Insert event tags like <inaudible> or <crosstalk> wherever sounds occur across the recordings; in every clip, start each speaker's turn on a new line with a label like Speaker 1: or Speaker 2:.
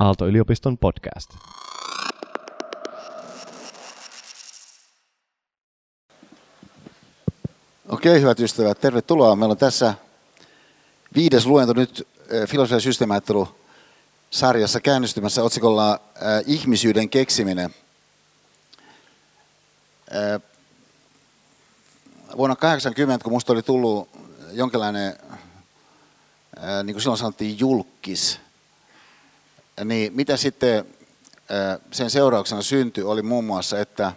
Speaker 1: Aalto-yliopiston podcast.
Speaker 2: Okei, hyvät ystävät, tervetuloa. Meillä on tässä viides luento nyt eh, filosofian systeemiajattelu sarjassa käynnistymässä otsikolla äh, Ihmisyyden keksiminen. Äh, vuonna 80, kun minusta oli tullut jonkinlainen, niin kuin silloin sanottiin, julkis, niin mitä sitten sen seurauksena syntyi, oli muun muassa, että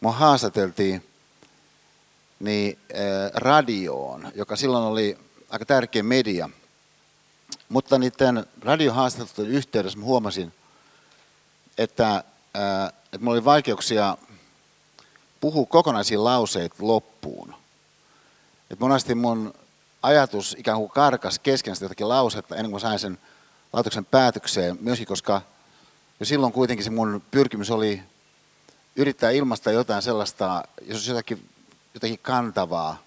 Speaker 2: minua haastateltiin niin radioon, joka silloin oli aika tärkeä media. Mutta niiden radiohaastattelujen yhteydessä mä huomasin, että, että mulla oli vaikeuksia puhua kokonaisia lauseita loppuun. Että monesti mun ajatus ikään kuin karkas kesken sitä jotakin lausetta ennen kuin sain sen laitoksen päätökseen, myöskin koska jo silloin kuitenkin se mun pyrkimys oli yrittää ilmaista jotain sellaista, jos jotakin, jotakin kantavaa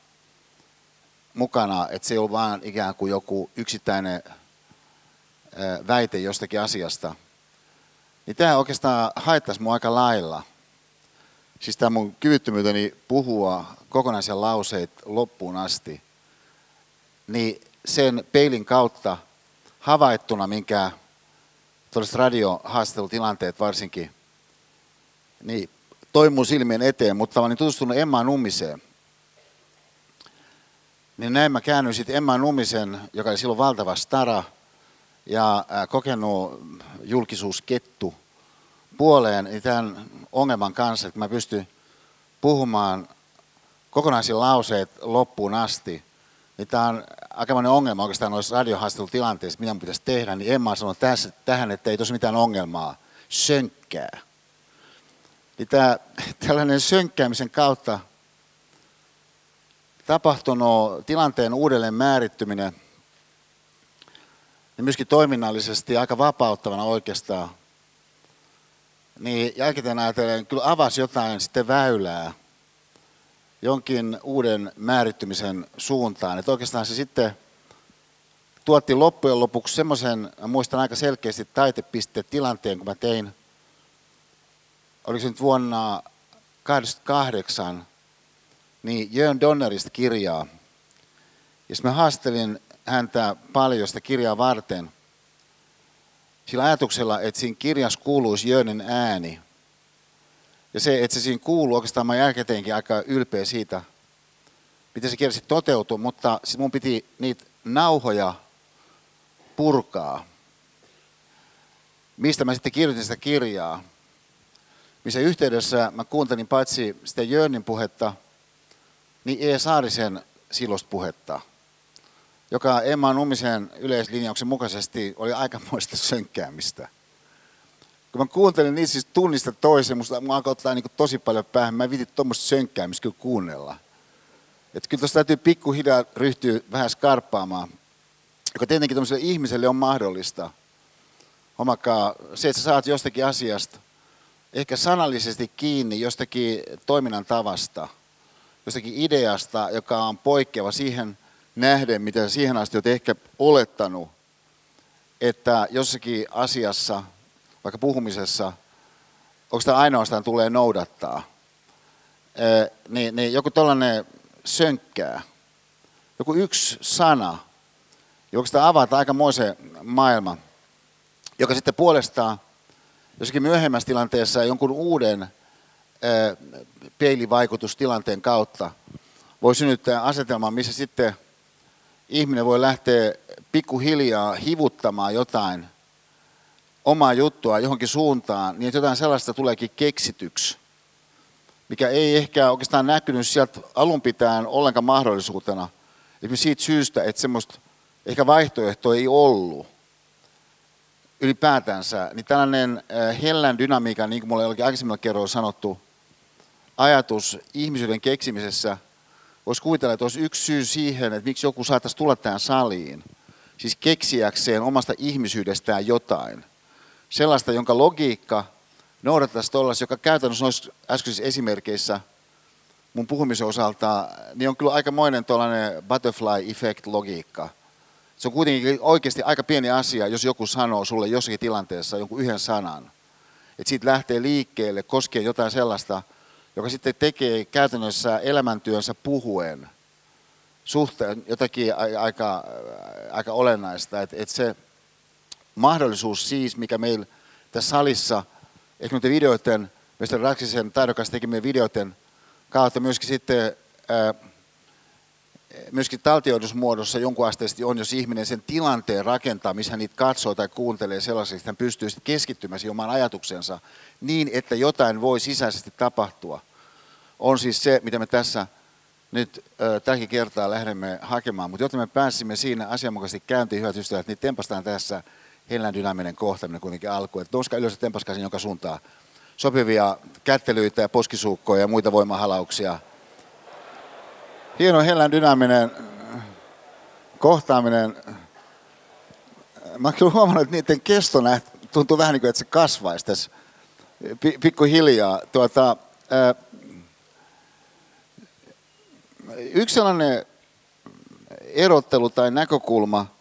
Speaker 2: mukana, että se ei ole vaan ikään kuin joku yksittäinen väite jostakin asiasta. Niin tämä oikeastaan haittaisi mua aika lailla. Siis tämä mun kyvyttömyyteni puhua kokonaisia lauseita loppuun asti. Niin sen peilin kautta havaittuna, minkä tuollaiset radiohaastattelutilanteet varsinkin, niin toi mun silmien eteen, mutta mä olin tutustunut Emma Nummiseen. Niin näin mä käännyin sitten Emma Nummisen, joka oli silloin valtava stara ja kokenut julkisuuskettu puoleen niin tämän ongelman kanssa, että mä pystyn puhumaan kokonaisia lauseet loppuun asti, niin tämä on aikamoinen ongelma oikeastaan noissa radiohaastattelutilanteissa, mitä mun pitäisi tehdä, niin Emma sanoi tässä, tähän, että ei tosi mitään ongelmaa, sönkkää. Niin tämä, tällainen sönkkäämisen kautta tapahtunut tilanteen uudelleen määrittyminen, niin myöskin toiminnallisesti aika vapauttavana oikeastaan, niin jälkikäteen ajatellen kyllä avasi jotain sitten väylää jonkin uuden määrittymisen suuntaan. Että oikeastaan se sitten tuotti loppujen lopuksi semmoisen, muistan aika selkeästi taitepisteen tilanteen, kun mä tein, oliko se nyt vuonna 1988, niin Jön Donnerista kirjaa. Ja mä haastelin häntä paljon sitä kirjaa varten sillä ajatuksella, että siinä kirjassa kuuluisi Jönen ääni. Ja se, että se siinä kuuluu, oikeastaan mä jälkeenkin aika ylpeä siitä, miten se kirja toteutui, mutta sitten mun piti niitä nauhoja purkaa. Mistä mä sitten kirjoitin sitä kirjaa, missä yhteydessä mä kuuntelin paitsi sitä Jönnin puhetta, niin E. Saarisen silloista puhetta, joka Emma Nummisen yleislinjauksen mukaisesti oli aikamoista <laughs> sönkkäämistä. Kun mä kuuntelin niitä siis tunnista toisen, musta mä alkoi ottaa niin tosi paljon päähän. Mä vitin tuommoista sönkkäämistä kyllä kuunnella. Että kyllä tuossa täytyy pikkuhiljaa ryhtyä vähän skarppaamaan, joka tietenkin tuollaiselle ihmiselle on mahdollista. Omakaa se, että sä saat jostakin asiasta ehkä sanallisesti kiinni jostakin toiminnan tavasta – jostakin ideasta, joka on poikkeava siihen nähden, mitä siihen asti olet ehkä olettanut, että jossakin asiassa, vaikka puhumisessa, onko sitä ainoastaan tulee noudattaa, niin, niin joku tällainen sönkkää, joku yksi sana, joka sitä avata aikamoisen maailman, joka sitten puolestaan jossakin myöhemmässä tilanteessa jonkun uuden peilivaikutustilanteen kautta voi synnyttää asetelman, missä sitten ihminen voi lähteä pikkuhiljaa hivuttamaan jotain omaa juttua johonkin suuntaan, niin että jotain sellaista tuleekin keksityksi, mikä ei ehkä oikeastaan näkynyt sieltä alun pitäen ollenkaan mahdollisuutena. Esimerkiksi siitä syystä, että semmoista ehkä vaihtoehtoa ei ollut ylipäätänsä, niin tällainen hellän dynamiikka, niin kuin mulle olikin aikaisemmilla sanottu, ajatus ihmisyyden keksimisessä, voisi kuvitella, että olisi yksi syy siihen, että miksi joku saattaisi tulla tähän saliin, siis keksiäkseen omasta ihmisyydestään jotain. Sellaista, jonka logiikka noudattaisi tuollaista, joka käytännössä noissa äskeisissä esimerkkeissä mun puhumisen osalta, niin on kyllä aikamoinen tuollainen butterfly effect logiikka. Se on kuitenkin oikeasti aika pieni asia, jos joku sanoo sulle jossakin tilanteessa jonkun yhden sanan. Että siitä lähtee liikkeelle koskien jotain sellaista, joka sitten tekee käytännössä elämäntyönsä puhuen suhteen jotakin aika, aika olennaista. Että et se mahdollisuus siis, mikä meillä tässä salissa, ehkä noiden videoiden, mistä Raksisen taidokas tekemien videoiden kautta myöskin sitten myöskin taltioidusmuodossa jonkun asteisesti on, jos ihminen sen tilanteen rakentaa, missä hän niitä katsoo tai kuuntelee sellaisesti, että hän pystyy sitten keskittymään siihen omaan ajatuksensa niin, että jotain voi sisäisesti tapahtua. On siis se, mitä me tässä nyt tälläkin kertaa lähdemme hakemaan, mutta jotta me pääsimme siinä asianmukaisesti käyntiin, hyvät ystävät, niin tempastaan tässä hellän dynaaminen kohtaminen kuitenkin alkuun. Että nouskaa ylös ja tempaskaa joka suuntaan sopivia kättelyitä ja poskisuukkoja ja muita voimahalauksia hieno hellän dynaaminen kohtaaminen. Mä oon kyllä huomannut, että niiden kesto tuntuu vähän niin kuin, että se kasvaisi tässä pikkuhiljaa. Tuota, yksi sellainen erottelu tai näkökulma,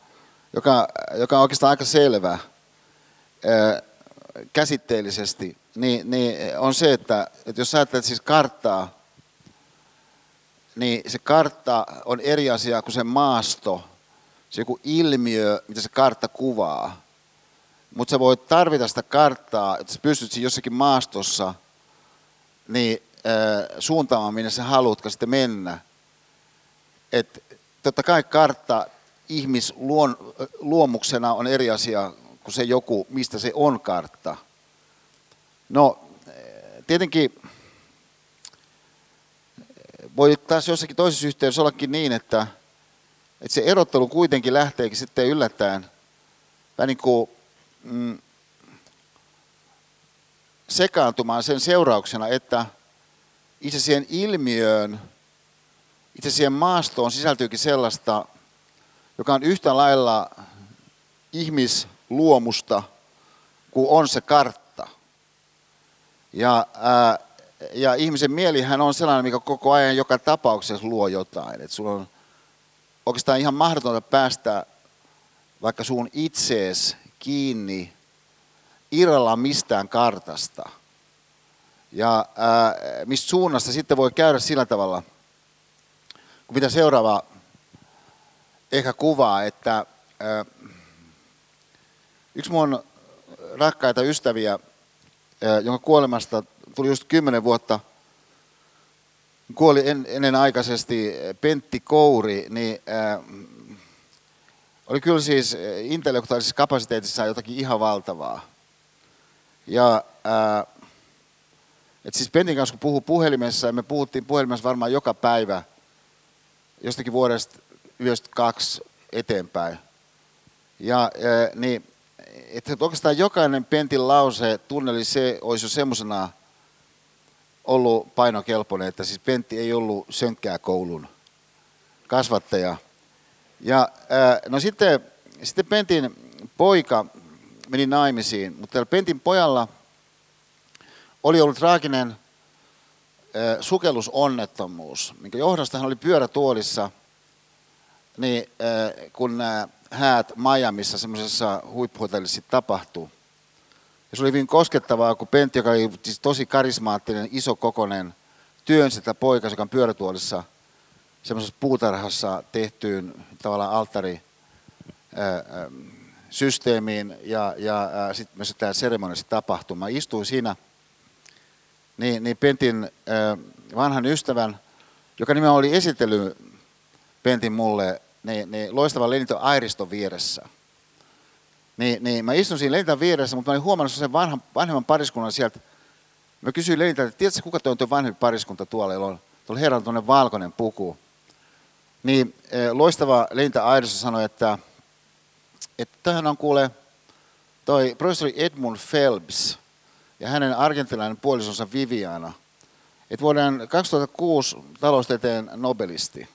Speaker 2: joka, joka on oikeastaan aika selvä käsitteellisesti, niin, niin on se, että, että jos ajattelet siis karttaa, niin se kartta on eri asia kuin se maasto, se joku ilmiö, mitä se kartta kuvaa. Mutta sä voit tarvita sitä karttaa, että sä pystyt jossakin maastossa niin, äh, suuntaamaan, minne sä haluatko sitten mennä. Et, totta kai kartta ihmisluomuksena on eri asia kuin se joku, mistä se on kartta. No, tietenkin voi taas jossakin toisessa yhteydessä ollakin niin, että, että se erottelu kuitenkin lähteekin sitten yllättäen vähän niin kuin mm, sekaantumaan sen seurauksena, että itse siihen ilmiöön, itse siihen maastoon sisältyykin sellaista, joka on yhtä lailla ihmisluomusta kuin on se kartta. Ja ää, ja ihmisen mielihän on sellainen, mikä koko ajan joka tapauksessa luo jotain. Että sulla on oikeastaan ihan mahdotonta päästä vaikka sun itsees kiinni irrallaan mistään kartasta. Ja ää, mistä suunnasta sitten voi käydä sillä tavalla, kun mitä seuraava ehkä kuvaa, että ää, yksi mun rakkaita ystäviä, ää, jonka kuolemasta tuli just kymmenen vuotta, kuoli en, ennen aikaisesti Pentti Kouri, niin oli kyllä siis intellektuaalisessa kapasiteetissa jotakin ihan valtavaa. Ja äh, et siis Pentin kanssa kun puhuu puhelimessa, ja me puhuttiin puhelimessa varmaan joka päivä jostakin vuodesta 92 eteenpäin. Ja niin, että oikeastaan jokainen Pentin lause tunneli se olisi jo semmoisena ollut painokelpoinen, että siis Pentti ei ollut sönkkää koulun kasvattaja. Ja no sitten, sitten Pentin poika meni naimisiin, mutta tällä Pentin pojalla oli ollut traaginen sukellusonnettomuus, minkä johdosta hän oli pyörätuolissa, niin kun nämä häät Miamiissa semmoisessa huippuhotellissa tapahtui, ja se oli hyvin koskettavaa, kun Pentti, joka oli siis tosi karismaattinen, iso kokonen, työnsi sitä poikas, joka on pyörätuolissa semmoisessa puutarhassa tehtyyn tavallaan alttari systeemiin ja, ja sitten myös tämä seremonissa tapahtuma. Istuin siinä, niin, niin Pentin vanhan ystävän, joka nimenomaan oli esitellyt Pentin mulle, niin, niin loistava Lenito Airiston vieressä – niin, niin mä istun siinä Lenitan vieressä, mutta mä olin huomannut sen vanhan, vanhemman pariskunnan sieltä. Mä kysyin Lenitan, että tiedätkö kuka tuo on tuo vanhempi pariskunta tuolla, jolla on tuolla herralla tuonne valkoinen puku. Niin e, loistava Lenita Aidossa sanoi, että, että tähän on kuule toi professori Edmund Phelps ja hänen argentilainen puolisonsa Viviana. Että vuoden 2006 taloustieteen nobelisti.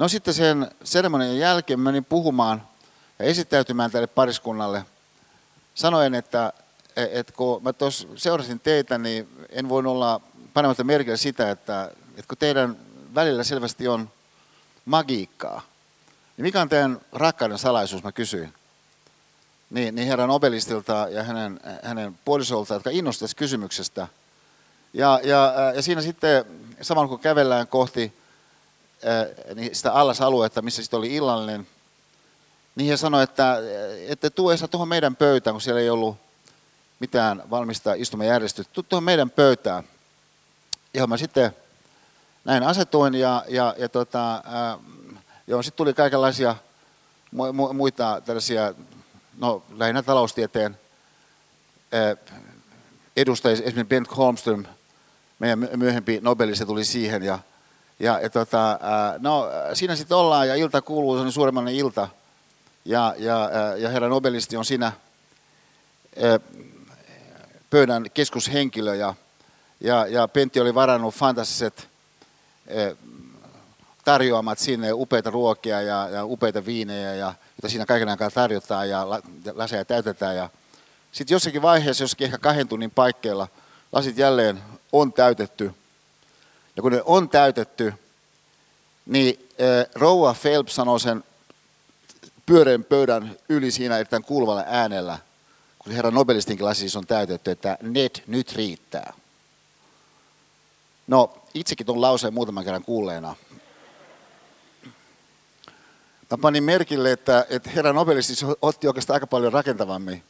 Speaker 2: No sitten sen seremonian jälkeen menin puhumaan ja esittäytymään tälle pariskunnalle. Sanoen, että, että kun mä tuossa seurasin teitä, niin en voi olla panematta merkille sitä, että, että kun teidän välillä selvästi on magiikkaa, Niin mikä on teidän rakkauden salaisuus, mä kysyin. Niin, niin herran Nobelistilta ja hänen, hänen puolisolta, jotka innostuivat kysymyksestä. Ja, ja, ja siinä sitten, samalla kun kävellään kohti niin sitä allasaluetta, missä sitten oli illallinen, niin he sanoivat, että, että tuu Esa tuohon meidän pöytään, kun siellä ei ollut mitään valmista istumajärjestystä. Tuu tuohon meidän pöytään. Ja mä sitten näin asetuin ja, ja, ja tota, joo, sitten tuli kaikenlaisia mu, muita tällaisia, no lähinnä taloustieteen edustajia, esimerkiksi Bent Holmström, meidän myöhempi Nobelista tuli siihen ja, ja, ja tota, no, siinä sitten ollaan ja ilta kuuluu, se on suuremmainen ilta ja, ja, ja herra Nobelisti on siinä pöydän keskushenkilö ja, ja, ja Pentti oli varannut fantasiset tarjoamat sinne upeita ruokia ja, ja upeita viinejä, ja, joita siinä kaiken aikaa tarjotaan ja laseja täytetään. Ja sitten jossakin vaiheessa, jossakin ehkä kahden tunnin paikkeilla, lasit jälleen on täytetty. Ja kun ne on täytetty, niin Rouva Phelps sanoo sen pyöreän pöydän yli siinä erittäin kuuluvalla äänellä, kun herra Nobelistinkin lasi siis on täytetty, että net nyt riittää. No, itsekin tuon lauseen muutaman kerran kuulleena. Mä panin merkille, että, että herra nobelisti otti oikeastaan aika paljon rakentavammin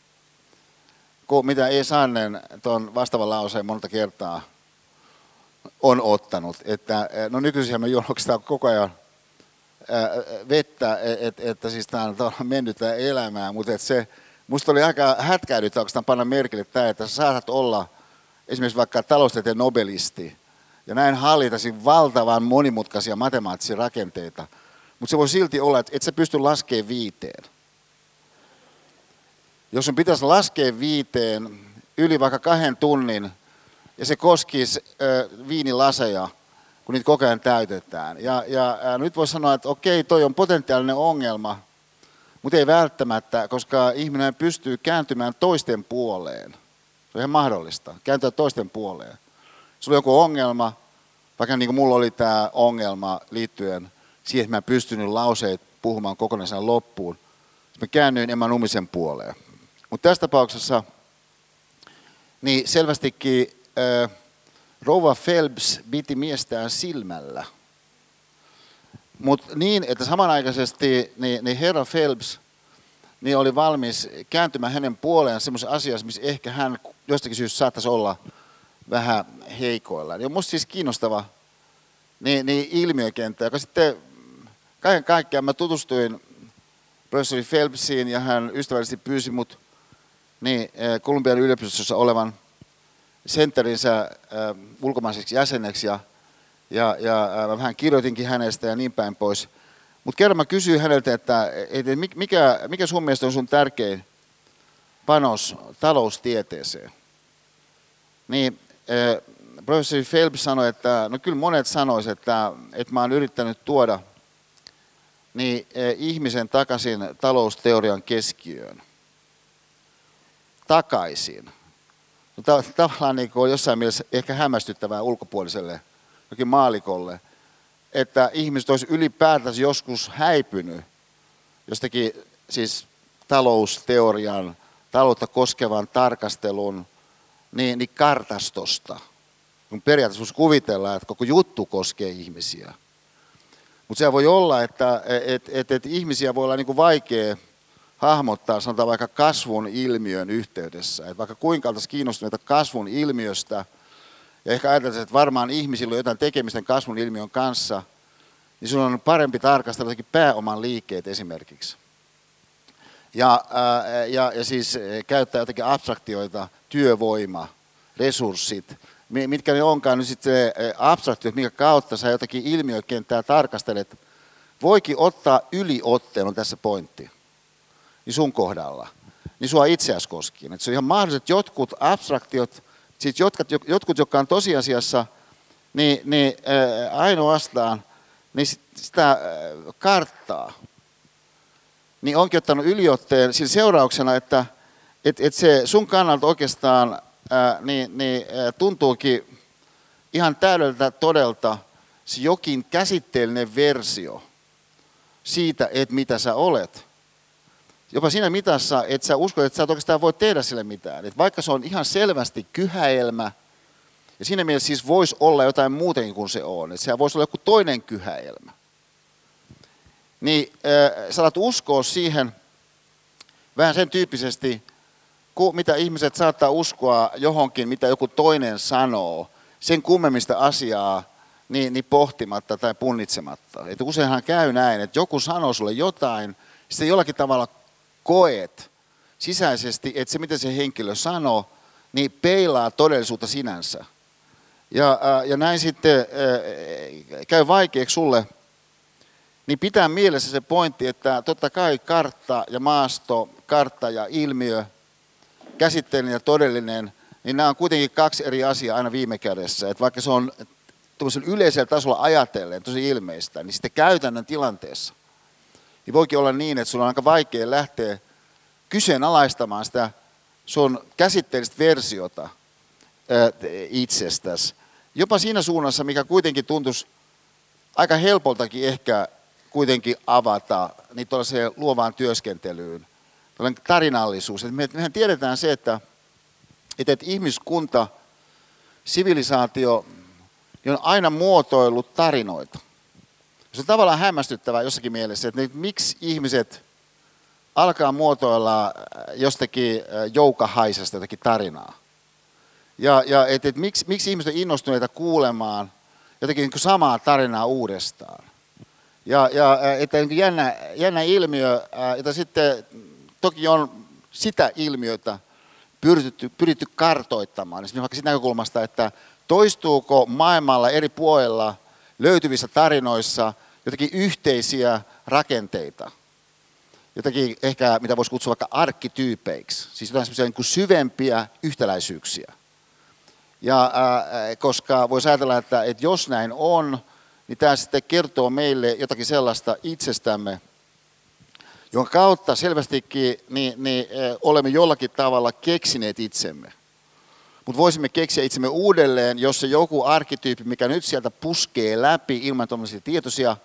Speaker 2: kuin mitä ei Sannen tuon vastaavan lauseen monta kertaa on ottanut. Että, no nykyisin me juon koko ajan vettä, että, että siis tämä on mennyttä elämää, mutta että se, musta oli aika hätkäidyttä oikeastaan panna merkille tämä, että sä saatat olla esimerkiksi vaikka taloustieteen nobelisti, ja näin hallitasi valtavan monimutkaisia matemaattisia rakenteita. Mutta se voi silti olla, että et sä pysty laskemaan viiteen. Jos sun pitäisi laskea viiteen yli vaikka kahden tunnin, ja se koskisi äh, viinilaseja, kun niitä koko ajan täytetään. Ja, ja äh, nyt voi sanoa, että okei, toi on potentiaalinen ongelma, mutta ei välttämättä, koska ihminen pystyy kääntymään toisten puoleen. Se on ihan mahdollista, kääntyä toisten puoleen sulla on joku ongelma, vaikka niin kuin mulla oli tämä ongelma liittyen siihen, että mä en pystynyt lauseet puhumaan kokonaisen loppuun, mä käännyin Emma Numisen puoleen. Mutta tässä tapauksessa niin selvästikin äh, Rova Phelps biti miestään silmällä. Mutta niin, että samanaikaisesti niin, niin herra Phelps niin oli valmis kääntymään hänen puoleen semmoisen asiassa, missä ehkä hän jostakin syystä saattaisi olla – vähän heikoilla. Niin on musta siis kiinnostava niin, niin ilmiökenttä, joka sitten kaiken kaikkiaan mä tutustuin professori Phelpsiin ja hän ystävällisesti pyysi mut niin, Kolumbian yliopistossa olevan sentterinsä äh, ulkomaiseksi jäseneksi ja, ja, ja äh, mä vähän kirjoitinkin hänestä ja niin päin pois. Mutta kerran mä kysyin häneltä, että, että mikä, mikä sun mielestä on sun tärkein panos taloustieteeseen? Niin professori Phelps sanoi, että no kyllä monet sanoisivat, että, että mä oon yrittänyt tuoda niin, ihmisen takaisin talousteorian keskiöön. Takaisin. No, tavallaan niin on jossain mielessä ehkä hämmästyttävää ulkopuoliselle jokin maalikolle, että ihmiset olisi ylipäätänsä joskus häipynyt jostakin siis talousteorian, taloutta koskevan tarkastelun – niin, niin kartastosta. Kun periaatteessa voisi kuvitella, että koko juttu koskee ihmisiä. Mutta se voi olla, että et, et, et ihmisiä voi olla niin kuin vaikea hahmottaa, sanotaan vaikka kasvun ilmiön yhteydessä. Et vaikka kuinka oltaisiin kiinnostuneita kasvun ilmiöstä, ja ehkä ajatellaan, että varmaan ihmisillä on jotain tekemistä kasvun ilmiön kanssa, niin sinun on parempi tarkastella jotakin pääoman liikkeet esimerkiksi. Ja, ää, ja, ja siis käyttää jotakin abstraktioita – työvoima, resurssit, mitkä ne onkaan nyt sitten se abstraktiot, minkä kautta sä jotakin ilmiökenttää tarkastelet, voikin ottaa yliotteen, on tässä pointti, niin sun kohdalla, niin sua itseäsi koskien. Et se on ihan mahdollista, että jotkut abstraktiot, siis jotkut, jotkut jotka on tosiasiassa, niin, niin ää, ainoastaan niin sitä karttaa, niin onkin ottanut yliotteen sillä seurauksena, että että et se sun kannalta oikeastaan ää, niin, niin, ää, tuntuukin ihan täydeltä todelta se jokin käsitteellinen versio siitä, että mitä sä olet. Jopa siinä mitassa, että sä uskot, että sä et oikeastaan voi tehdä sille mitään. Et vaikka se on ihan selvästi kyhäelmä, ja siinä mielessä siis voisi olla jotain muutenkin kuin se on. Että se voisi olla joku toinen kyhäelmä. Niin äh, sä alat uskoa siihen vähän sen tyyppisesti, mitä ihmiset saattaa uskoa johonkin, mitä joku toinen sanoo, sen kummemmista asiaa niin, niin pohtimatta tai punnitsematta. Että useinhan käy näin, että joku sanoo sulle jotain, sitten jollakin tavalla koet sisäisesti, että se mitä se henkilö sanoo, niin peilaa todellisuutta sinänsä. Ja, ja näin sitten käy vaikeaksi sulle, niin pitää mielessä se pointti, että totta kai kartta ja maasto, kartta ja ilmiö, käsitteellinen ja todellinen, niin nämä on kuitenkin kaksi eri asiaa aina viime kädessä. Että vaikka se on yleisellä tasolla ajatellen tosi ilmeistä, niin sitten käytännön tilanteessa, niin voikin olla niin, että sulla on aika vaikea lähteä kyseenalaistamaan sitä sun käsitteellistä versiota itsestäsi. Jopa siinä suunnassa, mikä kuitenkin tuntuisi aika helpoltakin ehkä kuitenkin avata niin tuollaiseen luovaan työskentelyyn, tällainen tarinallisuus. me, mehän tiedetään se, että, että, että ihmiskunta, sivilisaatio on aina muotoillut tarinoita. Se on tavallaan hämmästyttävää jossakin mielessä, että miksi ihmiset alkaa muotoilla jostakin joukahaisesta jotakin tarinaa. Ja, ja että et, miksi, miksi ihmiset on innostuneita kuulemaan jotakin niin samaa tarinaa uudestaan. Ja, ja että niin jännä, jännä ilmiö, jota sitten toki on sitä ilmiötä pyritty, pyritty kartoittamaan. Esimerkiksi vaikka siitä näkökulmasta, että toistuuko maailmalla eri puolilla löytyvissä tarinoissa jotakin yhteisiä rakenteita. Jotakin ehkä, mitä voisi kutsua vaikka arkkityypeiksi. Siis jotain niin syvempiä yhtäläisyyksiä. Ja, äh, koska voisi ajatella, että, että jos näin on, niin tämä sitten kertoo meille jotakin sellaista itsestämme, jonka kautta selvästikin niin, niin, olemme jollakin tavalla keksineet itsemme. Mutta voisimme keksiä itsemme uudelleen, jos se joku arkkityyppi, mikä nyt sieltä puskee läpi ilman tuollaisia tietoisia,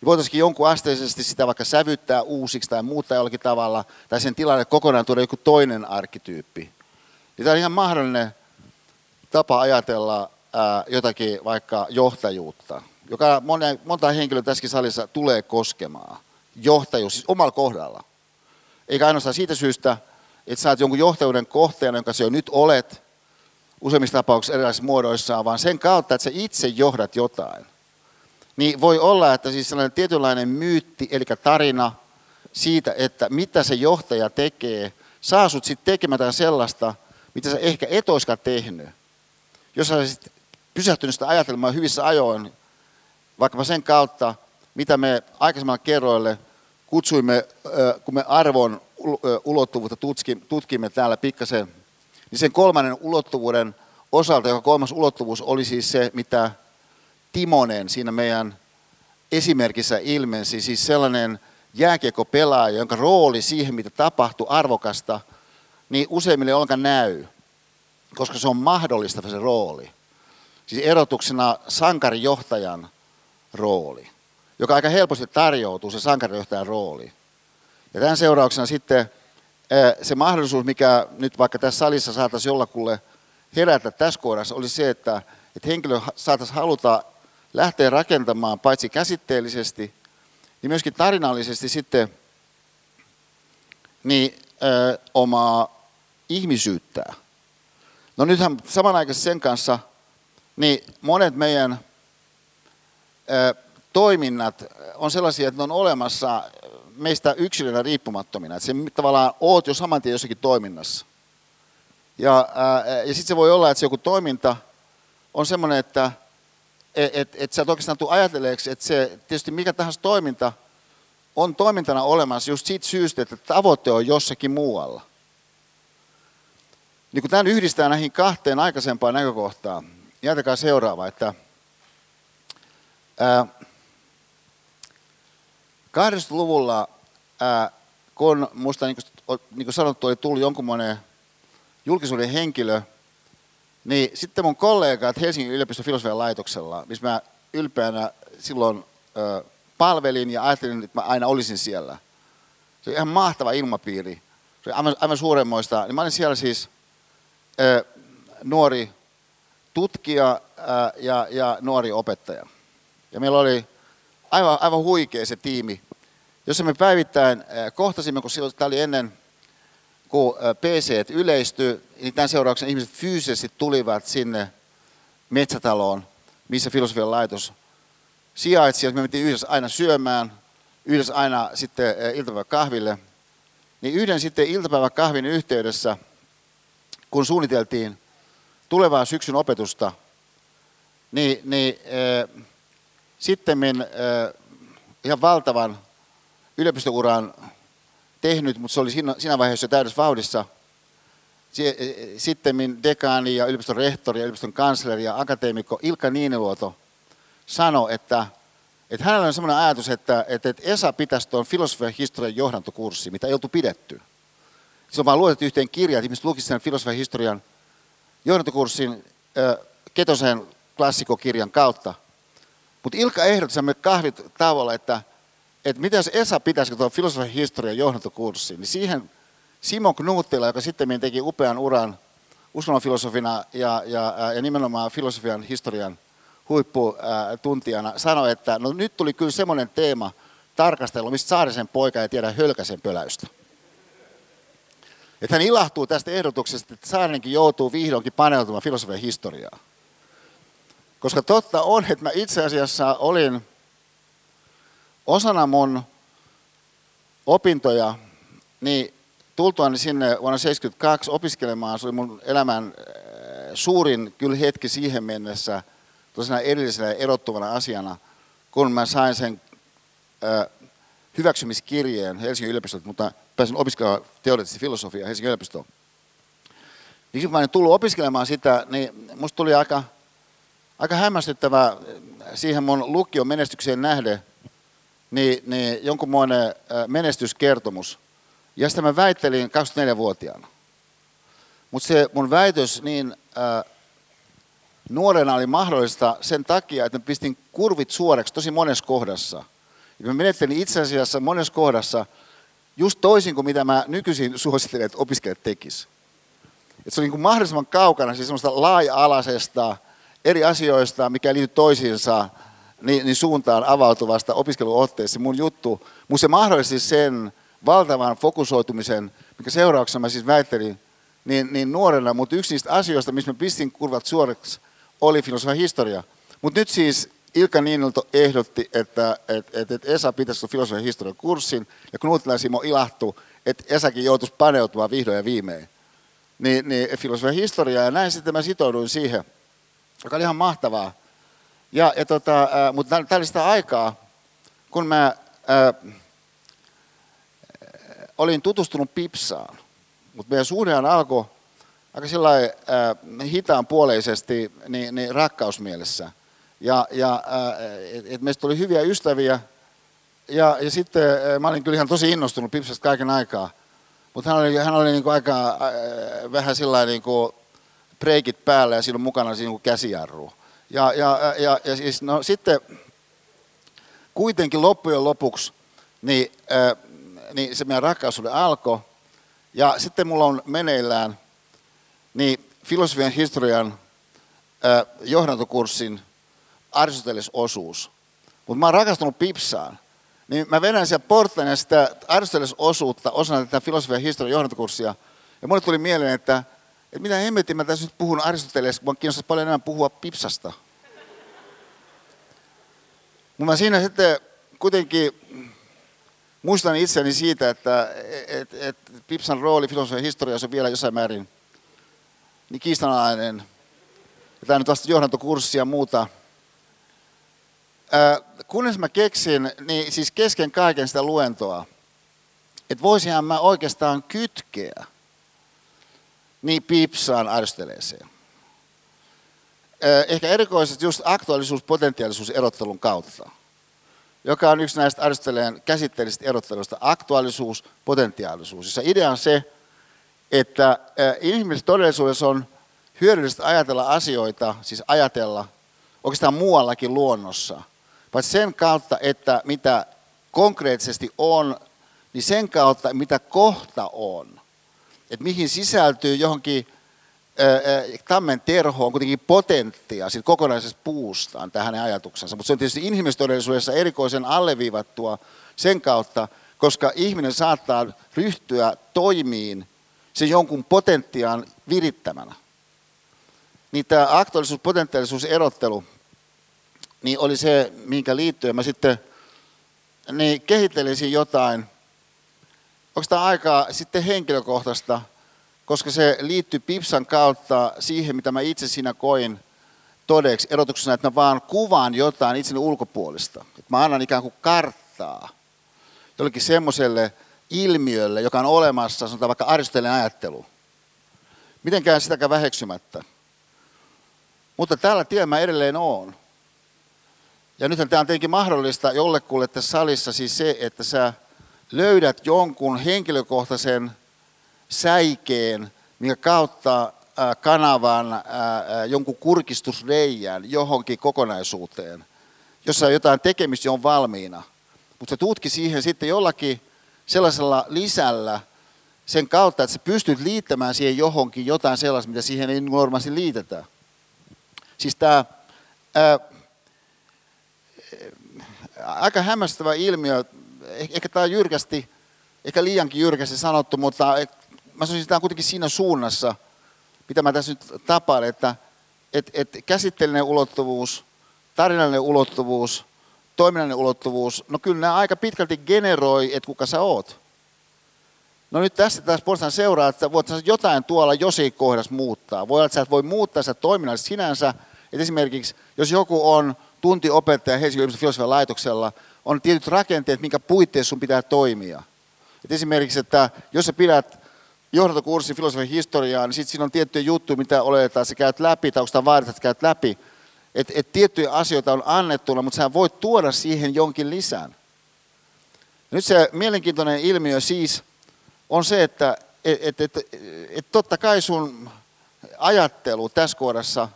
Speaker 2: niin voitaisiin jonkun asteisesti sitä vaikka sävyttää uusiksi tai muuttaa jollakin tavalla, tai sen tilalle kokonaan tuoda joku toinen arkkityyppi. Niin tämä on ihan mahdollinen tapa ajatella ää, jotakin vaikka johtajuutta, joka monta henkilöä tässäkin salissa tulee koskemaan johtajuus, siis omalla kohdalla. Eikä ainoastaan siitä syystä, että sä oot jonkun johtajuuden kohteena, jonka sä jo nyt olet, useimmissa tapauksissa erilaisissa muodoissaan, vaan sen kautta, että sä itse johdat jotain. Niin voi olla, että siis sellainen tietynlainen myytti, eli tarina siitä, että mitä se johtaja tekee, saa sut sitten tekemään sellaista, mitä sä ehkä et olisikaan tehnyt. Jos sä olisit pysähtynyt sitä ajatelmaa hyvissä ajoin, vaikkapa sen kautta, mitä me aikaisemmalla kerroille kutsuimme, kun me arvon ulottuvuutta tutkimme täällä pikkasen, niin sen kolmannen ulottuvuuden osalta, joka kolmas ulottuvuus oli siis se, mitä Timonen siinä meidän esimerkissä ilmensi, siis sellainen jääkiekopelaaja, jonka rooli siihen, mitä tapahtui arvokasta, niin useimmille ollenkaan näy, koska se on mahdollista se rooli. Siis erotuksena sankarijohtajan rooli joka aika helposti tarjoutuu, se sankarijohtajan rooli. Ja tämän seurauksena sitten se mahdollisuus, mikä nyt vaikka tässä salissa saataisiin jollakulle herätä tässä kohdassa, oli se, että, että henkilö saataisiin haluta lähteä rakentamaan paitsi käsitteellisesti, niin myöskin tarinallisesti sitten niin, ö, omaa ihmisyyttää. No nythän samanaikaisesti sen kanssa, niin monet meidän ö, toiminnat on sellaisia, että ne on olemassa meistä yksilönä riippumattomina. Että se tavallaan oot jo saman tien jossakin toiminnassa. Ja, ja sitten se voi olla, että se joku toiminta on semmoinen, että et, et, et sä et oikeastaan tule ajatelleeksi, että se tietysti mikä tahansa toiminta on toimintana olemassa just siitä syystä, että tavoite on jossakin muualla. Niin kun tämän yhdistää näihin kahteen aikaisempaan näkökohtaan, jätäkää seuraava, että ää, 80-luvulla, ää, kun minusta niin niin kuin sanottu oli tullut jonkunmoinen julkisuuden henkilö, niin sitten mun kollegat Helsingin yliopiston filosofian laitoksella, missä mä ylpeänä silloin ö, palvelin ja ajattelin, että mä aina olisin siellä. Se oli ihan mahtava ilmapiiri. Se oli aivan, aivan suuremmoista. Niin mä olin siellä siis ää, nuori tutkija ää, ja, ja nuori opettaja. Ja meillä oli aivan, aivan huikea se tiimi, jossa me päivittäin kohtasimme, kun tämä oli ennen kun PC yleistyi, niin tämän seurauksena ihmiset fyysisesti tulivat sinne metsätaloon, missä filosofian laitos sijaitsi. Me mentiin yhdessä aina syömään, yhdessä aina sitten kahville. Niin yhden sitten kahvin yhteydessä, kun suunniteltiin tulevaa syksyn opetusta, niin, niin äh, sitten äh, ihan valtavan yliopistouran tehnyt, mutta se oli siinä, siinä vaiheessa täydessä vauhdissa. Sitten dekaani ja yliopiston rehtori ja yliopiston kansleri ja akateemikko Ilkka Niiniluoto sanoi, että, että hänellä on sellainen ajatus, että, että Esa pitäisi tuon filosofian historian johdantokurssi, mitä ei oltu pidetty. Se on vaan luotettu yhteen kirjaan, että ihmiset lukisivat sen filosofian historian johdantokurssin Ketosen klassikokirjan kautta. Mutta Ilkka ehdotti sen kahvit tavalla, että, että mitä Esa pitäisi tuon filosofian historian johdantokurssi, niin siihen Simo Knuuttila, joka sitten teki upean uran uskonnonfilosofina ja, ja, ja nimenomaan filosofian historian huipputuntijana, sanoi, että no nyt tuli kyllä semmoinen teema tarkastelu, mistä Saarisen poika ei tiedä hölkäsen pöläystä. Että hän ilahtuu tästä ehdotuksesta, että Saarinenkin joutuu vihdoinkin paneutumaan filosofian historiaan. Koska totta on, että mä itse asiassa olin osana mun opintoja, niin tultuani sinne vuonna 1972 opiskelemaan, se oli mun elämän äh, suurin kyllä hetki siihen mennessä, tosiaan erillisenä erottuvana asiana, kun mä sain sen äh, hyväksymiskirjeen Helsingin yliopistolta, mutta pääsin opiskelemaan teoreettisesti filosofiaa Helsingin yliopistoon. Niin kun mä olin tullut opiskelemaan sitä, niin musta tuli aika, aika hämmästyttävä siihen mun lukion menestykseen nähden, niin, niin jonkunmoinen menestyskertomus. Ja sitä mä väittelin 24-vuotiaana. Mutta se mun väitös niin äh, nuorena oli mahdollista sen takia, että mä pistin kurvit suoreksi tosi monessa kohdassa. Ja mä menettelin itse asiassa monessa kohdassa just toisin kuin mitä mä nykyisin <laughs> suosittelen, että opiskelijat tekis. Et se on niin kuin mahdollisimman kaukana siis semmoista laaja-alaisesta eri asioista, mikä liittyy toisiinsa, niin, niin suuntaan avautuvasta opiskeluotteesta. Mun juttu, mun se mahdollisti sen valtavan fokusoitumisen, mikä seurauksena mä siis väittelin niin, niin nuorena, mutta yksi niistä asioista, missä mä pistin kurvat suoreksi, oli filosofian historia. Mutta nyt siis Ilka Niinilto ehdotti, että, että, että, että Esa pitäisi filosofian historian kurssin, ja Knutila Simo ilahtui, että Esakin joutuisi paneutumaan vihdoin ja viimein. Niin, niin filosofian historiaa, ja näin sitten mä sitouduin siihen, joka oli ihan mahtavaa. Ja, ja tota, äh, mutta tämä oli sitä aikaa, kun mä äh, olin tutustunut Pipsaan, mutta meidän suhdehan alkoi aika sillä äh, hitaan puoleisesti niin, niin rakkausmielessä. Ja, ja äh, et, et meistä tuli hyviä ystäviä. Ja, ja sitten äh, mä olin kyllä ihan tosi innostunut Pipsasta kaiken aikaa. Mutta hän oli, hän oli niin kuin aika äh, vähän sillä niin kuin breikit päällä ja siinä on mukana siinä käsijarru. Ja, ja, ja, ja siis, no, sitten kuitenkin loppujen lopuksi niin, äh, niin se meidän rakkaussuhde alkoi. Ja sitten mulla on meneillään niin filosofian historian äh, johdantokurssin Aristoteles-osuus. Mutta mä oon rakastunut Pipsaan. Niin mä vedän siellä portteina sitä Aristoteles-osuutta osana tätä filosofian historian johdantokurssia. Ja mulle tuli mieleen, että, että mitä hemmetin mä tässä nyt puhun Aristoteles, kun kiinnostaisi paljon enemmän puhua Pipsasta. Mutta mä siinä sitten kuitenkin muistan itseni siitä, että et, et Pipsan rooli filosofian historiassa on vielä jossain määrin niin kiistanalainen. Ja tämä nyt vasta johdantokurssi ja muuta. Kunnes mä keksin, niin siis kesken kaiken sitä luentoa, että voisinhan mä oikeastaan kytkeä niin Pipsaan Aristeleeseen. Ehkä erikoisesti just aktuaalisuus-potentiaalisuus erottelun kautta joka on yksi näistä Aristoteleen käsitteellisistä erotteluista, aktuaalisuus, potentiaalisuus. Jossa idea on se, että inhimillisessä todellisuudessa on hyödyllistä ajatella asioita, siis ajatella oikeastaan muuallakin luonnossa, vaan sen kautta, että mitä konkreettisesti on, niin sen kautta, mitä kohta on. Että mihin sisältyy johonkin tammen terho on kuitenkin potenttia siitä kokonaisesta puustaan tähän hänen ajatuksensa. Mutta se on tietysti inhimillistodellisuudessa erikoisen alleviivattua sen kautta, koska ihminen saattaa ryhtyä toimiin sen jonkun potentiaan virittämänä. Niin tämä aktuaalisuus, potentiaalisuus, erottelu, niin oli se, minkä liittyen mä sitten niin kehittelisin jotain. Onko tämä aikaa sitten henkilökohtaista, koska se liittyy Pipsan kautta siihen, mitä mä itse siinä koin todeksi erotuksena, että mä vaan kuvaan jotain itseni ulkopuolista. Että mä annan ikään kuin karttaa jollekin semmoiselle ilmiölle, joka on olemassa, sanotaan vaikka Aristoteleen ajattelu. Mitenkään sitäkään väheksymättä. Mutta tällä tiellä mä edelleen oon. Ja nythän tämä on tietenkin mahdollista jollekulle tässä salissa siis se, että sä löydät jonkun henkilökohtaisen säikeen, minkä kautta kanavan jonkun kurkistusreijän johonkin kokonaisuuteen, jossa jotain tekemistä on valmiina. Mutta se tutki siihen sitten jollakin sellaisella lisällä sen kautta, että sä pystyt liittämään siihen johonkin jotain sellaista, mitä siihen ei normaalisti liitetä. Siis tämä aika hämmästävä ilmiö, ehkä tämä on jyrkästi, ehkä liiankin jyrkästi sanottu, mutta mä sanoisin, että tämä on kuitenkin siinä suunnassa, mitä mä tässä nyt tapaan, että et, et käsitteellinen ulottuvuus, tarinallinen ulottuvuus, toiminnallinen ulottuvuus, no kyllä nämä aika pitkälti generoi, että kuka sä oot. No nyt tässä taas puolestaan seuraa, että voit jotain tuolla jossain kohdassa muuttaa. Voi olla, että sä et voi muuttaa sitä toiminnallisesti sinänsä. Että esimerkiksi, jos joku on tuntiopettaja Helsingin yliopiston filosofian laitoksella, on tietyt rakenteet, minkä puitteissa sun pitää toimia. Et esimerkiksi, että jos sä pidät johdantokurssin filosofian historiaa, niin sitten siinä on tiettyjä juttuja, mitä oletetaan, sä käyt läpi, tai onko sitä että käyt läpi. Että et tiettyjä asioita on annettuna, mutta sä voit tuoda siihen jonkin lisän. Ja nyt se mielenkiintoinen ilmiö siis on se, että et, et, et, et totta kai sun ajattelu tässä kohdassa,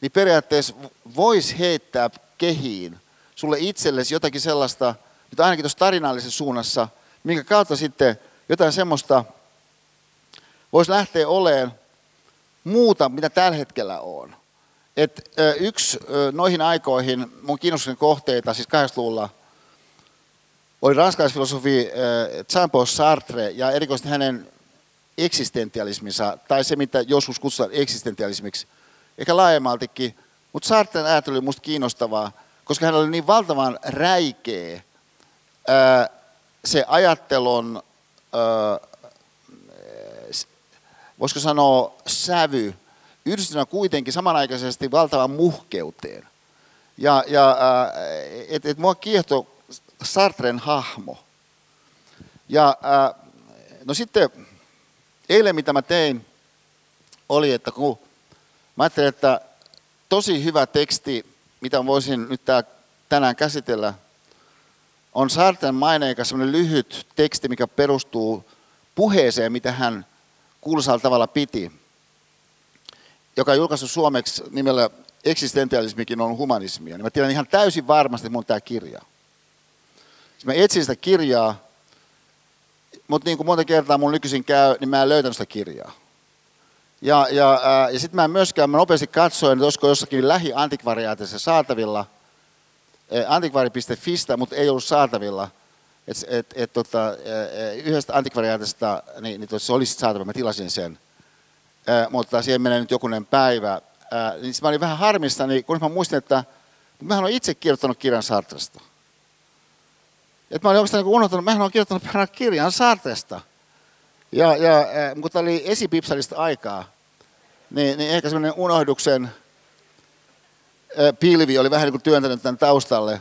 Speaker 2: niin periaatteessa voisi heittää kehiin sulle itsellesi jotakin sellaista, nyt ainakin tuossa tarinallisessa suunnassa, minkä kautta sitten jotain semmoista voisi lähteä olemaan muuta, mitä tällä hetkellä on. Et, yksi noihin aikoihin mun kiinnostuksen kohteita, siis 80-luvulla, oli ranskalaisfilosofi Jean-Paul Sartre ja erikoisesti hänen eksistentialisminsa, tai se mitä joskus kutsutaan eksistentialismiksi, ehkä laajemmaltikin, mutta Sartren ajattelu oli minusta kiinnostavaa, koska hän oli niin valtavan räikeä se ajattelun, voisiko sanoa sävy, yhdistynä kuitenkin samanaikaisesti valtavan muhkeuteen. Ja, ja että et mua kiehtoi Sartren hahmo. Ja no sitten eilen mitä mä tein, oli, että kun mä ajattelin, että tosi hyvä teksti, mitä voisin nyt tää, tänään käsitellä, on Sartren maineikas lyhyt teksti, mikä perustuu puheeseen, mitä hän kuuluisalla tavalla piti, joka on julkaistu suomeksi nimellä Eksistentialismikin on humanismia. Niin mä tiedän ihan täysin varmasti, että mun tämä kirja. Siis mä etsin sitä kirjaa, mutta niin kuin monta kertaa mun nykyisin käy, niin mä en löytänyt sitä kirjaa. Ja, ja, ää, ja sitten mä myöskään, mä nopeasti katsoin, että olisiko jossakin lähi-antikvariaatissa saatavilla, antikvari.fistä, mutta ei ollut saatavilla. Et, et, et, tota, yhdestä antikvariaatista, niin, niin se olisi saatavilla, mä tilasin sen. Mutta siihen menee nyt jokunen päivä. Niin mä olin vähän harmissani, kun mä muistin, että mä olen itse kirjoittanut kirjan Sartresta. Et mä olin oikeastaan niin unohtanut, mä olen kirjoittanut kirjan Sartresta. Ja, ja kun tämä oli esipipsalista aikaa, niin, niin ehkä semmoinen unohduksen pilvi oli vähän niin kuin työntänyt tämän taustalle.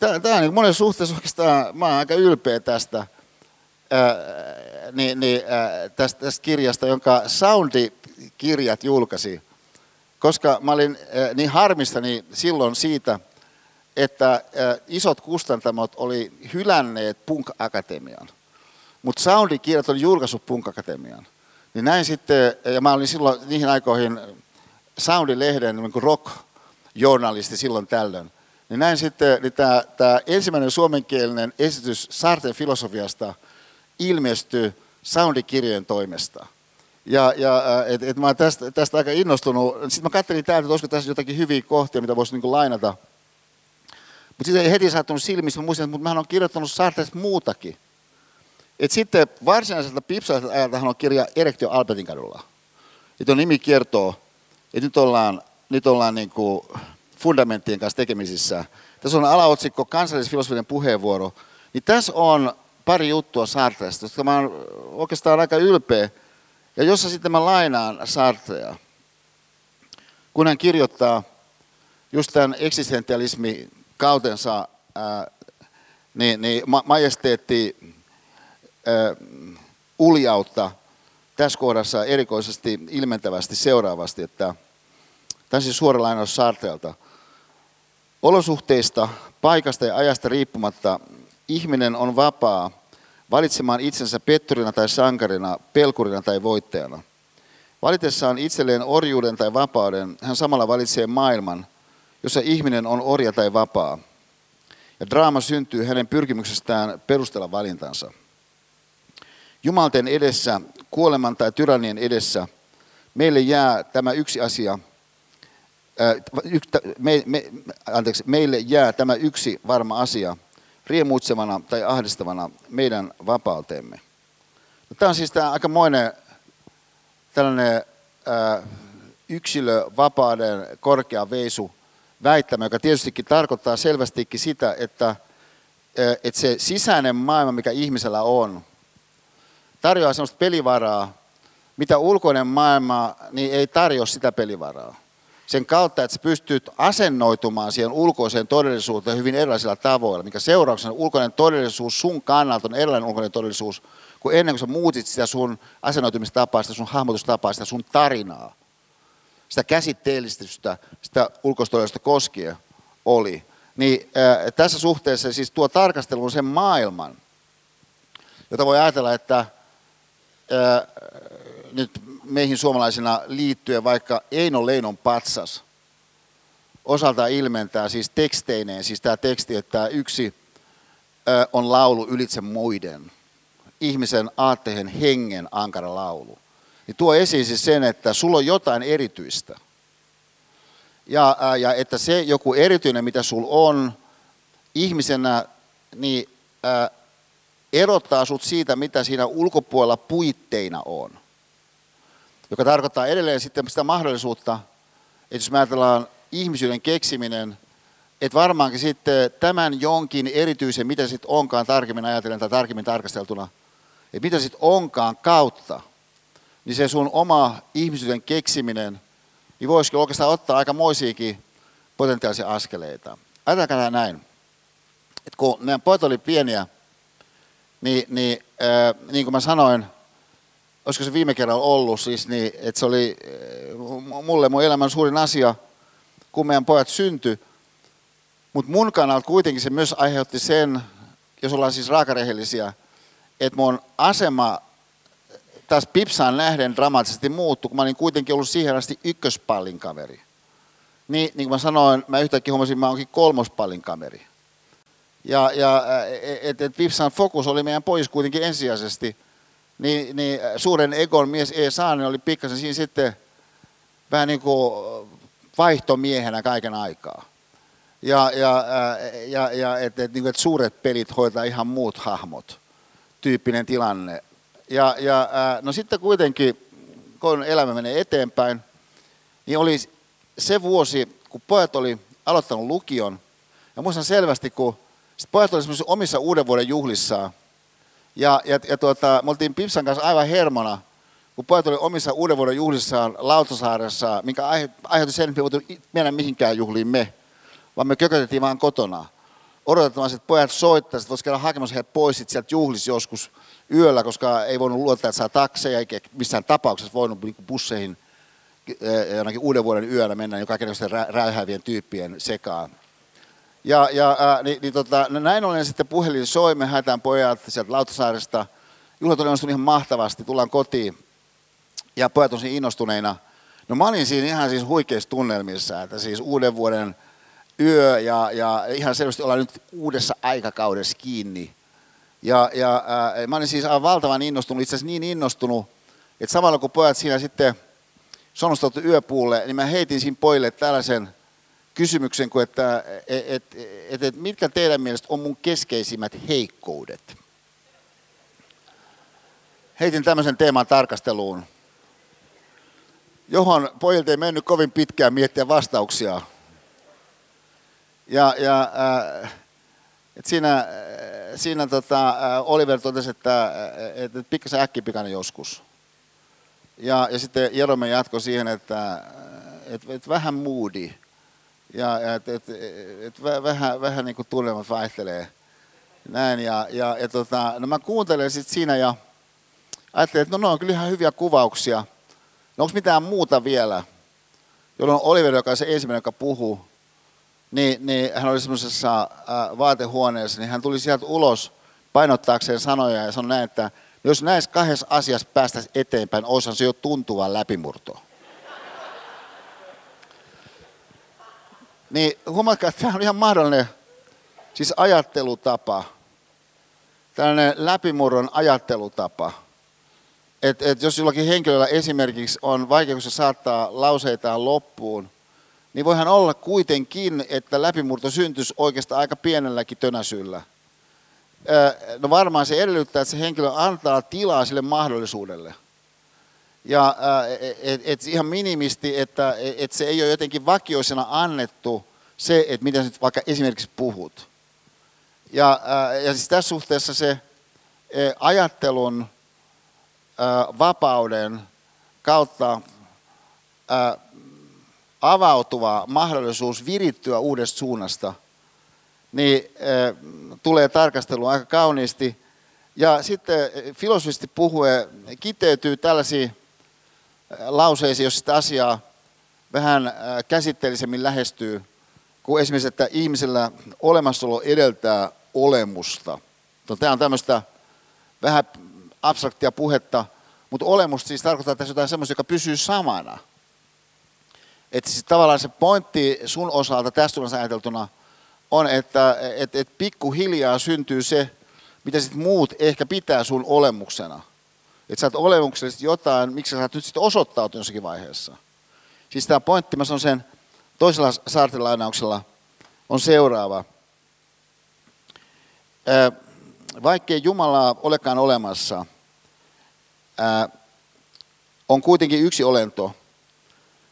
Speaker 2: Tämä, tämä on niin monessa suhteessa oikeastaan, mä olen aika ylpeä tästä, ää, niin, niin, ää, tästä, tästä kirjasta, jonka Soundi-kirjat julkaisi. Koska mä olin ää, niin harmistani silloin siitä, että ää, isot kustantamot oli hylänneet Punk-akatemian. Mutta Soundikirjat oli julkaissut Punk-akatemian. Niin näin sitten, ja mä olin silloin niihin aikoihin Soundin-lehden niin rock-journalisti silloin tällöin. niin näin sitten niin tämä, tämä ensimmäinen suomenkielinen esitys Sarten filosofiasta ilmestyi soundikirjojen toimesta. Ja, ja et, et mä olen tästä, tästä aika innostunut. Sitten mä katselin täältä, että olisiko tässä jotakin hyviä kohtia, mitä voisi niin lainata. Mutta sitten ei heti saattunut silmissä. Mä muistin, että kirjoittanut Sartresta muutakin. Et sitten varsinaiselta pipsalaiselta ajalta hän on kirja Erektio Albertin kadulla. Tuon nimi kertoo, että nyt ollaan, nyt ollaan niin kuin fundamenttien kanssa tekemisissä. Tässä on alaotsikko kansallisfilosofinen puheenvuoro. Niin tässä on pari juttua Sartresta, josta mä oon oikeastaan aika ylpeä. Ja jossa sitten mä lainaan Sartrea, kun hän kirjoittaa just tämän eksistentialismi kautensa ää, niin, niin majesteetti uljautta tässä kohdassa erikoisesti ilmentävästi seuraavasti, että tämä siis suora lainaus Sartrelta. Olosuhteista, paikasta ja ajasta riippumatta ihminen on vapaa valitsemaan itsensä petturina tai sankarina, pelkurina tai voittajana. Valitessaan itselleen orjuuden tai vapauden, hän samalla valitsee maailman, jossa ihminen on orja tai vapaa. Ja draama syntyy hänen pyrkimyksestään perustella valintansa. Jumalten edessä, kuoleman tai tyrannien edessä, meille jää tämä yksi asia, me, me, anteeksi, meille jää tämä yksi varma asia, riemuitsevana tai ahdistavana meidän vapauteemme. No, tämä on siis tämä aikamoinen tällainen yksilövapauden korkea veisu väittämä, joka tietystikin tarkoittaa selvästikin sitä, että, että se sisäinen maailma, mikä ihmisellä on, tarjoaa sellaista pelivaraa, mitä ulkoinen maailma niin ei tarjoa sitä pelivaraa sen kautta, että sä pystyt asennoitumaan siihen ulkoiseen todellisuuteen hyvin erilaisilla tavoilla, mikä seurauksena ulkoinen todellisuus sun kannalta on erilainen ulkoinen todellisuus kuin ennen kuin sä muutit sitä sun asennoitumistapaa, sitä sun hahmotustapaa, sitä sun tarinaa. Sitä käsitteellistystä, sitä ulkoista koskien oli. Niin äh, tässä suhteessa siis tuo tarkastelu on sen maailman, jota voi ajatella, että äh, nyt meihin suomalaisina liittyen vaikka Eino Leinon patsas osalta ilmentää siis teksteineen, siis tämä teksti, että yksi on laulu ylitse muiden, ihmisen aatteen hengen ankara laulu. Niin tuo esiin siis sen, että sulla on jotain erityistä. Ja, ja että se joku erityinen, mitä sulla on ihmisenä, niin ää, erottaa sut siitä, mitä siinä ulkopuolella puitteina on joka tarkoittaa edelleen sitten sitä mahdollisuutta, että jos me ajatellaan ihmisyyden keksiminen, että varmaankin sitten tämän jonkin erityisen, mitä sitten onkaan tarkemmin ajatellen tai tarkemmin tarkasteltuna, että mitä sitten onkaan kautta, niin se sun oma ihmisyyden keksiminen, niin voisiko oikeastaan ottaa aika moisiakin potentiaalisia askeleita. Ajatelkaa näin, että kun meidän pojat oli pieniä, niin, niin, äh, niin kuin mä sanoin, olisiko se viime kerralla ollut, siis niin, että se oli eh, mulle mun elämän suurin asia, kun meidän pojat syntyi. Mutta mun kannalta kuitenkin se myös aiheutti sen, jos ollaan siis raakarehellisiä, että mun asema taas Pipsaan nähden dramaattisesti muuttui, kun mä olin kuitenkin ollut siihen asti ykköspallin kaveri. Niin, niin kuin mä sanoin, mä yhtäkkiä huomasin, että mä oonkin kolmospallin kaveri. Ja, ja että et Pipsan fokus oli meidän pois kuitenkin ensisijaisesti – niin, niin suuren egon mies E. Saanen oli pikkasen siinä sitten vähän niin kuin vaihtomiehenä kaiken aikaa. Ja, ja, ja, ja että et, niin et suuret pelit hoitaa ihan muut hahmot, tyyppinen tilanne. Ja, ja no sitten kuitenkin, kun elämä menee eteenpäin, niin oli se vuosi, kun pojat oli aloittanut lukion. Ja muistan selvästi, kun pojat oli omissa uuden vuoden juhlissaan, ja, ja, ja tuota, me oltiin Pipsan kanssa aivan hermona, kun pojat oli omissa uuden vuoden juhlissaan Lautasaaressa, minkä aiheutti sen, että me ei mihinkään juhliin me, vaan me kökötettiin vaan kotona. Odotetaan, että pojat soittaisivat, että voisi käydä hakemassa heidät pois sieltä juhlissa joskus yöllä, koska ei voinut luottaa, että saa takseja, eikä missään tapauksessa voinut niin busseihin jonakin uuden vuoden yöllä mennä jo kaikenlaisten räyhäävien tyyppien sekaan. Ja, ja ää, niin, niin tota, no näin ollen sitten puhelin soi, me haetaan pojat sieltä Lautasaaresta. Juhlat oli onnistunut ihan mahtavasti, tullaan kotiin. Ja pojat on siinä innostuneina. No mä olin siinä ihan siis huikeissa tunnelmissa, että siis uuden vuoden yö ja, ja ihan selvästi ollaan nyt uudessa aikakaudessa kiinni. Ja, ja ää, mä olin siis aivan valtavan innostunut, itse asiassa niin innostunut, että samalla kun pojat siinä sitten sonnustautu yöpuulle, niin mä heitin siinä pojille tällaisen kysymyksen, kuin että et, et, et, et, mitkä teidän mielestä on mun keskeisimmät heikkoudet? Heitin tämmöisen teeman tarkasteluun, johon pojilta ei mennyt kovin pitkään miettiä vastauksia. Ja, ja äh, et siinä, äh, siinä tota, äh, Oliver totesi, että, että, että pikkasen äkkipikainen joskus. Ja, ja sitten Jerome jatkoi siihen, että, että, että vähän moody. Ja, että, että, että vähän, vähän niin kuin tunnelmat vaihtelee. Näin, ja, ja, ja tota, no mä kuuntelen sitten siinä ja ajattelin, että no, no on kyllä ihan hyviä kuvauksia. No onko mitään muuta vielä? Jolloin Oliver, joka on se ensimmäinen, joka puhuu, niin, niin hän oli semmoisessa vaatehuoneessa, niin hän tuli sieltä ulos painottaakseen sanoja ja sanoi näin, että jos näissä kahdessa asiassa päästäisiin eteenpäin, olisihan se jo tuntuva läpimurto. Niin huomatkaa, että tämä on ihan mahdollinen siis ajattelutapa, tällainen läpimurron ajattelutapa. Että et jos jollakin henkilöllä esimerkiksi on vaikeuksia saattaa lauseitaan loppuun, niin voihan olla kuitenkin, että läpimurto syntyisi oikeastaan aika pienelläkin tönäsyllä. No varmaan se edellyttää, että se henkilö antaa tilaa sille mahdollisuudelle. Ja et, et ihan minimisti, että et se ei ole jotenkin vakioisena annettu se, että miten sä vaikka esimerkiksi puhut. Ja, ja siis tässä suhteessa se ajattelun vapauden kautta avautuva mahdollisuus virittyä uudesta suunnasta, niin tulee tarkastelu aika kauniisti. Ja sitten filosofisesti puhuen kiteytyy tällaisiin lauseisiin, jos sitä asiaa vähän käsitteellisemmin lähestyy, kuin esimerkiksi, että ihmisellä olemassaolo edeltää olemusta. No, tämä on tämmöistä vähän abstraktia puhetta, mutta olemus siis tarkoittaa tässä jotain semmoista, joka pysyy samana. Että siis tavallaan se pointti sun osalta tästä ajateltuna on, että et, et pikkuhiljaa syntyy se, mitä sitten muut ehkä pitää sun olemuksena. Että sä oot olemuksellisesti jotain, miksi sä oot nyt sitten osoittautunut jossakin vaiheessa. Siis tämä pointti, mä sanon sen toisella saartelainauksella, on seuraava. Vaikkei Jumalaa olekaan olemassa, on kuitenkin yksi olento,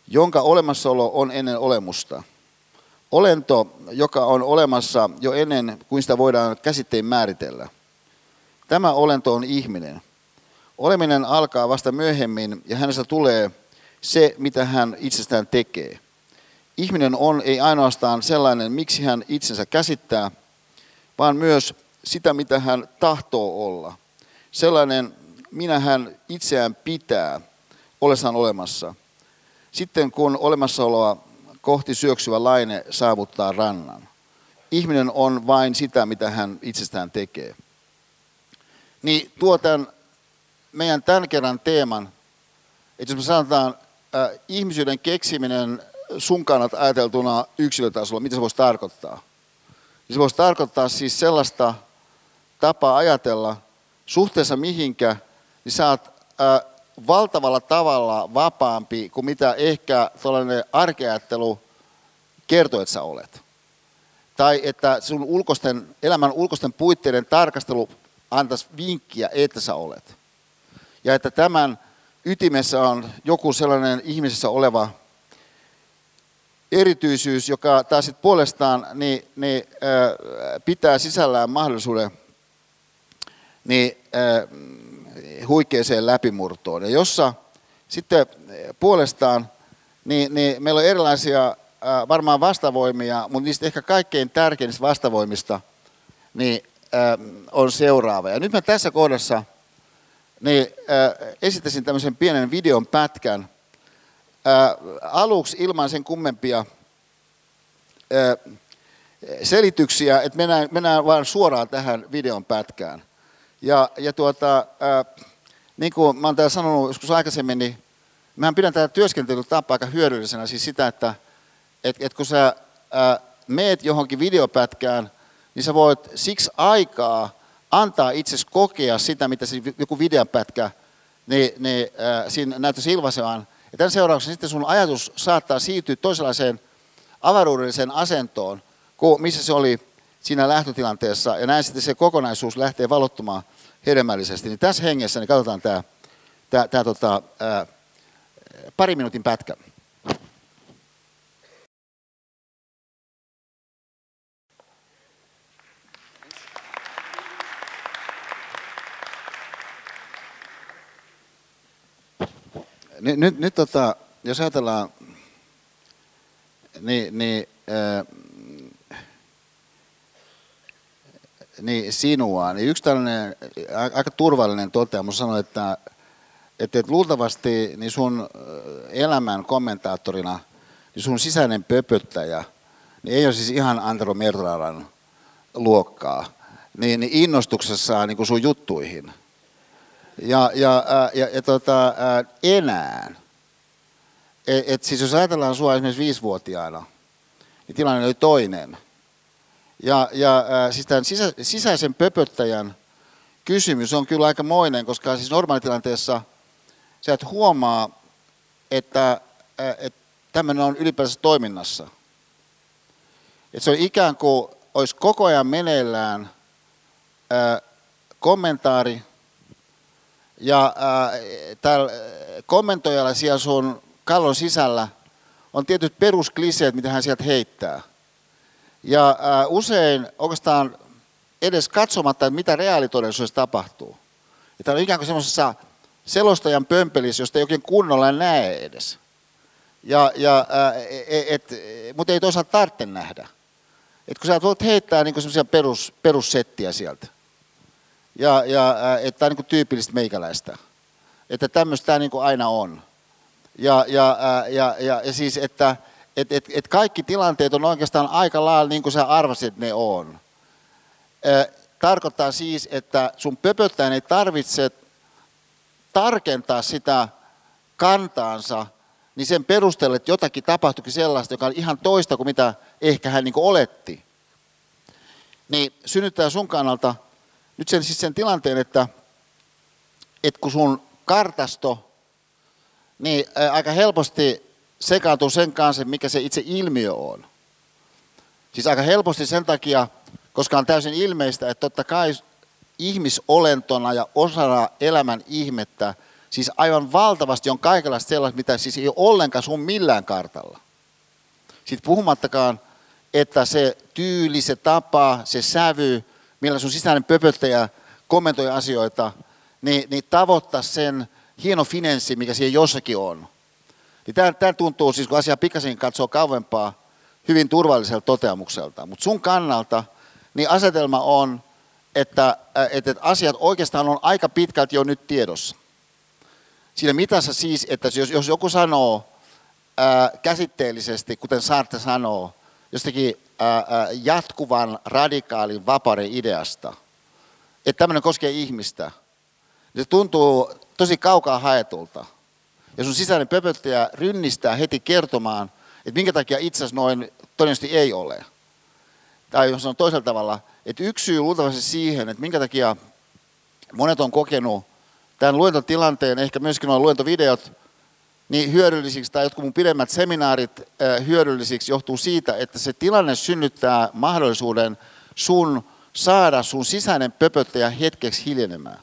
Speaker 2: jonka olemassaolo on ennen olemusta. Olento, joka on olemassa jo ennen kuin sitä voidaan käsitteen määritellä. Tämä olento on ihminen. Oleminen alkaa vasta myöhemmin ja hänestä tulee se, mitä hän itsestään tekee. Ihminen on ei ainoastaan sellainen, miksi hän itsensä käsittää, vaan myös sitä, mitä hän tahtoo olla. Sellainen, minä hän itseään pitää ollessaan olemassa. Sitten kun olemassaoloa kohti syöksyvä laine saavuttaa rannan. Ihminen on vain sitä, mitä hän itsestään tekee. Niin tuo tämän meidän tämän kerran teeman, että jos me sanotaan äh, ihmisyyden keksiminen sun kannat ajateltuna yksilötasolla, mitä se voisi tarkoittaa? Niin se voisi tarkoittaa siis sellaista tapaa ajatella suhteessa mihinkä, niin sä oot äh, valtavalla tavalla vapaampi kuin mitä ehkä tuollainen arkeajattelu kertoo, että sä olet. Tai että sun ulkoisten, elämän ulkoisten puitteiden tarkastelu antaisi vinkkiä, että sä olet. Ja että tämän ytimessä on joku sellainen ihmisessä oleva erityisyys, joka taas sit puolestaan niin, niin, pitää sisällään mahdollisuuden niin, huikeeseen läpimurtoon. Ja jossa sitten puolestaan niin, niin meillä on erilaisia varmaan vastavoimia, mutta niistä ehkä kaikkein tärkeimmistä vastavoimista niin, on seuraava. Ja nyt mä tässä kohdassa niin, äh, esittäisin tämmöisen pienen videon pätkän, aluksi ilman sen kummempia selityksiä, että mennään, mennään vain suoraan tähän videon pätkään. Ja, ja tuota, niin kuin mä oon täällä sanonut joskus aikaisemmin, niin mä pidän tätä työskentelytapaa aika hyödyllisenä, siis sitä, että et, et kun sä ää, meet johonkin videopätkään, niin sä voit siksi aikaa antaa itsesi kokea sitä, mitä se joku videopätkä niin, niin, äh, siinä näyttäisi ilmaisemaan. Ja tämän seurauksena sitten sun ajatus saattaa siirtyä toisenlaiseen avaruudelliseen asentoon, kuin missä se oli siinä lähtötilanteessa. Ja näin sitten se kokonaisuus lähtee valottumaan hedelmällisesti. Niin tässä hengessä niin katsotaan tämä, tämä, tämä tota, ää, pari minuutin pätkä. Nyt, nyt, nyt tota, jos ajatellaan, niin, niin, ää, niin sinua, niin yksi tällainen aika turvallinen toteamus. Sanoi, että, että, että luultavasti niin sun elämän kommentaattorina, niin sun sisäinen pöpöttäjä, niin ei ole siis ihan Antero Mertaran luokkaa, niin, niin innostuksessaan niin sun juttuihin – ja, ja, ää, ja, ja tota, ää, enää. Et, et siis jos ajatellaan sua esimerkiksi viisivuotiaana, niin tilanne oli toinen. Ja, ja ää, siis tämän sisä, sisäisen pöpöttäjän kysymys on kyllä aika moinen, koska siis normaalitilanteessa sä et huomaa, että, ää, että tämmöinen on ylipäänsä toiminnassa. Että se on ikään kuin olisi koko ajan meneillään ää, kommentaari, ja äh, täällä kommentoijalla siellä sun kallon sisällä on tietyt peruskliseet, mitä hän sieltä heittää. Ja äh, usein oikeastaan edes katsomatta, että mitä reaalitodellisuudessa tapahtuu. Ja tämä on ikään kuin semmoisessa selostajan pömpelissä, josta ei oikein kunnolla näe edes. Ja, ja, äh, et, et, mutta ei toisaalta tarvitse nähdä. Et kun sä voit heittää niin semmoisia perus, perussettiä sieltä. Ja, ja että tämä on niin tyypillistä meikäläistä. Että tämmöistä tämä niin aina on. Ja, ja, ja, ja, ja siis, että et, et, et kaikki tilanteet on oikeastaan aika lailla niin kuin sä arvasit, että ne on. Tarkoittaa siis, että sun pöpöttäjän ei tarvitse tarkentaa sitä kantaansa, niin sen perusteella, että jotakin tapahtuikin sellaista, joka on ihan toista kuin mitä ehkä hän niin oletti. Niin synnyttää sun kannalta nyt sen, siis sen tilanteen, että, että kun sun kartasto niin aika helposti sekaantuu sen kanssa, mikä se itse ilmiö on. Siis aika helposti sen takia, koska on täysin ilmeistä, että totta kai ihmisolentona ja osana elämän ihmettä, siis aivan valtavasti on kaikenlaista sellaista, mitä siis ei ole ollenkaan sun millään kartalla. Sitten puhumattakaan, että se tyyli, se tapa, se sävy, millä sun sisäinen pöpöttäjä kommentoi asioita, niin, niin tavoittaa sen hieno finenssi, mikä siellä jossakin on. Niin tämä, tuntuu siis, kun asia pikkasen katsoo kauempaa, hyvin turvalliselta toteamukselta. Mutta sun kannalta niin asetelma on, että, että, että asiat oikeastaan on aika pitkälti jo nyt tiedossa. Siinä mitassa siis, että jos, jos joku sanoo ää, käsitteellisesti, kuten Sartre sanoo, jostakin jatkuvan radikaalin vapauden ideasta, että tämmöinen koskee ihmistä, niin se tuntuu tosi kaukaa haetulta. Ja sun sisäinen pöpöttäjä rynnistää heti kertomaan, että minkä takia itse asiassa noin todennäköisesti ei ole. Tai jos on toisella tavalla, että yksi syy luultavasti siihen, että minkä takia monet on kokenut tämän luentotilanteen, ehkä myöskin nuo luentovideot, niin hyödyllisiksi tai jotkut mun pidemmät seminaarit hyödyllisiksi johtuu siitä, että se tilanne synnyttää mahdollisuuden sun saada sun sisäinen pöpöttäjä hetkeksi hiljenemään.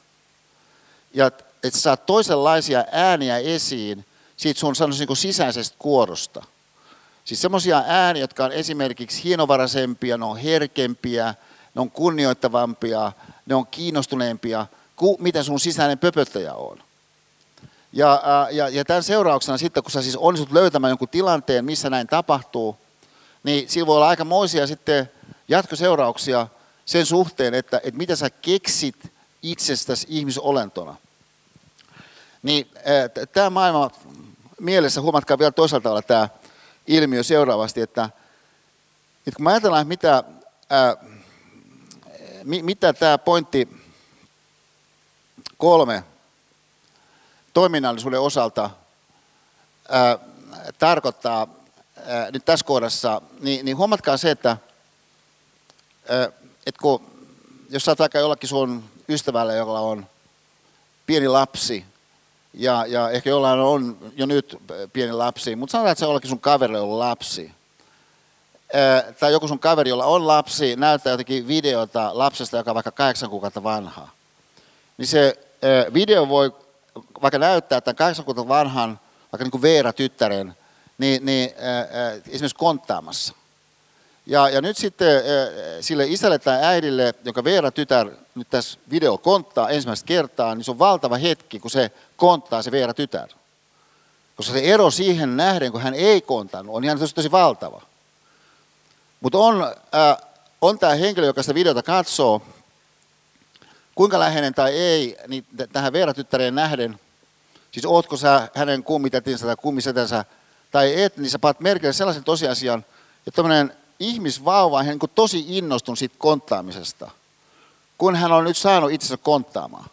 Speaker 2: Ja että saat toisenlaisia ääniä esiin siitä sun sanoisin niin sisäisestä kuorosta. Siis semmoisia ääniä, jotka on esimerkiksi hienovaraisempia, ne on herkempiä, ne on kunnioittavampia, ne on kiinnostuneempia kuin mitä sun sisäinen pöpöttäjä on. Ja, ja, ja tämän seurauksena sitten, kun sä siis onnistut löytämään jonkun tilanteen, missä näin tapahtuu, niin sillä voi olla aikamoisia sitten jatkoseurauksia sen suhteen, että, että mitä sä keksit itsestäsi ihmisolentona. Niin tämä maailma mielessä, huomatkaa vielä toisaalta tavalla tämä ilmiö seuraavasti, että, että kun me ajatellaan, mitä, ää, mitä tämä pointti kolme toiminnallisuuden osalta ää, tarkoittaa, ää, nyt tässä kohdassa, niin, niin huomatkaa se, että, ää, että kun, jos oot vaikka jollakin sun ystävällä, jolla on pieni lapsi, ja, ja ehkä jollain on jo nyt pieni lapsi, mutta sanotaan, että se jollakin sun kaverilla on lapsi, ää, tai joku sun kaveri, jolla on lapsi, näyttää jotakin videota lapsesta, joka on vaikka kahdeksan kuukautta vanhaa, niin se ää, video voi vaikka näyttää tämän kahdeksan kuukautta vanhan, vaikka niin kuin Veera-tyttären, niin, niin äh, esimerkiksi konttaamassa. Ja, ja nyt sitten äh, sille isälle tai äidille, jonka Veera tytär nyt tässä video konttaa ensimmäistä kertaa, niin se on valtava hetki, kun se konttaa se Veera tytär. Koska se ero siihen nähden, kun hän ei kontannut, on ihan tosi, tosi valtava. Mutta on, äh, on tämä henkilö, joka sitä videota katsoo, kuinka läheinen tai ei, niin tähän Veera tyttäreen nähden, siis ootko sä hänen kummitätinsä tai kummisetänsä tai et, niin sä paat merkille sellaisen tosiasian, että tämmöinen ihmisvauva on niin tosi innostunut siitä konttaamisesta, kun hän on nyt saanut itsensä konttaamaan.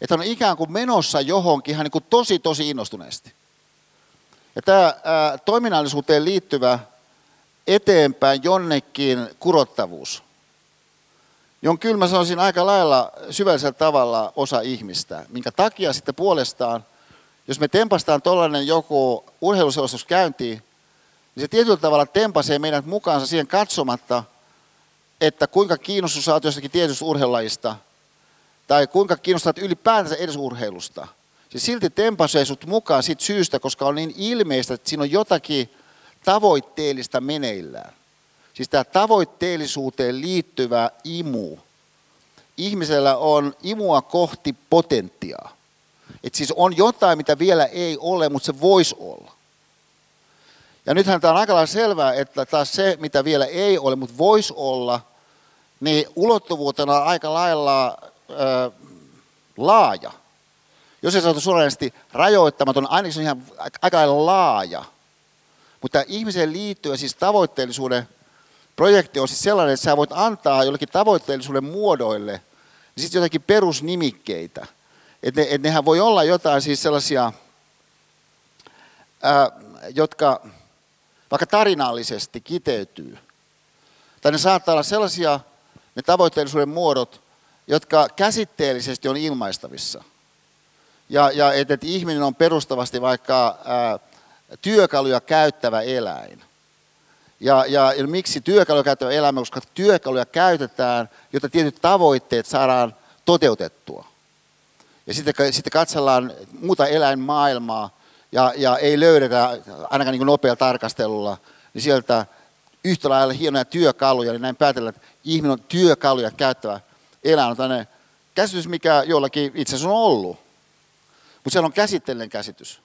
Speaker 2: Että on ikään kuin menossa johonkin ihan niin tosi, tosi innostuneesti. Ja tämä ää, toiminnallisuuteen liittyvä eteenpäin jonnekin kurottavuus, on kyllä mä sanoisin aika lailla syvällisellä tavalla osa ihmistä, minkä takia sitten puolestaan jos me tempastaan tuollainen joku urheiluselostus käyntiin, niin se tietyllä tavalla tempasee meidät mukaansa siihen katsomatta, että kuinka kiinnostus saat jostakin tietystä urheilulajista, tai kuinka kiinnostat ylipäätänsä edes urheilusta. Se silti tempasee sut mukaan siitä syystä, koska on niin ilmeistä, että siinä on jotakin tavoitteellista meneillään. Siis tämä tavoitteellisuuteen liittyvä imu. Ihmisellä on imua kohti potentiaa. Että siis on jotain, mitä vielä ei ole, mutta se voisi olla. Ja nythän tämä on aika lailla selvää, että taas se, mitä vielä ei ole, mutta voisi olla, niin ulottuvuutena on aika lailla ö, laaja. Jos ei sanota suoranaisesti rajoittamaton, ainakin se on ihan aika lailla laaja. Mutta ihmiseen liittyen siis tavoitteellisuuden projekti on siis sellainen, että sä voit antaa jollekin tavoitteellisuuden muodoille niin sitten jotakin perusnimikkeitä – että ne, et nehän voi olla jotain siis sellaisia, ää, jotka vaikka tarinallisesti kiteytyy. Tai ne saattaa olla sellaisia, ne tavoitteellisuuden muodot, jotka käsitteellisesti on ilmaistavissa. Ja, ja että et ihminen on perustavasti vaikka ää, työkaluja käyttävä eläin. Ja, ja, ja miksi työkaluja käyttävä eläin? Koska työkaluja käytetään, jotta tietyt tavoitteet saadaan toteutettua. Ja sitten, sitten katsellaan muuta eläinmaailmaa ja, ja ei löydetä ainakaan niin nopealla tarkastelulla, niin sieltä yhtä lailla hienoja työkaluja, niin näin päätellään, että ihminen on työkaluja käyttävä eläin. On tämmöinen käsitys, mikä jollakin itse asiassa on ollut. Mutta siellä on käsitteellinen käsitys,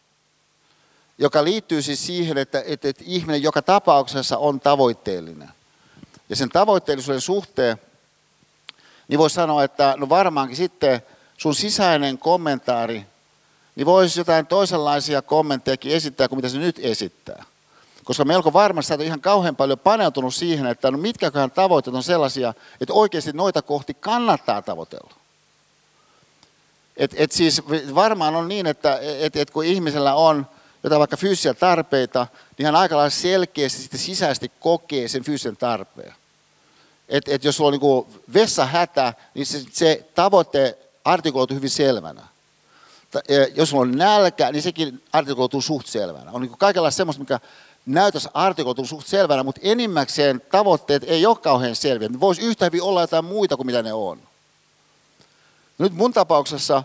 Speaker 2: joka liittyy siis siihen, että, että, että ihminen joka tapauksessa on tavoitteellinen. Ja sen tavoitteellisuuden suhteen, niin voisi sanoa, että no varmaankin sitten sun sisäinen kommentaari, niin voisi jotain toisenlaisia kommenttejakin esittää kuin mitä se nyt esittää. Koska melko varmasti sä et ihan kauhean paljon paneutunut siihen, että no mitkäköhän tavoitteet on sellaisia, että oikeasti noita kohti kannattaa tavoitella. Et, et siis varmaan on niin, että et, et kun ihmisellä on jotain vaikka fyysisiä tarpeita, niin hän aika lailla selkeästi sitten sisäisesti kokee sen fyysisen tarpeen. Et, et jos sulla on niin vessahätä, niin se, se tavoite artikuloitu hyvin selvänä. Jos on nälkä, niin sekin artikuloituu suht selvänä. On niin kaikenlaista semmoista, mikä näytössä artikuloituu suht selvänä, mutta enimmäkseen tavoitteet ei ole kauhean selviä. Ne voisi yhtä hyvin olla jotain muita kuin mitä ne on. Nyt mun tapauksessa,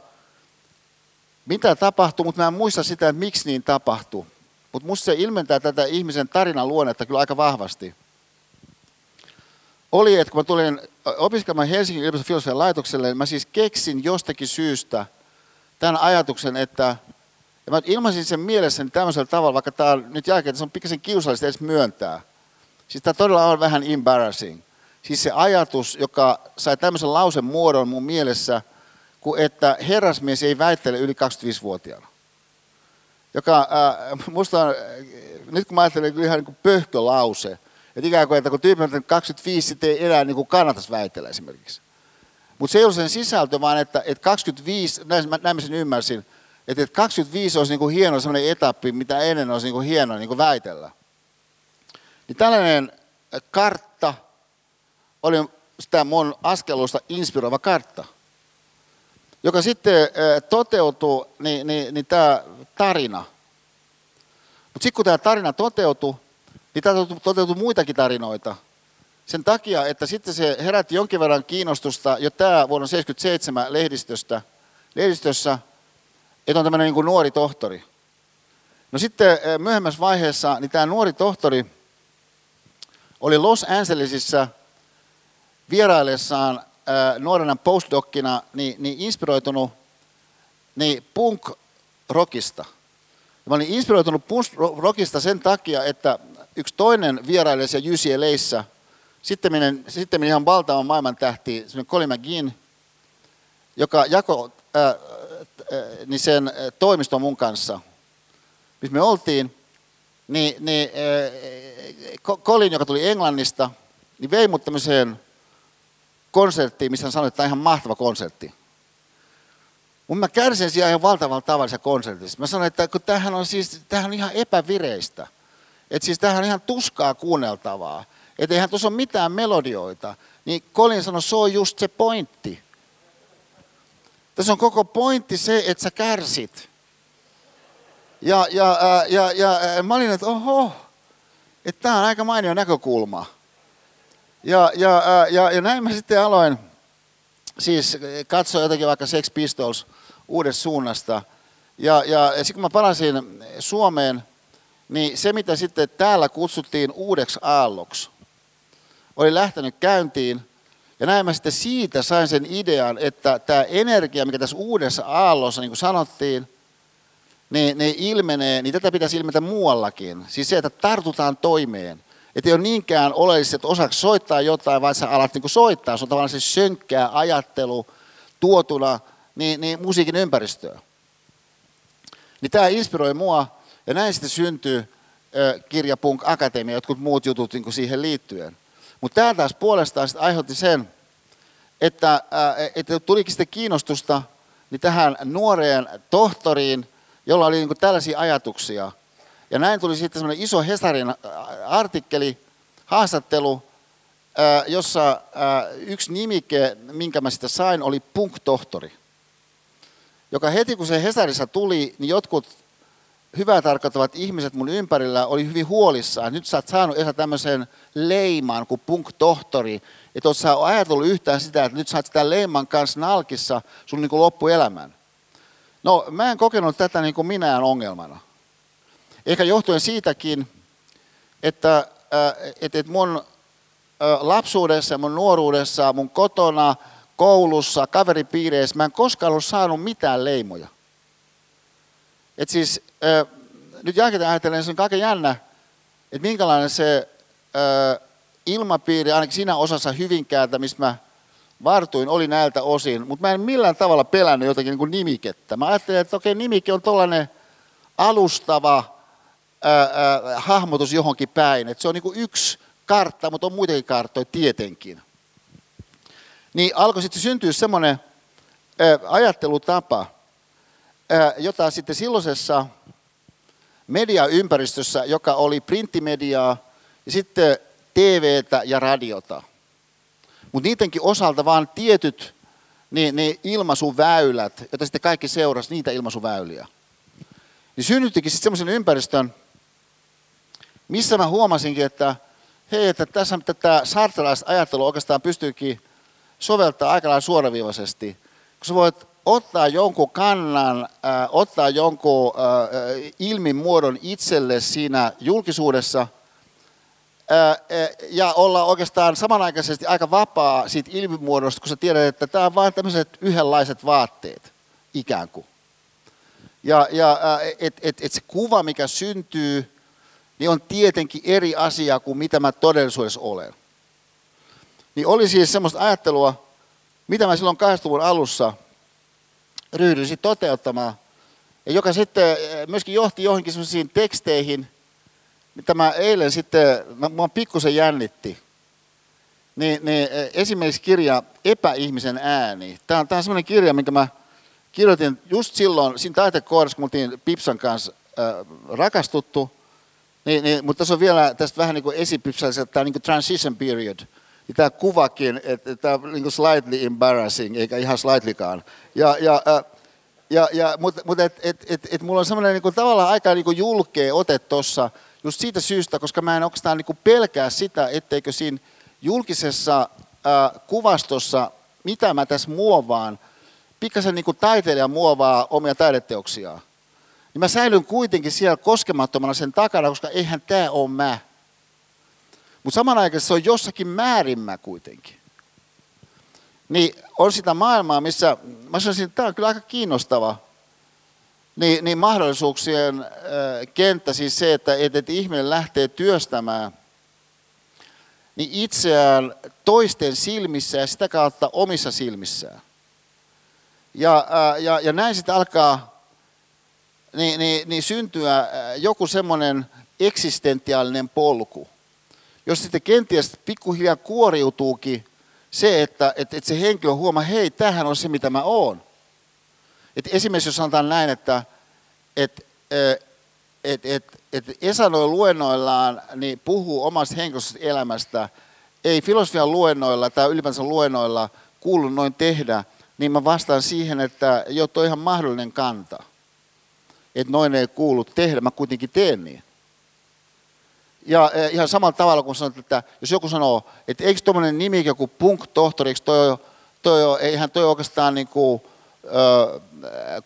Speaker 2: mitä tapahtuu, mutta mä en muista sitä, että miksi niin tapahtuu. Mutta musta se ilmentää tätä ihmisen tarinan luonnetta kyllä aika vahvasti oli, että kun mä tulin opiskelemaan Helsingin yliopiston filosofian laitokselle, niin mä siis keksin jostakin syystä tämän ajatuksen, että ja mä ilmaisin sen mielessäni tämmöisellä tavalla, vaikka tämä nyt jälkeen, se on pikkasen kiusallista edes myöntää. Siis tämä todella on vähän embarrassing. Siis se ajatus, joka sai tämmöisen lausen muodon mun mielessä, kuin että herrasmies ei väittele yli 25-vuotiaana. Joka äh, musta on, nyt kun mä ajattelen, kyllä ihan niin kuin pöhkölause, että ikään kuin, että kun tyyppi on 25, sitten ei enää niin kuin kannattaisi väitellä esimerkiksi. Mutta se ei ole sen sisältö, vaan että, että 25, näin, näin mä sen ymmärsin, että, että 25 olisi niin kuin hieno sellainen etappi, mitä ennen olisi niin kuin hieno niin kuin väitellä. niin tällainen kartta oli sitä mun askelusta inspiroiva kartta, joka sitten toteutui, niin, niin, niin tämä tarina. Mutta sitten kun tämä tarina toteutui, niin tämä toteutui muitakin tarinoita. Sen takia, että sitten se herätti jonkin verran kiinnostusta jo tämä vuonna 1977 lehdistöstä, lehdistössä, että on tämmöinen niin nuori tohtori. No sitten myöhemmässä vaiheessa, niin tämä nuori tohtori oli Los Angelesissa vieraillessaan nuorena postdokkina niin, niin inspiroitunut niin punk-rockista. Mä olin inspiroitunut punk-rockista sen takia, että yksi toinen vierailija UCLAissa, sitten, sitten ihan valtavan maailman tähti, Colin McGinn, joka jako ää, ää, niin sen toimiston mun kanssa, missä me oltiin, niin, niin ää, Colin, joka tuli Englannista, niin vei mut tämmöiseen konserttiin, missä hän sanoi, että tämä on ihan mahtava konsertti. Mutta mä kärsin siellä ihan valtavalla tavalla se konsertissa. Mä sanoin, että kun tämähän on siis, tämähän on ihan epävireistä. Että siis tämähän on ihan tuskaa kuunneltavaa. Että eihän tuossa ole mitään melodioita. Niin Colin sanoi, se on just se pointti. Tässä on koko pointti se, että sä kärsit. Ja, ja, ja, ja, ja mä olin, että oho, että tämä on aika mainio näkökulma. Ja, ja, ja, ja näin mä sitten aloin siis katsoa jotenkin vaikka Sex Pistols uudesta suunnasta. Ja, ja, ja sitten kun mä palasin Suomeen, niin se mitä sitten täällä kutsuttiin uudeksi aalloksi, oli lähtenyt käyntiin. Ja näin mä sitten siitä sain sen idean, että tämä energia, mikä tässä uudessa aallossa, niin kuin sanottiin, niin, niin ilmenee, niin tätä pitäisi ilmetä muuallakin. Siis se, että tartutaan toimeen. Että ei ole niinkään oleellista, että osaksi soittaa jotain, vaan sä alat niin soittaa. Se on tavallaan se sönkkää ajattelu tuotuna niin, niin musiikin ympäristöön. Niin tämä inspiroi mua ja näin sitten syntyy kirja Punk Akatemia, jotkut muut jutut niin siihen liittyen. Mutta tämä taas puolestaan sitten aiheutti sen, että, että tulikin sitten kiinnostusta niin tähän nuoreen tohtoriin, jolla oli niin tällaisia ajatuksia – ja näin tuli sitten semmoinen iso Hesarin äh, artikkeli, haastattelu, äh, jossa äh, yksi nimike, minkä mä sitä sain, oli punk-tohtori. Joka heti kun se Hesarissa tuli, niin jotkut hyvää tarkoittavat ihmiset mun ympärillä oli hyvin huolissaan. Nyt sä oot saanut Esa tämmöisen leiman kuin punk-tohtori. Että oot sä ajatellut yhtään sitä, että nyt sä oot sitä leiman kanssa nalkissa sun niin kuin loppuelämän. No mä en kokenut tätä niin kuin minään ongelmana. Ehkä johtuen siitäkin, että, äh, että mun äh, lapsuudessa, mun nuoruudessa, mun kotona, koulussa, kaveripiireissä, mä en koskaan ollut saanut mitään leimoja. Et siis, äh, nyt jälkeen ajatellen, se on kaiken jännä, että minkälainen se ilmapiiri, ainakin siinä osassa Hyvinkäältä, missä mä vartuin, oli näiltä osin, mutta mä en millään tavalla pelännyt jotakin niin nimikettä. Mä ajattelin, että okei, nimike on tuollainen alustava, ää, hahmotus johonkin päin. Et se on niin yksi kartta, mutta on muitakin karttoja tietenkin. Niin alkoi sitten syntyä semmoinen ajattelutapa, ää, jota sitten silloisessa mediaympäristössä, joka oli printtimediaa ja sitten TVtä ja radiota. Mutta niidenkin osalta vaan tietyt niin, niin ilmaisuväylät, joita sitten kaikki seurasi, niitä ilmaisuväyliä. Niin synnyttikin sitten semmoisen ympäristön, missä mä huomasinkin, että hei, että tässä tätä sartelaista ajattelua oikeastaan pystyykin soveltaa aika lailla suoraviivaisesti. Kun sä voit ottaa jonkun kannan, äh, ottaa jonkun äh, ilmimuodon itselle siinä julkisuudessa äh, ja olla oikeastaan samanaikaisesti aika vapaa siitä ilmimuodosta, kun sä tiedät, että tämä on vain tämmöiset yhdenlaiset vaatteet ikään kuin. Ja, ja että et, et se kuva, mikä syntyy niin on tietenkin eri asia kuin mitä mä todellisuudessa olen. Niin oli siis semmoista ajattelua, mitä mä silloin 80-luvun alussa ryhdyin toteuttamaan, ja joka sitten eh, myöskin johti johonkin semmoisiin teksteihin, mitä mä eilen sitten, mä pikkusen jännitti. Niin, niin eh, esimerkiksi kirja Epäihmisen ääni. Tämä on, on semmoinen kirja, minkä mä kirjoitin just silloin, siinä taitekohdassa, kun me oltiin Pipsan kanssa äh, rakastuttu – Niin, niin, mutta tässä on vielä tästä vähän niin kuin tämä niin kuin transition period. Ja tämä kuvakin, että tämä on niin kuin slightly embarrassing, eikä ihan slightlykaan. Ja, ja, ja, ja, mutta mutta et, et, et, et mulla on semmoinen niin kuin, tavallaan aika niin kuin julkea ote tuossa, just siitä syystä, koska mä en oikeastaan niin pelkää sitä, etteikö siinä julkisessa äh, kuvastossa, mitä mä tässä muovaan, pikkasen niin taiteilija muovaa omia taideteoksiaan niin mä säilyn kuitenkin siellä koskemattomana sen takana, koska eihän tämä ole mä. Mutta samanaikaisesti se on jossakin määrin mä kuitenkin. Niin on sitä maailmaa, missä, mä sanoisin, että tämä on kyllä aika kiinnostava, niin, niin mahdollisuuksien kenttä, siis se, että, että, että ihminen lähtee työstämään niin itseään toisten silmissä ja sitä kautta omissa silmissään. Ja, ja, ja näin sitten alkaa niin, niin, niin syntyä äh, joku semmoinen eksistentiaalinen polku, jos sitten kenties pikkuhiljaa kuoriutuukin se, että, että, että se henkilö huomaa, hei, tämähän on se, mitä mä oon. Et esimerkiksi jos sanotaan näin, että et, äh, et, et, et Esa luennoillaan niin puhuu omasta henkilöstä elämästä, ei filosofian luennoilla tai ylipäänsä luennoilla kuulu noin tehdä, niin mä vastaan siihen, että jo, toi ihan mahdollinen kanta että noin ei kuulu tehdä, mä kuitenkin teen niin. Ja eh, ihan samalla tavalla kun sanot, että jos joku sanoo, että eikö tuommoinen nimi joku punk-tohtori, eikö toi, toi, eihän toi oikeastaan niin kuin, ö,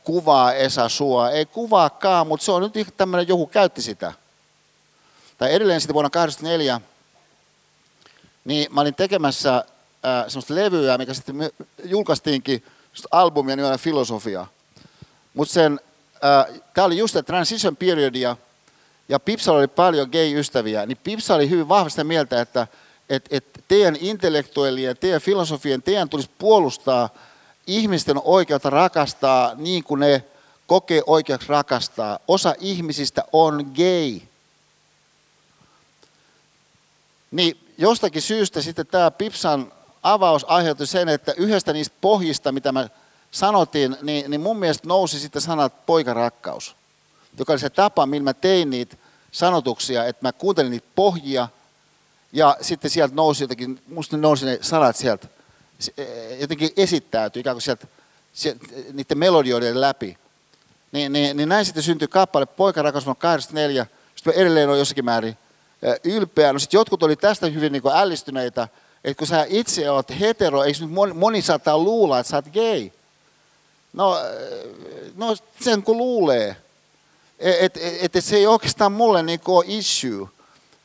Speaker 2: kuvaa Esa sua, ei kuvaakaan, mutta se on nyt tämmöinen, joku käytti sitä. Tai edelleen sitten vuonna 1984, niin mä olin tekemässä semmoista levyä, mikä sitten julkaistiinkin albumia nimellä Filosofia. Mutta sen tämä oli just transition periodia, ja Pipsalla oli paljon gay-ystäviä, niin Pipsa oli hyvin vahvasti mieltä, että et, et teidän intellektuellien, teidän filosofien, teidän tulisi puolustaa ihmisten oikeutta rakastaa niin kuin ne kokee oikeaksi rakastaa. Osa ihmisistä on gay. Niin jostakin syystä sitten tämä Pipsan avaus aiheutti sen, että yhdestä niistä pohjista, mitä mä sanottiin, niin, niin mun mielestä nousi sitten sanat poikarakkaus, joka oli se tapa, millä mä tein niitä sanotuksia, että mä kuuntelin niitä pohjia, ja sitten sieltä nousi jotenkin, musta nousi ne sanat sieltä, e, jotenkin esittäytyi ikään kuin sieltä, sieltä niiden melodioiden läpi. Niin, niin, niin näin sitten syntyi kappale Poika rakas 84, sitten edelleen on jossakin määrin e, ylpeä. No sitten jotkut oli tästä hyvin niin ällistyneitä, että kun sä itse olet hetero, eikö nyt moni, moni saattaa luulla, että sä oot gay? No, no sen kun luulee, että et, et se ei oikeastaan mulle niinku ole issue.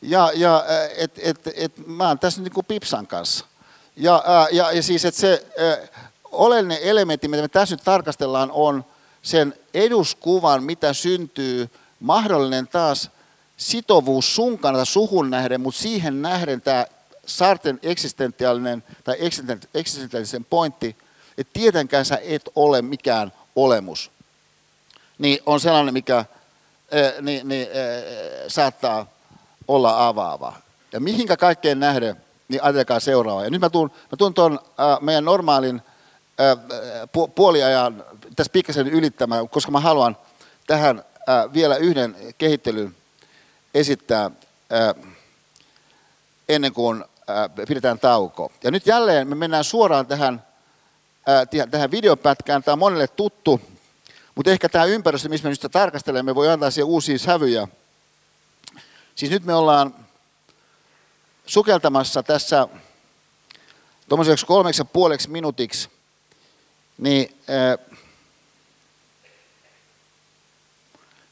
Speaker 2: Ja, ja että et, et, mä oon tässä niinku Pipsan kanssa. Ja, ja, ja siis, että se oleellinen elementti, mitä me tässä nyt tarkastellaan, on sen eduskuvan, mitä syntyy, mahdollinen taas sitovuus sun kannalta suhun nähden, mutta siihen nähden tämä Sarten eksistentiaalinen tai eksistentiaalisen pointti – että tietenkään sä et ole mikään olemus, niin on sellainen, mikä ää, niin, niin, ää, saattaa olla avaava. Ja mihinkä kaikkeen nähden, niin ajatelkaa seuraavaa. Ja nyt mä tuun, mä tuun tuon ää, meidän normaalin ää, pu, puoliajan tässä pikkasen ylittämään, koska mä haluan tähän ää, vielä yhden kehittelyn esittää ää, ennen kuin ää, pidetään tauko. Ja nyt jälleen me mennään suoraan tähän tähän videopätkään. Tämä on monelle tuttu, mutta ehkä tämä ympäristö, missä me nyt sitä tarkastelemme, voi antaa siihen uusia sävyjä. Siis nyt me ollaan sukeltamassa tässä tuommoiseksi kolmeksi ja puoleksi minuutiksi, niin äh,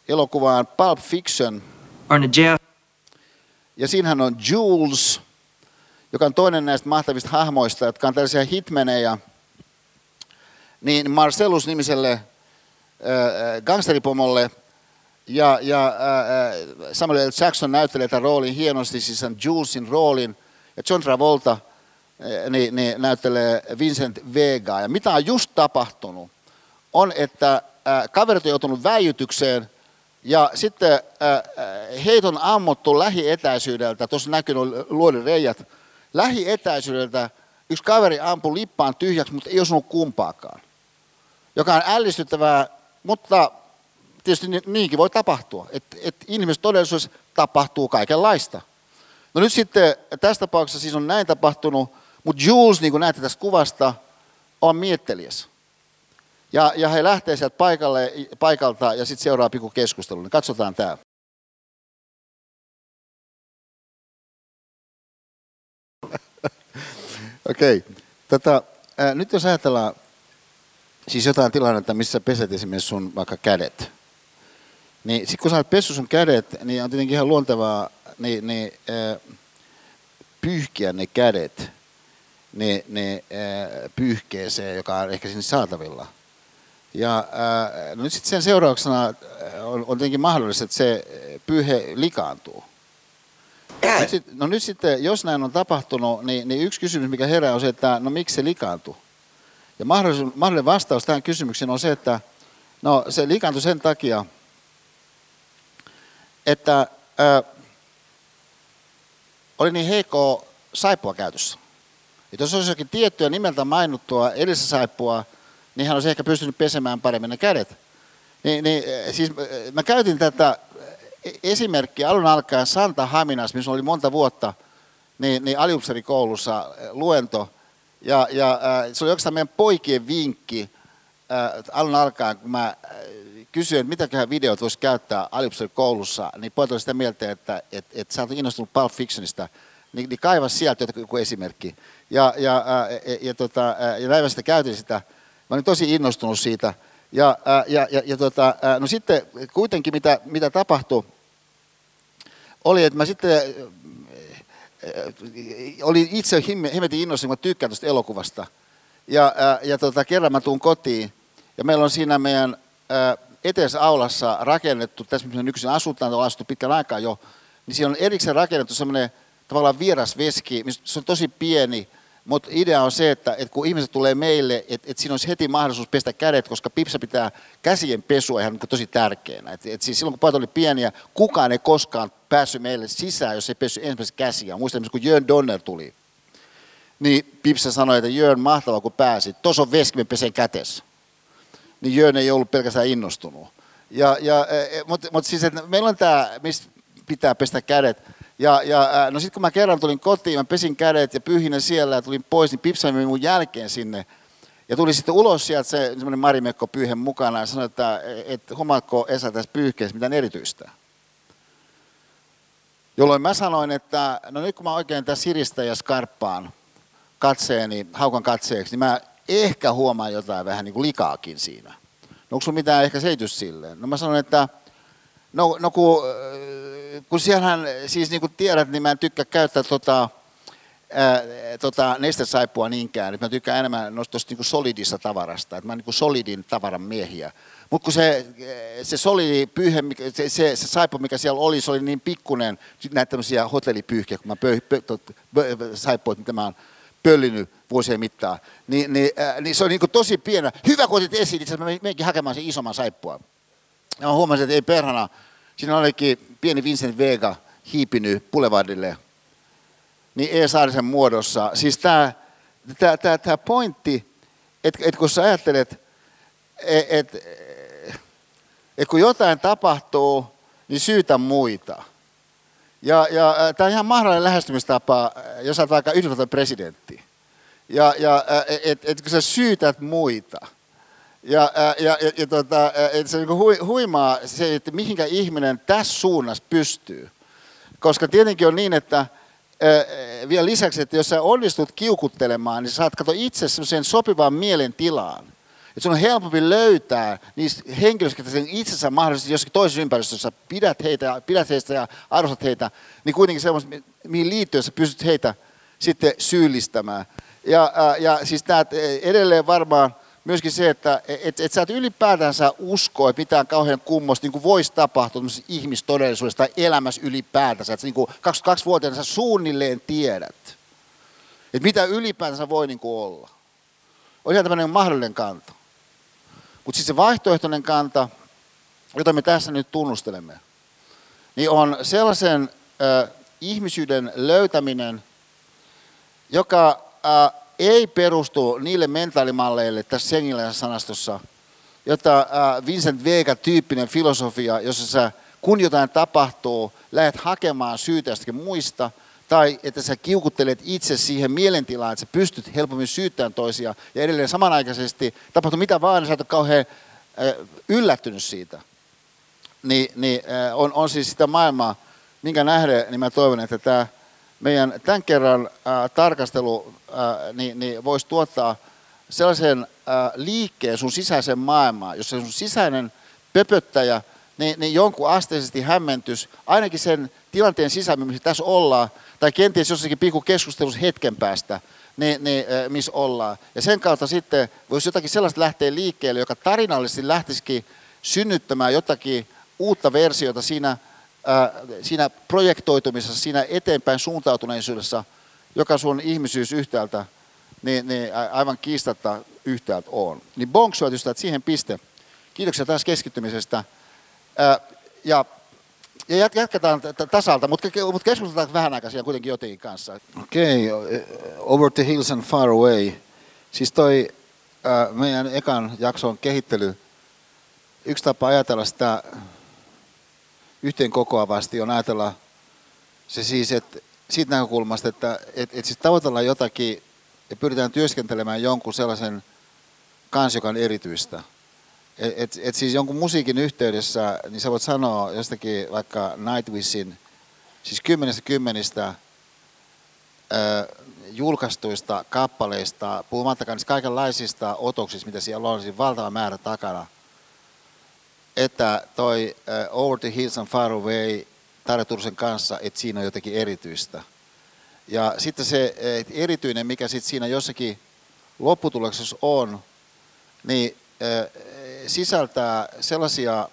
Speaker 2: elokuvaan Pulp Fiction. Ja siinähän on Jules, joka on toinen näistä mahtavista hahmoista, jotka on tällaisia hitmeneja – niin Marcellus-nimiselle gangsteripomolle ja, ja Samuel L. Jackson näyttelee tämän roolin hienosti, siis sen Julesin roolin, ja John Travolta niin, niin näyttelee Vincent Vega. Ja mitä on just tapahtunut, on, että kaverit on joutunut väijytykseen, ja sitten heitä on ammuttu lähietäisyydeltä, tuossa näkyy luodin reijät, lähietäisyydeltä yksi kaveri ampui lippaan tyhjäksi, mutta ei osunut kumpaakaan joka on ällistyttävää, mutta tietysti niinkin voi tapahtua, että, että inhimillisessä todellisuudessa tapahtuu kaikenlaista. No nyt sitten tässä tapauksessa siis on näin tapahtunut, mutta Jules, niin kuin näette tästä kuvasta, on miettelijäs. Ja, ja he lähtee sieltä paikalle, paikalta ja sitten seuraa pikku keskustelu. Niin katsotaan tämä. <laughs> Okei. Okay. Tätä, nyt jos ajatellaan siis jotain tilannetta, missä peset esimerkiksi sun vaikka kädet, niin sitten kun sä oot sun kädet, niin on tietenkin ihan luontevaa niin, niin, ää, pyyhkiä ne kädet ne, ne ää, pyyhkeeseen, joka on ehkä sinne saatavilla. Ja ää, no nyt sitten sen seurauksena on, on tietenkin mahdollista, että se pyyhe likaantuu. Nyt sit, no nyt sitten, jos näin on tapahtunut, niin, niin yksi kysymys, mikä herää, on se, että no miksi se likaantuu? Ja mahdollinen vastaus tähän kysymykseen on se, että no se likaantui sen takia, että ää, oli niin heikko saippua käytössä. Et jos olisi jokin tiettyä nimeltä mainittua edellisessä saippua, niin hän olisi ehkä pystynyt pesemään paremmin ne kädet. Niin, niin, siis mä käytin tätä esimerkki alun alkaen Santa Haminas, missä oli monta vuotta, niin, niin aliupserikoulussa luento. Ja, ja äh, se oli oikeastaan meidän poikien vinkki äh, alun alkaen, kun mä kysyin, että mitäköhän videot voisi käyttää aliupserikoulussa, niin pojat oli sitä mieltä, että et, et sä oot innostunut Pulp Fictionista, niin, niin kaiva sieltä joku esimerkki. Ja, ja, äh, ja, ja, tota, ja näin sitä käytin sitä. Mä olin tosi innostunut siitä. Ja, ja, ja, ja tota, no sitten kuitenkin mitä, mitä tapahtui, oli, että mä sitten olin itse hemmetin innostunut, kun tykkään tuosta elokuvasta. Ja, ja tota, kerran mä tuun kotiin, ja meillä on siinä meidän eteisessä aulassa rakennettu, tässä missä nykyisin asutaan, on asuttu pitkän aikaa jo, niin siinä on erikseen rakennettu semmoinen tavallaan vieras veski, se on tosi pieni, mutta idea on se, että, että kun ihmiset tulee meille, että, että siinä olisi heti mahdollisuus pestä kädet, koska pipsa pitää käsien pesua ihan niin tosi tärkeänä. Et, et siis silloin kun pojat oli pieniä, kukaan ei koskaan päässyt meille sisään, jos ei pessy ensimmäisen käsiä. Muistan, kun Jörn Donner tuli, niin Pipsa sanoi, että Jörn, mahtava kun pääsit, tuossa on veski, pesen kätessä. Niin Jörn ei ollut pelkästään innostunut. Ja, ja, e, e, Mutta mut siis, että meillä on tämä, mistä pitää pestä kädet. Ja, ja no sitten kun mä kerran tulin kotiin, mä pesin kädet ja pyyhin ne siellä ja tulin pois, niin Pipsa meni mun jälkeen sinne. Ja tuli sitten ulos sieltä se semmoinen marimekko pyyhen mukana ja sanoi, että et, huomaatko Esa tässä pyyhkeessä mitään erityistä. Jolloin mä sanoin, että no nyt kun mä oikein tässä siristä ja skarppaan katseeni, haukan katseeksi, niin mä ehkä huomaan jotain vähän niin kuin likaakin siinä. No onko sulla mitään ehkä selitys silleen? No mä sanoin, että no, no kun kun siellähän, siis niin kuin tiedät, niin mä en tykkää käyttää tota, tota nestesaippua niinkään. Mä tykkään enemmän tuosta niin solidista tavarasta. Että mä oon niin solidin tavaran miehiä. Mutta kun se, se solidi pyyhe, se, se, se saippu, mikä siellä oli, se oli niin pikkunen, näitä tämmöisiä hotellipyyhkiä, kun mä pöy, pö, to, pö, mitä mä oon pöllinyt vuosien mittaan, niin, niin, äh, niin se on niin kuin tosi pienä. Hyvä, kun otit esiin, asiassa mä menenkin hakemaan sen isomman saippua. Ja mä huomasin, että ei perhana, Siinä olikin pieni Vincent Vega hiipinyt Boulevardille, niin E. Saarisen muodossa. Siis tämä tää, tää, tää pointti, että et kun sä ajattelet, että et, et kun jotain tapahtuu, niin syytä muita. Ja, ja tämä on ihan mahdollinen lähestymistapa, jos olet vaikka Yhdysvaltain presidentti. Ja, ja et, et kun sä syytät muita – ja, ja, ja, ja tota, se on niin huimaa se, että mihinkä ihminen tässä suunnassa pystyy. Koska tietenkin on niin, että vielä lisäksi, että jos sä onnistut kiukuttelemaan, niin sä saat katsoa itse sen sopivaan mielentilaan. Että sun on helpompi löytää niistä henkilöistä, jotka sen itsensä mahdollisesti jossakin toisessa ympäristössä pidät, heitä, pidät heistä ja arvostat heitä, niin kuitenkin semmoista, mihin liittyen sä pystyt heitä sitten syyllistämään. Ja, ja siis tämä edelleen varmaan myöskin se, että et, et sä et ylipäätänsä usko, että mitään kauhean kummosta niin voisi tapahtua ihmistodellisuudessa tai elämässä ylipäätänsä. Että niin 22-vuotiaana sä suunnilleen tiedät, että mitä ylipäätänsä voi niin kuin olla. On ihan tämmöinen mahdollinen kanta. Mutta siis se vaihtoehtoinen kanta, jota me tässä nyt tunnustelemme, niin on sellaisen äh, ihmisyyden löytäminen, joka äh, ei perustu niille mentaalimalleille tässä Sengiläisen sanastossa, jota äh, Vincent Vega-tyyppinen filosofia, jossa sä, kun jotain tapahtuu, lähdet hakemaan syytä jostakin muista, tai että sä kiukuttelet itse siihen mielentilaan, että sä pystyt helpommin syyttämään toisia, ja edelleen samanaikaisesti tapahtuu mitä vaan, niin sä et ole kauhean äh, yllättynyt siitä. Niin, niin on, on siis sitä maailmaa, minkä nähden, niin mä toivon, että tämä meidän tämän kerran äh, tarkastelu äh, niin, niin voisi tuottaa sellaisen äh, liikkeen sun sisäisen maailmaan, jossa sun sisäinen pöpöttäjä niin, niin jonkun asteisesti hämmentys, ainakin sen tilanteen sisällä, missä tässä ollaan, tai kenties jossakin pikku keskustelussa hetken päästä, niin, niin, missä ollaan. Ja sen kautta sitten voisi jotakin sellaista lähteä liikkeelle, joka tarinallisesti lähtisikin synnyttämään jotakin uutta versiota siinä siinä projektoitumisessa, siinä eteenpäin suuntautuneisuudessa, joka sun ihmisyys yhtäältä, niin, niin aivan kiistatta yhtäältä on. Niin bonks, että siihen piste. Kiitoksia taas keskittymisestä. Ja, ja jatketaan tasalta, mutta, mutta keskustellaan vähän aikaa kuitenkin jotenkin kanssa. Okei, okay, Over the Hills and Far Away. Siis toi meidän ekan jakson kehittely, yksi tapa ajatella sitä yhteen kokoavasti on ajatella se siis, että siitä näkökulmasta, että et, et siis tavoitellaan jotakin ja pyritään työskentelemään jonkun sellaisen kanssa, joka on erityistä. Et, et, et siis jonkun musiikin yhteydessä, niin sä voit sanoa jostakin vaikka Nightwishin, siis kymmenestä kymmenistä äh, julkaistuista kappaleista, puhumattakaan niistä kaikenlaisista otoksista, mitä siellä on, siis valtava määrä takana – että toi uh, Over the Hills and Far Away Tarja kanssa, että siinä on jotakin erityistä. Ja sitten se erityinen, mikä sitten siinä jossakin lopputuloksessa on, niin uh, sisältää sellaisia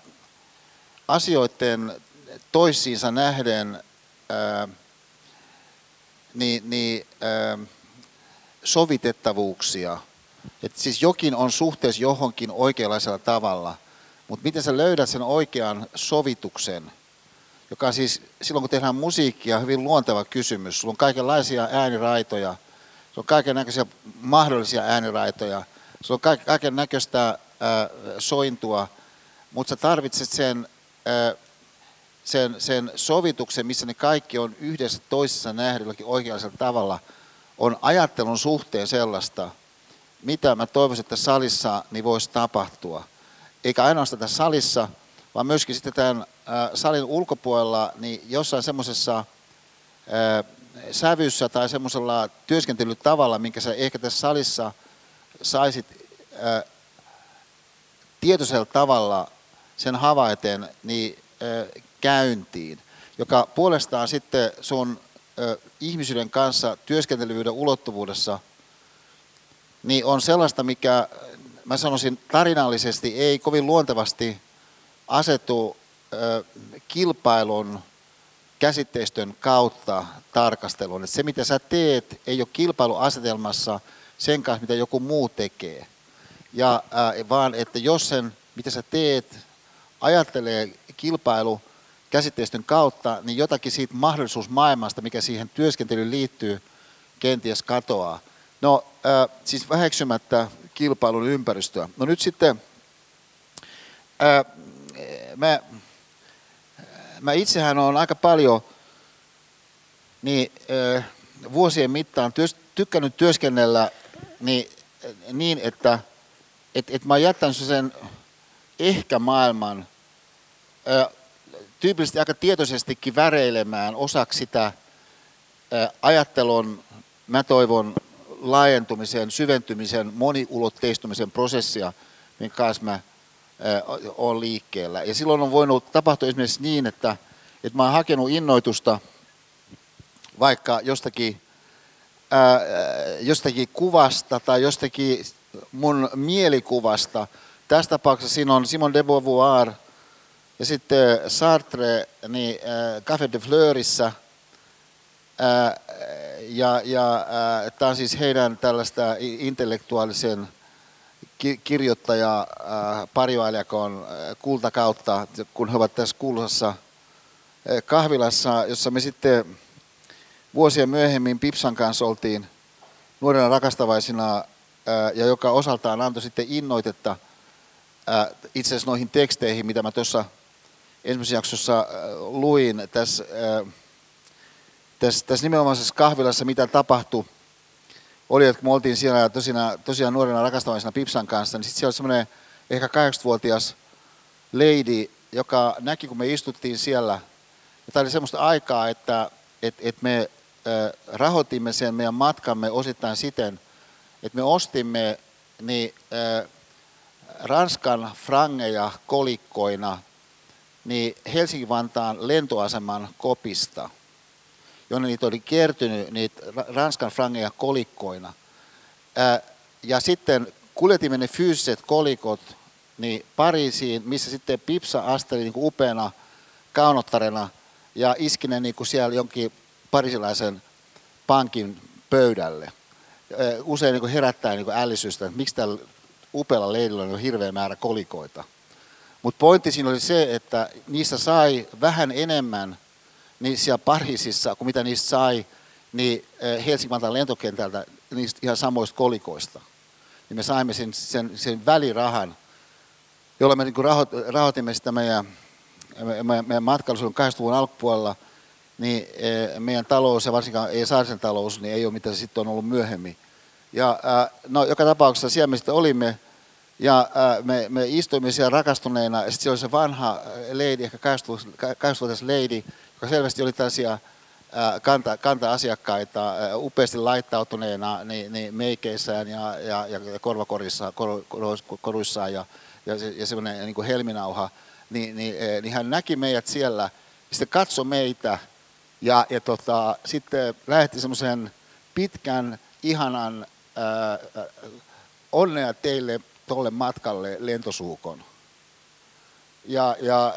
Speaker 2: asioiden toisiinsa nähden niin, niin, sovitettavuuksia. Että siis jokin on suhteessa johonkin oikeanlaisella tavalla – mutta miten sä löydät sen oikean sovituksen, joka siis silloin kun tehdään musiikkia, hyvin luonteva kysymys. Sulla on kaikenlaisia ääniraitoja, sulla on kaiken näköisiä mahdollisia ääniraitoja, sulla on kaiken näköistä sointua, mutta sä tarvitset sen, ää, sen, sen sovituksen, missä ne kaikki on yhdessä toisessa nähden oikeallisella tavalla, on ajattelun suhteen sellaista, mitä mä toivoisin, että salissa niin voisi tapahtua – eikä ainoastaan tässä salissa, vaan myöskin sitten tämän salin ulkopuolella, niin jossain semmoisessa sävyssä tai semmoisella työskentelytavalla, minkä sä ehkä tässä salissa saisit tietoisella tavalla sen havaiten niin käyntiin, joka puolestaan sitten sun ihmisyyden kanssa työskentelyvyyden ulottuvuudessa niin on sellaista, mikä mä sanoisin tarinallisesti ei kovin luontevasti asetu kilpailun käsitteistön kautta tarkasteluun. Se, mitä sä teet, ei ole kilpailuasetelmassa sen kanssa, mitä joku muu tekee. Ja, vaan että jos sen, mitä sä teet, ajattelee kilpailu käsitteistön kautta, niin jotakin siitä mahdollisuusmaailmasta, mikä siihen työskentelyyn liittyy, kenties katoaa. No siis väheksymättä kilpailun ympäristöä. No nyt sitten ää, mä, mä itsehän olen aika paljon niin, ää, vuosien mittaan työs, tykkännyt työskennellä niin, niin että et, et mä oon jättänyt sen ehkä maailman ää, tyypillisesti aika tietoisestikin väreilemään osaksi sitä ää, ajattelun, mä toivon, laajentumisen, syventymisen, moniulotteistumisen prosessia, minkä kanssa mä olen liikkeellä. Ja silloin on voinut tapahtua esimerkiksi niin, että, että mä oon hakenut innoitusta vaikka jostakin, ää, jostakin kuvasta tai jostakin mun mielikuvasta. Tässä tapauksessa siinä on Simon de Beauvoir ja sitten Sartre niin, äh, Café de Fleurissä – ja, ja tämä on siis heidän tällaista intellektuaalisen kirjoittaja parjoailijakon kultakautta, kun he ovat tässä kuuluisassa kahvilassa, jossa me sitten vuosia myöhemmin Pipsan kanssa oltiin nuorena rakastavaisina ja joka osaltaan antoi sitten innoitetta itse asiassa noihin teksteihin, mitä mä tuossa ensimmäisessä jaksossa luin tässä, tässä, tässä nimenomaisessa kahvilassa, mitä tapahtui, oli, että kun me oltiin siellä tosiaan, tosiaan nuorena rakastavaisena Pipsan kanssa, niin sitten siellä oli semmoinen ehkä 80-vuotias lady, joka näki, kun me istuttiin siellä, ja tämä oli semmoista aikaa, että et, et me rahoitimme sen meidän matkamme osittain siten, että me ostimme niin, Ranskan frangeja kolikkoina niin Helsinki-Vantaan lentoaseman kopista, jonne niitä oli kertynyt niitä Ranskan frangeja kolikkoina. Ja sitten kuljetimme ne fyysiset kolikot niin Pariisiin, missä sitten Pipsa asteli niin kuin upeana kaunottarena ja iski ne niin kuin siellä jonkin parisilaisen pankin pöydälle. Usein niin kuin herättää niin kuin ällisystä, että miksi tällä upealla leidillä on hirveä määrä kolikoita. Mutta pointti siinä oli se, että niistä sai vähän enemmän niin siellä Pariisissa kuin mitä niistä sai niin Helsingin lentokentältä niistä ihan samoista kolikoista. Niin me saimme sen, sen, sen välirahan, jolla me niin rahoitimme sitä meidän, meidän matkailusuuden 80-luvun alkupuolella, niin meidän talous ja varsinkaan ei Saarisen talous, niin ei ole mitä se sitten on ollut myöhemmin. Ja no, joka tapauksessa siellä me sitten olimme, ja me, me istuimme siellä rakastuneena, ja sitten siellä oli se vanha lady, ehkä 80-vuotias lady, joka selvästi oli tällaisia kanta, kanta-asiakkaita upeasti laittautuneena niin, niin meikeissään ja, ja, ja korvakorissa, kor, koruissaan ja, ja, ja semmoinen niin kuin helminauha, niin, niin, niin hän näki meidät siellä, sitten katsoi meitä ja, ja tota, sitten lähetti semmoisen pitkän, ihanan ää, onnea teille tuolle matkalle lentosuukon. Ja, ja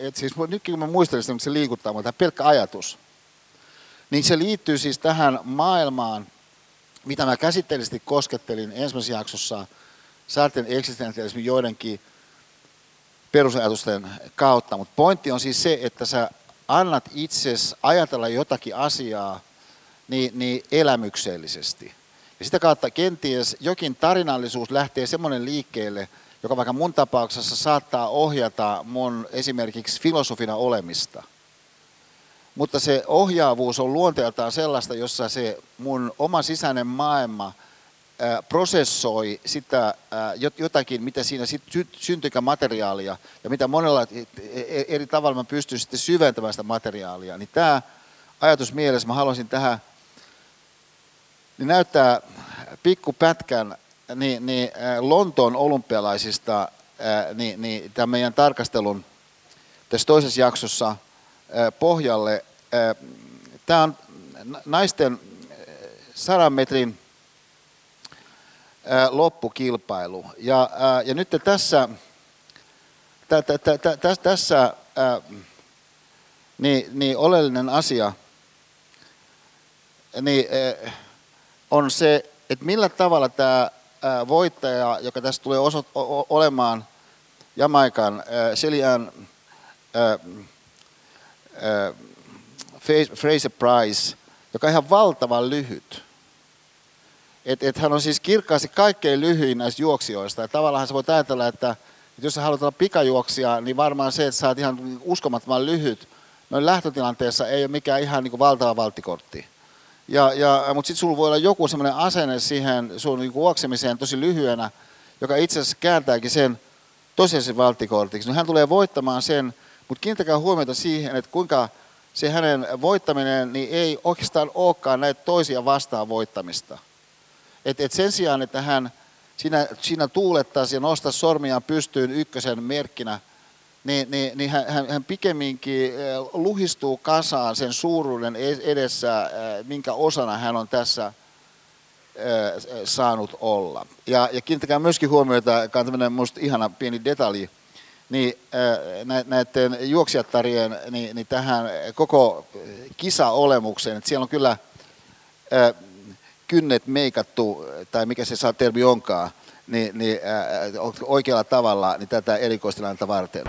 Speaker 2: et siis nytkin kun mä muistelen sitä, se liikuttaa mutta pelkkä ajatus. Niin se liittyy siis tähän maailmaan, mitä mä käsitteellisesti koskettelin ensimmäisessä jaksossa saarten eksistentialismin joidenkin perusajatusten kautta. Mutta pointti on siis se, että sä annat itses ajatella jotakin asiaa niin, niin elämyksellisesti. Ja sitä kautta kenties jokin tarinallisuus lähtee semmoinen liikkeelle, joka vaikka mun tapauksessa saattaa ohjata mun esimerkiksi filosofina olemista. Mutta se ohjaavuus on luonteeltaan sellaista, jossa se mun oma sisäinen maailma prosessoi sitä jotakin, mitä siinä syntyykään materiaalia ja mitä monella e, e, eri tavalla mä pystyn sitten syventämään sitä materiaalia. Niin tämä ajatus mielessä, mä haluaisin tähän niin näyttää pikkupätkän niin, niin Lontoon olympialaisista niin, niin tämän meidän tarkastelun tässä toisessa jaksossa pohjalle. Tämä on naisten sadan metrin loppukilpailu. Ja, ja nyt tässä, tä, tä, tä, tä, tässä niin, niin oleellinen asia niin, on se, että millä tavalla tämä voittaja, joka tässä tulee osot, olemaan Jamaikan Selian Fraser Price, joka on ihan valtavan lyhyt. Et, et hän on siis kirkkaasti kaikkein lyhyin näistä juoksijoista. Ja tavallaan sä voit ajatella, että, että jos sä haluat olla pikajuoksija, niin varmaan se, että sä oot ihan uskomattoman lyhyt, noin lähtötilanteessa ei ole mikään ihan niin valtava valttikortti. Ja, ja, mutta sitten sulla voi olla joku sellainen asenne siihen sun niin juoksemiseen tosi lyhyenä, joka itse asiassa kääntääkin sen tosiasiallisen valttikortiksi. No hän tulee voittamaan sen, mutta kiinnittäkää huomiota siihen, että kuinka se hänen voittaminen niin ei oikeastaan olekaan näitä toisia vastaan voittamista. Et, et sen sijaan, että hän siinä, siinä tuulettaisi ja nostaisi sormiaan pystyyn ykkösen merkkinä, niin, niin, niin hän, hän pikemminkin eh, luhistuu kasaan sen suuruuden edessä, eh, minkä osana hän on tässä eh, saanut olla. Ja, ja kiinnittäkää myöskin huomiota, joka on tämmöinen musta ihana pieni detalji, niin näiden juoksijattarien niin, niin tähän koko kisaolemukseen, että siellä on kyllä kynnet meikattu, tai mikä se saa termi onkaan, niin, niin ää, oikealla tavalla niin tätä erikoistilannetta varten.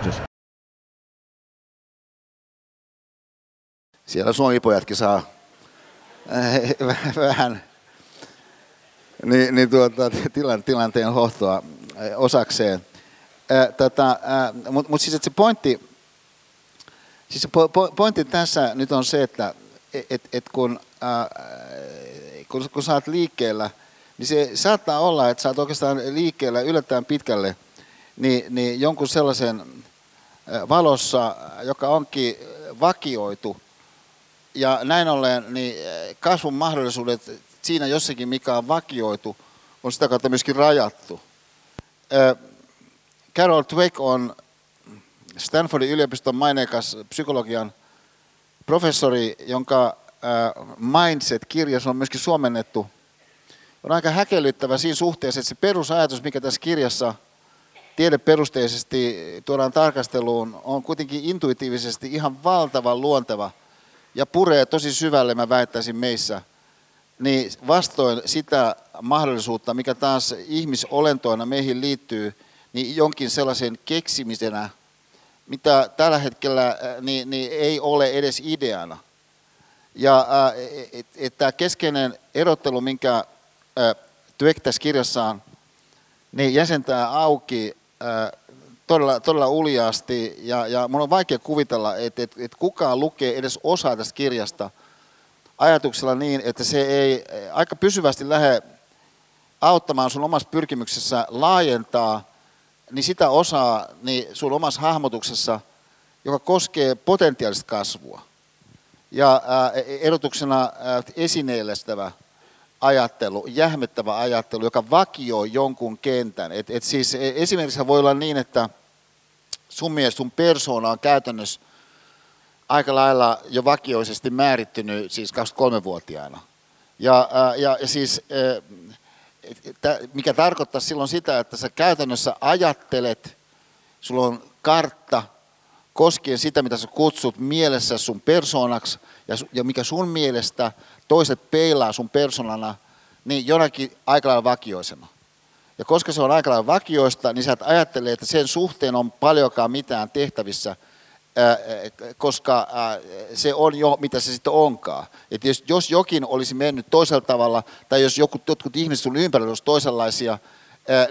Speaker 2: Siellä suomipojatkin saa <laughs> vähän niin, niin tuota, tilanteen hohtoa osakseen. tota, Mutta mut siis se pointti, siis se pointti tässä nyt on se, että et, et kun, ää, kun, kun oot liikkeellä, niin se saattaa olla, että sä oot oikeastaan liikkeellä yllättäen pitkälle, niin, niin jonkun sellaisen valossa, joka onkin vakioitu, ja näin ollen niin kasvun mahdollisuudet siinä jossakin, mikä on vakioitu, on sitä kautta myöskin rajattu. Carol Dweck on Stanfordin yliopiston maineikas psykologian professori, jonka Mindset-kirja on myöskin suomennettu. On aika häkellyttävä siinä suhteessa, että se perusajatus, mikä tässä kirjassa tiedeperusteisesti tuodaan tarkasteluun, on kuitenkin intuitiivisesti ihan valtavan luonteva ja puree tosi syvälle, mä väittäisin meissä, niin vastoin sitä mahdollisuutta, mikä taas ihmisolentoina meihin liittyy, niin jonkin sellaisen keksimisenä, mitä tällä hetkellä niin, niin ei ole edes ideana. Ja että tämä keskeinen erottelu, minkä Dweck tässä kirjassaan niin jäsentää auki todella, todella uljaasti, ja, ja mun on vaikea kuvitella, että, että, että kukaan lukee edes osaa tästä kirjasta ajatuksella niin, että se ei aika pysyvästi lähde auttamaan sun omassa pyrkimyksessä laajentaa niin sitä osaa niin sun omassa hahmotuksessa, joka koskee potentiaalista kasvua. Ja erotuksena ää, esineellistävä ajattelu, jähmettävä ajattelu, joka vakioi jonkun kentän. Et, et siis e, esimerkiksi voi olla niin, että sun mielestä sun persoona on käytännössä aika lailla jo vakioisesti määrittynyt siis 23-vuotiaana. Ja, ja, ja siis mikä tarkoittaa silloin sitä, että sä käytännössä ajattelet, sulla on kartta koskien sitä, mitä sä kutsut mielessä sun persoonaksi, ja, ja mikä sun mielestä toiset peilaa sun persoonana, niin jonakin aika lailla vakioisena. Ja koska se on aika lailla vakioista, niin sä et ajattele, että sen suhteen on paljonkaan mitään tehtävissä – koska se on jo mitä se sitten onkaan. Et jos, jos jokin olisi mennyt toisella tavalla, tai jos joku, jotkut ihmiset sun ympärillä olisi toisenlaisia,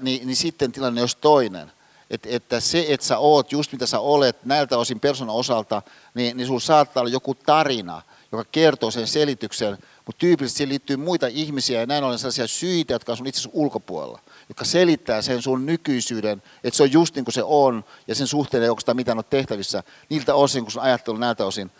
Speaker 2: niin, niin sitten tilanne olisi toinen. Et, että se, että sä oot just mitä sä olet näiltä osin persoonan osalta, niin, niin sulla saattaa olla joku tarina, joka kertoo sen selityksen, mutta tyypillisesti siihen liittyy muita ihmisiä ja näin ollen sellaisia syitä, jotka on sun itse ulkopuolella joka selittää sen sun nykyisyyden, että se on just niin kuin se on, ja sen suhteen ei oikeastaan mitään ole tehtävissä, niiltä osin, kun sun ajattelu näiltä osin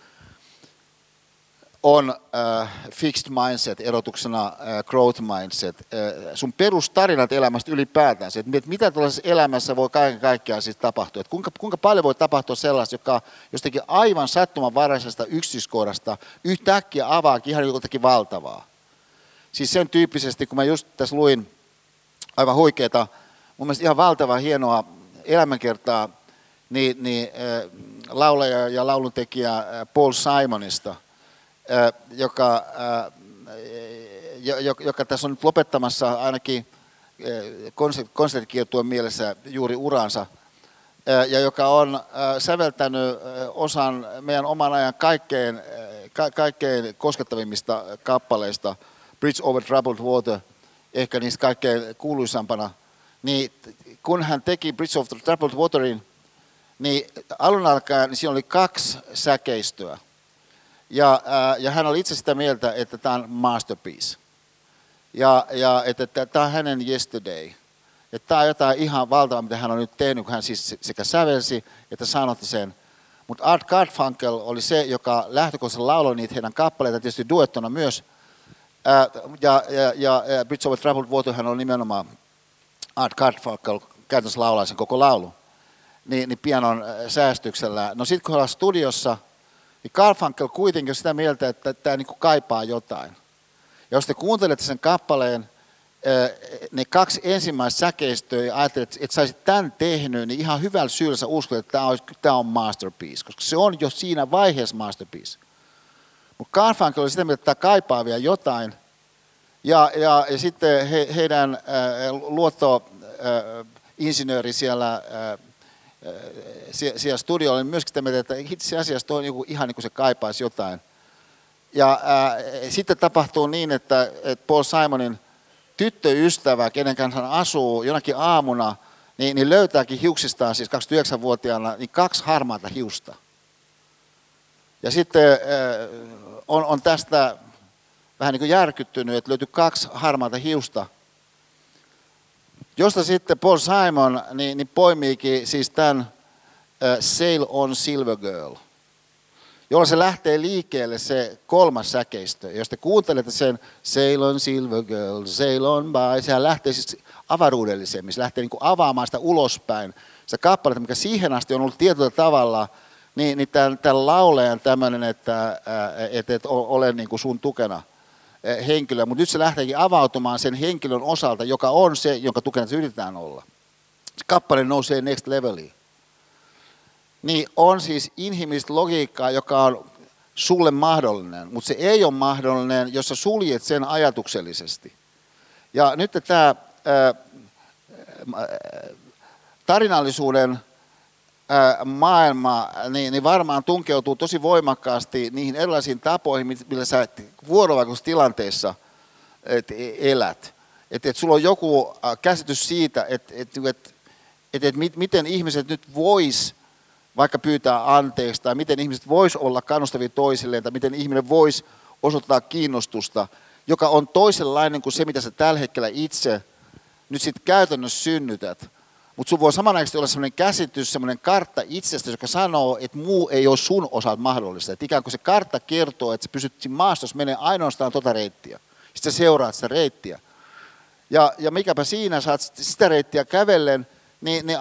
Speaker 2: on äh, fixed mindset, erotuksena äh, growth mindset, äh, sun perustarinat elämästä ylipäätään, se, että mitä tällaisessa elämässä voi kaiken kaikkiaan siis tapahtua, että kuinka, kuinka paljon voi tapahtua sellaista, joka jostakin aivan sattumanvaraisesta yksityiskohdasta yhtäkkiä avaakin ihan jotakin valtavaa. Siis sen tyyppisesti, kun mä just tässä luin aivan huikeeta, mun mielestä ihan valtavan hienoa elämänkertaa, niin, niin äh, laulaja ja lauluntekijä äh, Paul Simonista, joka, joka, tässä on nyt lopettamassa ainakin konserttikiertueen mielessä juuri uransa, ja joka on säveltänyt osan meidän oman ajan kaikkein, ka, kaikkein koskettavimmista kappaleista, Bridge over Troubled Water – ehkä niistä kaikkein kuuluisampana, niin kun hän teki Bridge the Troubled Waterin, niin alun alkaen niin siinä oli kaksi säkeistöä. Ja, ää, ja hän oli itse sitä mieltä, että tämä on masterpiece. Ja, ja että, tämä on hänen yesterday. Että tämä on jotain ihan valtavaa, mitä hän on nyt tehnyt, kun hän siis sekä sävelsi että sanotti sen. Mutta Art Garfunkel oli se, joka lähtökohtaisesti lauloi niitä heidän kappaleita, tietysti duettona myös – ja, ja, ja, ja Bridge over Troubled Waterhan on nimenomaan Art Carfunkel käytännössä laulaa sen koko laulu. Niin, niin pianon säästyksellä. No sitten kun ollaan studiossa, niin Carfunkel kuitenkin on sitä mieltä, että tämä niin kaipaa jotain. Ja jos te kuuntelette sen kappaleen, ne kaksi ensimmäistä säkeistöä ja ajattelet, että saisit tämän tehnyt, niin ihan hyvällä syyllä sä uskot, että tämä on, tämä on masterpiece, koska se on jo siinä vaiheessa masterpiece. Mutta Garfunkel oli sitä mieltä, että tämä kaipaa vielä jotain. Ja, ja, ja sitten he, heidän äh, luottoinsinööri siellä, äh, siellä studiolla oli myöskin sitä mieltä, että itse asiassa tuo on ihan niin kuin se kaipaisi jotain. Ja äh, sitten tapahtuu niin, että, että Paul Simonin tyttöystävä, kenen kanssa hän asuu jonakin aamuna, niin, niin löytääkin hiuksistaan, siis 29-vuotiaana, niin kaksi harmaata hiusta. Ja sitten äh, on, on tästä vähän niin kuin järkyttynyt, että löytyi kaksi harmaata hiusta, josta sitten Paul Simon niin, niin poimiikin siis tämän äh, Sail on Silver Girl, jolla se lähtee liikkeelle se kolmas säkeistö. Jos te kuuntelette sen Sail on Silver Girl, Sail on by, sehän lähtee siis avaruudellisemmin, se lähtee niin kuin avaamaan sitä ulospäin. Se kappale, mikä siihen asti on ollut tietyllä tavalla, niin, niin tämän, tämän laulajan tämmöinen, että, että, että ole niin kuin sun tukena – henkilöä, mutta nyt se lähteekin avautumaan sen henkilön osalta, joka on se, jonka tukena se yritetään olla. Se kappale nousee next leveliin. Niin on siis inhimillistä logiikkaa, joka on sulle mahdollinen, mutta se ei ole mahdollinen, jos sä suljet sen ajatuksellisesti. Ja nyt tämä tarinallisuuden maailma niin, niin varmaan tunkeutuu tosi voimakkaasti niihin erilaisiin tapoihin, millä sä vuorovaikutustilanteessa et, elät. Että et sulla on joku käsitys siitä, että et, et, et, et miten ihmiset nyt vois vaikka pyytää anteeksi, tai miten ihmiset vois olla kannustavia toisilleen, tai miten ihminen voisi osoittaa kiinnostusta, joka on toisenlainen kuin se, mitä sä tällä hetkellä itse nyt sitten käytännössä synnytät. Mutta sun voi samanaikaisesti olla sellainen käsitys, sellainen kartta itsestä, joka sanoo, että muu ei ole sun osalta mahdollista. Että ikään kuin se kartta kertoo, että sä pysyt siinä maastossa menee ainoastaan tota reittiä. Sitten sä seuraat sitä reittiä. Ja, ja mikäpä siinä, saat sitä reittiä kävellen, niin ne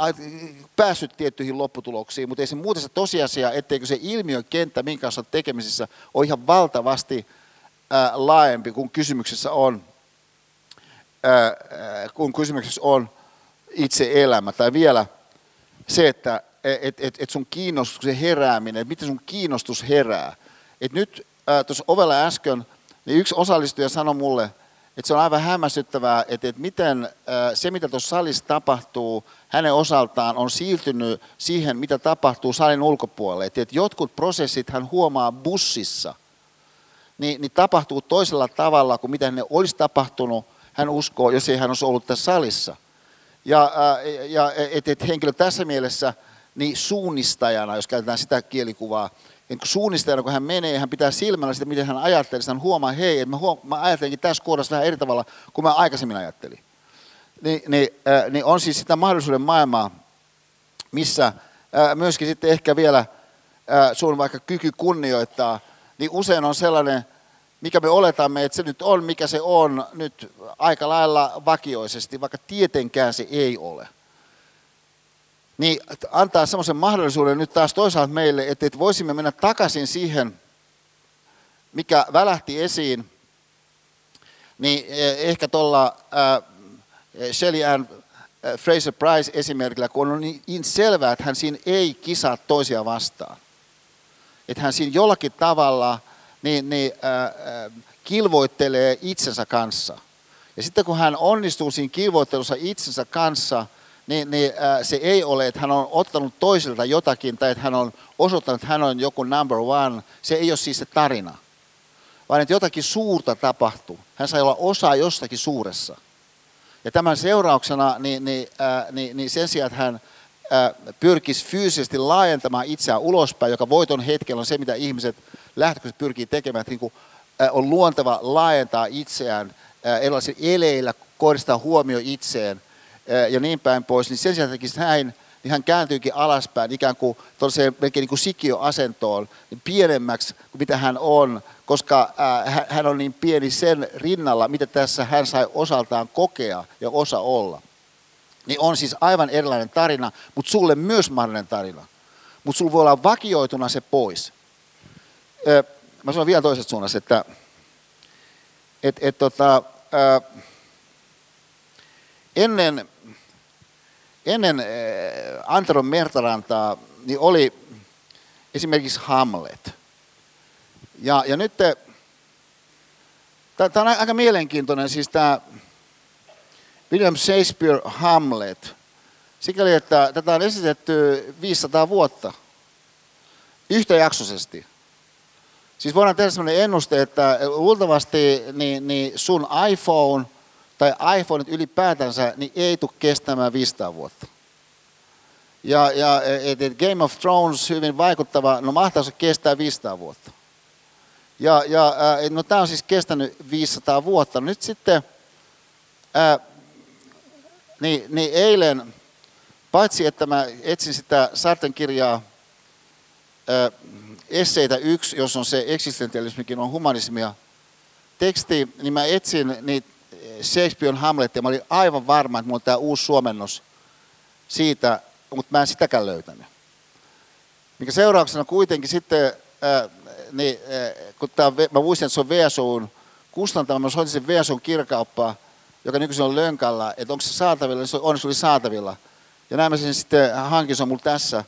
Speaker 2: päässyt tiettyihin lopputuloksiin, mutta ei se muuta se tosiasia, etteikö se ilmiökenttä, minkä kanssa tekemisissä, ole ihan valtavasti ää, laajempi, kun kysymyksessä on, ää, kun kysymyksessä on itse elämä. Tai vielä se, että et, et, et sun kiinnostuksen herääminen, että miten sun kiinnostus herää. Et nyt tuossa ovella äsken, niin yksi osallistuja sanoi mulle, että se on aivan hämmästyttävää, että, että miten se, mitä tuossa salissa tapahtuu, hänen osaltaan on siirtynyt siihen, mitä tapahtuu salin ulkopuolelle. Että, että jotkut prosessit hän huomaa bussissa, niin, niin tapahtuu toisella tavalla kuin mitä ne olisi tapahtunut, hän uskoo, jos ei hän olisi ollut tässä salissa. Ja, äh, ja että et henkilö tässä mielessä niin suunnistajana, jos käytetään sitä kielikuvaa, niin kun suunnistajana, kun hän menee, hän pitää silmällä sitä, miten hän ajattelee, hän huomaa, hei, että mä, huom- mä ajattelinkin tässä kohdassa vähän eri tavalla kuin mä aikaisemmin ajattelin. Ni, niin, äh, niin on siis sitä mahdollisuuden maailmaa, missä äh, myöskin sitten ehkä vielä äh, sun vaikka kyky kunnioittaa, niin usein on sellainen mikä me oletamme, että se nyt on, mikä se on nyt aika lailla vakioisesti, vaikka tietenkään se ei ole. Niin antaa semmoisen mahdollisuuden nyt taas toisaalta meille, että, voisimme mennä takaisin siihen, mikä välähti esiin, niin eh, ehkä tuolla Shelly Ann äh, Fraser Price esimerkillä, kun on niin selvää, että hän siinä ei kisaa toisia vastaan. Että hän siinä jollakin tavalla – niin, niin äh, äh, kilvoittelee itsensä kanssa. Ja sitten kun hän onnistuu siinä kilvoittelussa itsensä kanssa, niin, niin äh, se ei ole, että hän on ottanut toiselta jotakin tai että hän on osoittanut, että hän on joku number one. Se ei ole siis se tarina, vaan että jotakin suurta tapahtuu. Hän sai olla osa jostakin suuressa. Ja tämän seurauksena niin, niin, äh, niin, niin sen sijaan, että hän äh, pyrkisi fyysisesti laajentamaan itseään ulospäin, joka voiton hetkellä on se, mitä ihmiset lähtökohtaisesti pyrkii tekemään, että niin kuin, on luonteva laajentaa itseään erilaisilla eleillä, kohdistaa huomio itseen ja niin päin pois, niin sen sijaan tekisi näin, niin hän kääntyykin alaspäin ikään kuin tuollaiseen melkein niin kuin sikioasentoon, niin pienemmäksi kuin mitä hän on, koska hän on niin pieni sen rinnalla, mitä tässä hän sai osaltaan kokea ja osa olla. Niin on siis aivan erilainen tarina, mutta sulle myös mahdollinen tarina. Mutta sulla voi olla vakioituna se pois mä sanon vielä toisesta suunnasta, että et, et, tota, ennen, ennen ää, Antaron Mertarantaa niin oli esimerkiksi Hamlet. Ja, ja nyt tämä on aika mielenkiintoinen, siis tämä William Shakespeare Hamlet, sikäli, että tätä on esitetty 500 vuotta yhtäjaksoisesti. Siis voidaan tehdä sellainen ennuste, että luultavasti niin, niin sun iPhone tai iPhone ylipäätänsä niin ei tule kestämään 500 vuotta. Ja, ja et, et Game of Thrones hyvin vaikuttava, no mahtaako se kestää 500 vuotta. Ja, ja no tämä on siis kestänyt 500 vuotta. Nyt sitten, ää, niin, niin eilen, paitsi että mä etsin sitä Sarten kirjaa, ää, esseitä yksi, jos on se eksistentialismikin on humanismia, teksti, niin mä etsin niitä Shakespearean Hamlet, ja mä olin aivan varma, että mulla on tämä uusi suomennos siitä, mutta mä en sitäkään löytänyt. Mikä seurauksena kuitenkin sitten, ää, niin, ää, kun tää, mä muistin, että se on VSOn kustantama, mä soitin sen VSOn kirkauppaa, joka nykyisin on Lönkalla, että onko se saatavilla, niin se onneksi oli saatavilla. Ja näin mä sen sitten hankin, se on mulla tässä.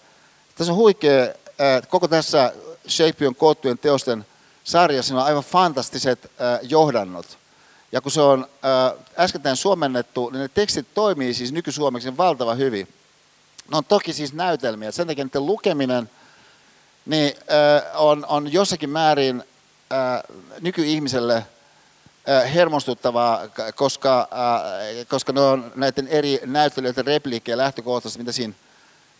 Speaker 2: Tässä on huikea, ää, koko tässä Shakespearean koottujen teosten sarjassa on aivan fantastiset ää, johdannot. Ja kun se on äh, äskettäin suomennettu, niin ne tekstit toimii siis nykysuomeksi valtava hyvin. Ne on toki siis näytelmiä. Sen takia niiden lukeminen niin, äh, on, on jossakin määrin äh, nykyihmiselle äh, hermostuttavaa, koska, äh, koska ne on näiden eri näyttelijöiden repliikkejä lähtökohtaisesti, mitä siinä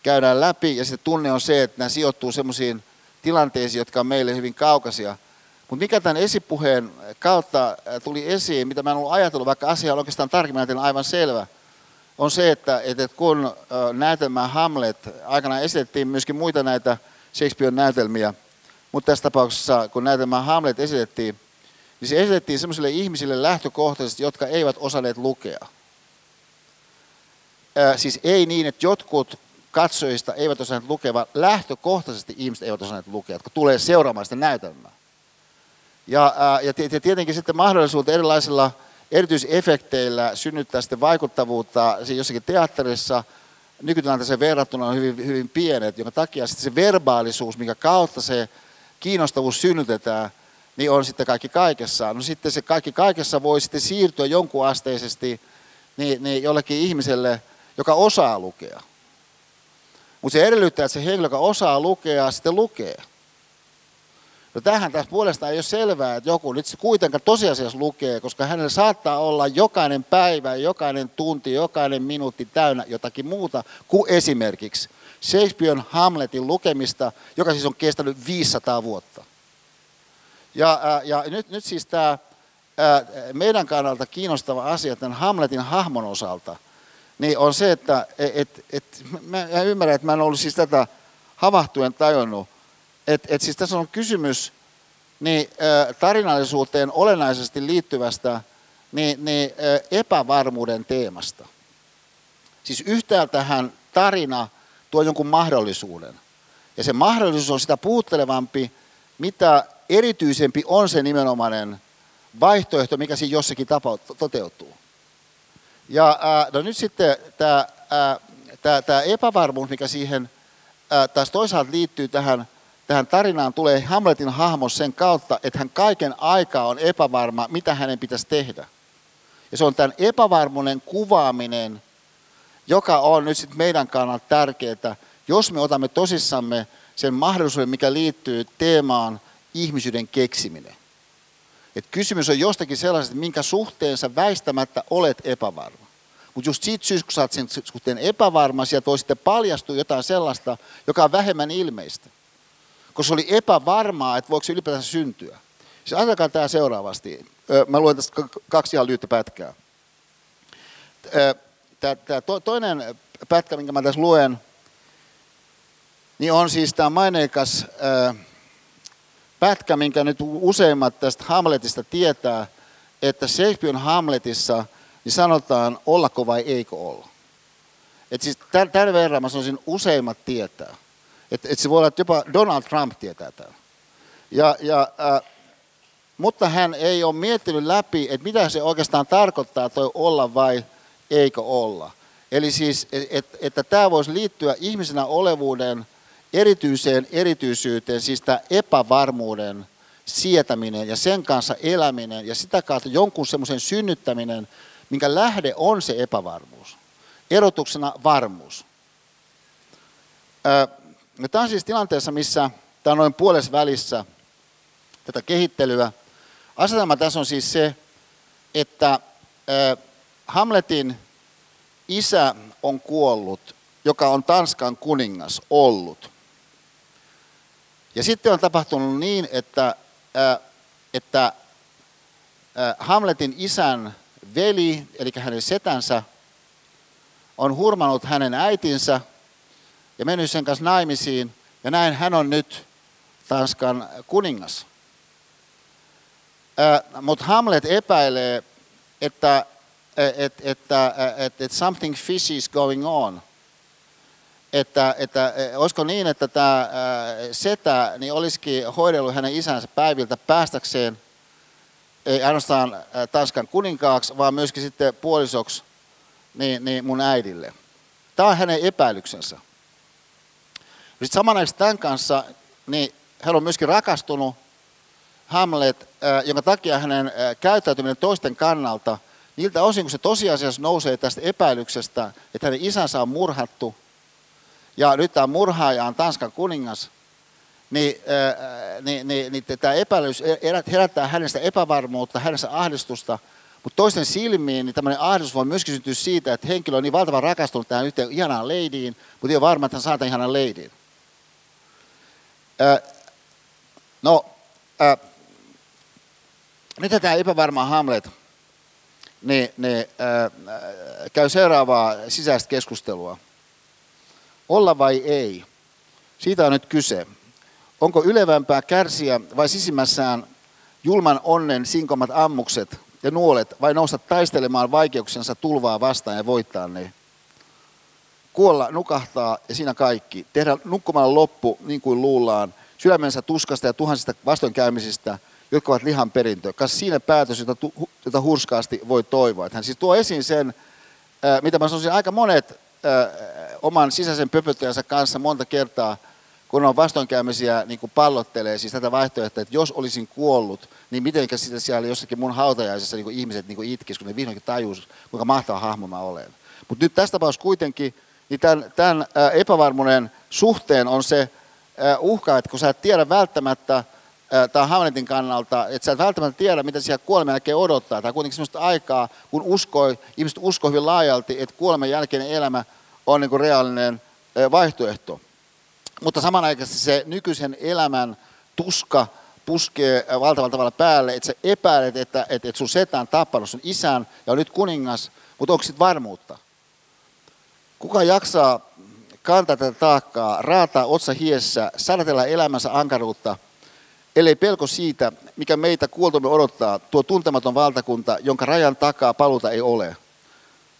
Speaker 2: käydään läpi. Ja sitten tunne on se, että nämä sijoittuu sellaisiin tilanteisiin, jotka on meille hyvin kaukaisia – mutta mikä tämän esipuheen kautta äh, tuli esiin, mitä mä en ollut ajatellut, vaikka asia on oikeastaan tarkemmin aivan selvä, on se, että, että kun äh, näytelmä Hamlet, aikana esitettiin myöskin muita näitä Shakespearen näytelmiä, mutta tässä tapauksessa, kun näytelmä Hamlet esitettiin, niin se esitettiin sellaisille ihmisille lähtökohtaisesti, jotka eivät osanneet lukea. Ää, siis ei niin, että jotkut katsojista eivät osanneet lukea, vaan lähtökohtaisesti ihmiset eivät osanneet lukea, jotka tulee seuraamaan sitä näytelmää. Ja, ja tietenkin sitten mahdollisuutta erilaisilla erityisefekteillä synnyttää sitten vaikuttavuutta jossakin teatterissa nykytilanteeseen verrattuna on hyvin, hyvin pienet, jonka takia sitten se verbaalisuus, mikä kautta se kiinnostavuus synnytetään, niin on sitten kaikki kaikessa. No sitten se kaikki kaikessa voi sitten siirtyä jonkun asteisesti niin, niin jollekin ihmiselle, joka osaa lukea. Mutta se edellyttää, että se henkilö, joka osaa lukea, sitten lukee. No tähän tässä puolestaan ei ole selvää, että joku nyt kuitenkaan tosiasiassa lukee, koska hänellä saattaa olla jokainen päivä, jokainen tunti, jokainen minuutti täynnä jotakin muuta kuin esimerkiksi Shakespearean Hamletin lukemista, joka siis on kestänyt 500 vuotta. Ja, ja nyt, nyt siis tämä meidän kannalta kiinnostava asia tämän Hamletin hahmon osalta, niin on se, että et, et, mä ymmärrän, että mä en ollut siis tätä havahtuen tajunnut, että et siis tässä on kysymys niin, tarinallisuuteen olennaisesti liittyvästä niin, niin, epävarmuuden teemasta. Siis yhtäältähän tarina tuo jonkun mahdollisuuden. Ja se mahdollisuus on sitä puuttelevampi, mitä erityisempi on se nimenomainen vaihtoehto, mikä siinä jossakin tapa toteutuu. Ja no nyt sitten tämä, tämä, tämä epävarmuus, mikä siihen taas toisaalta liittyy tähän tähän tarinaan tulee Hamletin hahmo sen kautta, että hän kaiken aikaa on epävarma, mitä hänen pitäisi tehdä. Ja se on tämän epävarmuuden kuvaaminen, joka on nyt sitten meidän kannalta tärkeää, jos me otamme tosissamme sen mahdollisuuden, mikä liittyy teemaan ihmisyyden keksiminen. Et kysymys on jostakin sellaisesta, minkä suhteensa väistämättä olet epävarma. Mutta just siitä syystä, kun sä oot sen suhteen epävarma, sieltä voi sitten paljastua jotain sellaista, joka on vähemmän ilmeistä koska se oli epävarmaa, että voiko se ylipäätään syntyä. Siis ajatelkaa tämä seuraavasti. Mä luen tästä kaksi ihan lyhyttä pätkää. Tämä toinen pätkä, minkä mä tässä luen, niin on siis tämä maineikas pätkä, minkä nyt useimmat tästä Hamletista tietää, että Shakespearean Hamletissa niin sanotaan ollako vai eikö olla. Et siis tämän verran mä sanoisin useimmat tietää. Että et se voi olla, että jopa Donald Trump tietää tämän. Ja, ja, äh, mutta hän ei ole miettinyt läpi, että mitä se oikeastaan tarkoittaa toi olla vai eikö olla. Eli siis, et, että tämä voisi liittyä ihmisenä olevuuden erityiseen erityisyyteen, siis tämä epävarmuuden sietäminen ja sen kanssa eläminen ja sitä kautta jonkun semmoisen synnyttäminen, minkä lähde on se epävarmuus. Erotuksena varmuus. Ö, No, tämä on siis tilanteessa, missä tämä on noin puolessa välissä tätä kehittelyä. Asetelma tässä on siis se, että Hamletin isä on kuollut joka on Tanskan kuningas ollut. Ja sitten on tapahtunut niin, että, että Hamletin isän veli, eli hänen setänsä, on hurmanut hänen äitinsä ja mennyt sen kanssa naimisiin, ja näin hän on nyt Tanskan kuningas. Mutta Hamlet epäilee, että, että, että, että, että something fishy is going on. Että, että olisiko niin, että tämä setä niin olisikin hoidellut hänen isänsä päiviltä päästäkseen ei ainoastaan Tanskan kuninkaaksi, vaan myöskin sitten puolisoksi niin, niin mun äidille. Tämä on hänen epäilyksensä. Sitten samanaikaisesti tämän kanssa, niin hän on myöskin rakastunut Hamlet, jonka takia hänen käyttäytyminen toisten kannalta, niiltä osin kun se tosiasiassa nousee tästä epäilyksestä, että hänen isänsä on murhattu, ja nyt tämä murhaaja on Tanskan kuningas, niin, niin, niin, niin tämä epäilys herättää hänestä epävarmuutta, hänestä ahdistusta, mutta toisten silmiin niin tämmöinen ahdistus voi myöskin syntyä siitä, että henkilö on niin valtavan rakastunut tähän yhteen ihanaan leidiin, mutta ei ole varma, että hän saa tämän ihanan leidin. no, ää, nyt tämä epävarma Hamlet niin, niin, ää, käy seuraavaa sisäistä keskustelua. Olla vai ei? Siitä on nyt kyse. Onko ylevämpää kärsiä vai sisimmässään julman onnen sinkomat ammukset ja nuolet vai nousta taistelemaan vaikeuksensa tulvaa vastaan ja voittaa ne? Kuolla, nukahtaa ja siinä kaikki. Tehdä nukkumalla loppu niin kuin luullaan, sydämensä tuskasta ja tuhansista vastoinkäymisistä, jotka ovat lihan perintö. Kas siinä päätös, jota, jota hurskaasti voi toivoa. Hän siis tuo esiin sen, mitä mä sanoisin, aika monet oman sisäisen pöpöttäjänsä kanssa monta kertaa, kun on vastoinkäymisiä, niin kuin pallottelee siis tätä vaihtoehtoa, että jos olisin kuollut, niin mitenkä sitä siellä jossakin mun hautajaisessa niin kuin ihmiset niin itkisivät, kun ne vihdoinkin tajus, kuinka mahtava hahmo mä olen. Mutta nyt tässä tapauksessa kuitenkin, niin tämän, tämän epävarmuuden suhteen on se uhka, että kun sä et tiedä välttämättä, tämä Hamletin kannalta, että sä et välttämättä tiedä, mitä siellä kuoleman jälkeen odottaa. Tämä on kuitenkin sellaista aikaa, kun uskoi, ihmiset uskoi hyvin laajalti, että kuoleman jälkeinen elämä on niin kuin reaalinen vaihtoehto. Mutta samanaikaisesti se nykyisen elämän tuska puskee valtavalla tavalla päälle, että sä epäilet, että, että, että sun setä on tappanut sun isän ja on nyt kuningas, mutta onko sitten varmuutta? Kuka jaksaa kantaa tätä taakkaa, raataa otsa hiessä, sadatella elämänsä ankaruutta, ellei pelko siitä, mikä meitä kuoltomme odottaa, tuo tuntematon valtakunta, jonka rajan takaa paluta ei ole –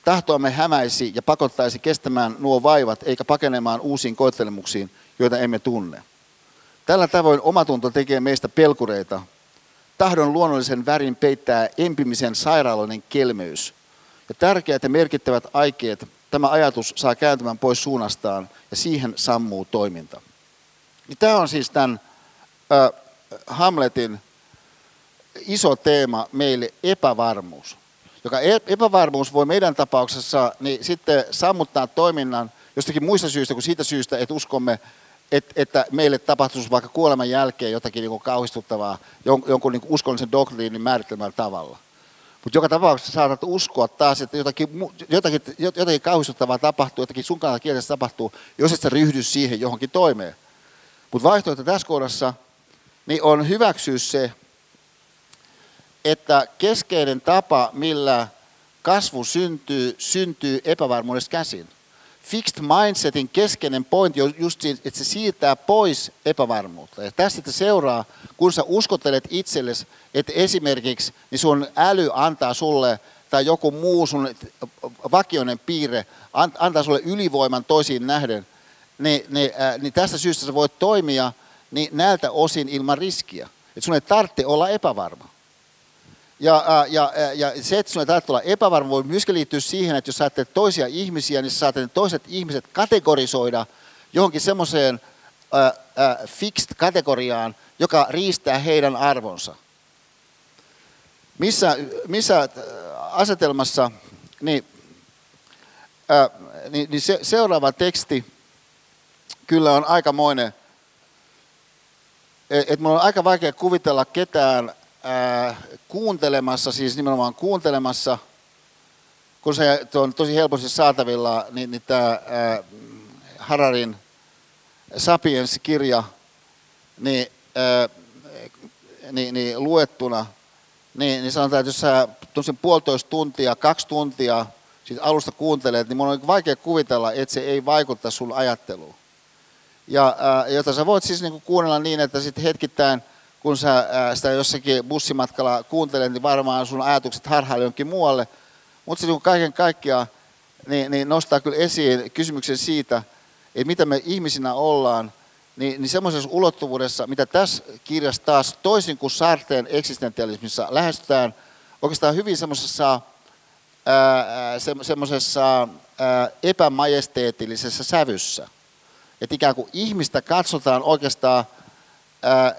Speaker 2: tahtoamme hämäisi ja pakottaisi kestämään nuo vaivat eikä pakenemaan uusiin koettelemuksiin, joita emme tunne. Tällä tavoin omatunto tekee meistä pelkureita. Tahdon luonnollisen värin peittää empimisen sairaaloinen kelmeys. Ja tärkeät ja merkittävät aikeet, tämä ajatus saa kääntymään pois suunnastaan ja siihen sammuu toiminta. Niin tämä on siis tämän äh, Hamletin iso teema meille epävarmuus joka e- epävarmuus voi meidän tapauksessa niin sitten sammuttaa toiminnan jostakin muista syistä kuin siitä syystä, että uskomme, että, että meille tapahtuisi vaikka kuoleman jälkeen jotakin niin kauhistuttavaa jonkun niin uskollisen doktriinin määrittelemällä tavalla. Mutta joka tapauksessa saatat uskoa taas, että jotakin, jotakin, jotakin kauhistuttavaa tapahtuu, jotakin sun kannalta kielessä tapahtuu, jos et sä ryhdy siihen johonkin toimeen. Mutta vaihtoehto tässä kohdassa niin on hyväksyä se, että keskeinen tapa, millä kasvu syntyy, syntyy epävarmuudesta käsin. Fixed mindsetin keskeinen pointti on just siinä, että se siirtää pois epävarmuutta. Ja tästä seuraa, kun sä uskottelet itsellesi, että esimerkiksi niin sun äly antaa sulle tai joku muu sun vakioinen piirre antaa sulle ylivoiman toisiin nähden, niin, niin, äh, niin tästä syystä sä voit toimia niin näiltä osin ilman riskiä. Että sun ei tarvitse olla epävarma. Ja, ja, ja se, että sinulle täytyy olla epävarma, voi myöskin liittyä siihen, että jos sä toisia ihmisiä, niin sä saat toiset ihmiset kategorisoida johonkin semmoiseen fixed kategoriaan, joka riistää heidän arvonsa. Missä, missä asetelmassa, niin, ää, niin, niin se, seuraava teksti kyllä on aikamoinen, että et on aika vaikea kuvitella ketään kuuntelemassa, siis nimenomaan kuuntelemassa, kun se on tosi helposti saatavilla, niin, niin tämä Hararin Sapiens-kirja niin, ää, niin, niin luettuna, niin, niin sanotaan, että jos sä tosin puolitoista tuntia, kaksi tuntia siis alusta kuuntelet, niin mun on vaikea kuvitella, että se ei vaikuta sun ajatteluun. Ja, ää, jota sä voit siis niinku kuunnella niin, että sitten hetkittäin, kun sä sitä jossakin bussimatkalla kuuntelet, niin varmaan sun ajatukset harhailee jonkin muualle. Mutta siis kaiken kaikkiaan niin, niin nostaa kyllä esiin kysymyksen siitä, että mitä me ihmisinä ollaan, niin, niin semmoisessa ulottuvuudessa, mitä tässä kirjassa taas toisin kuin Sarteen eksistentialismissa lähestytään oikeastaan hyvin semmoisessa se, semmoisessa epämajesteetillisessa sävyssä. Että ikään kuin ihmistä katsotaan oikeastaan ää,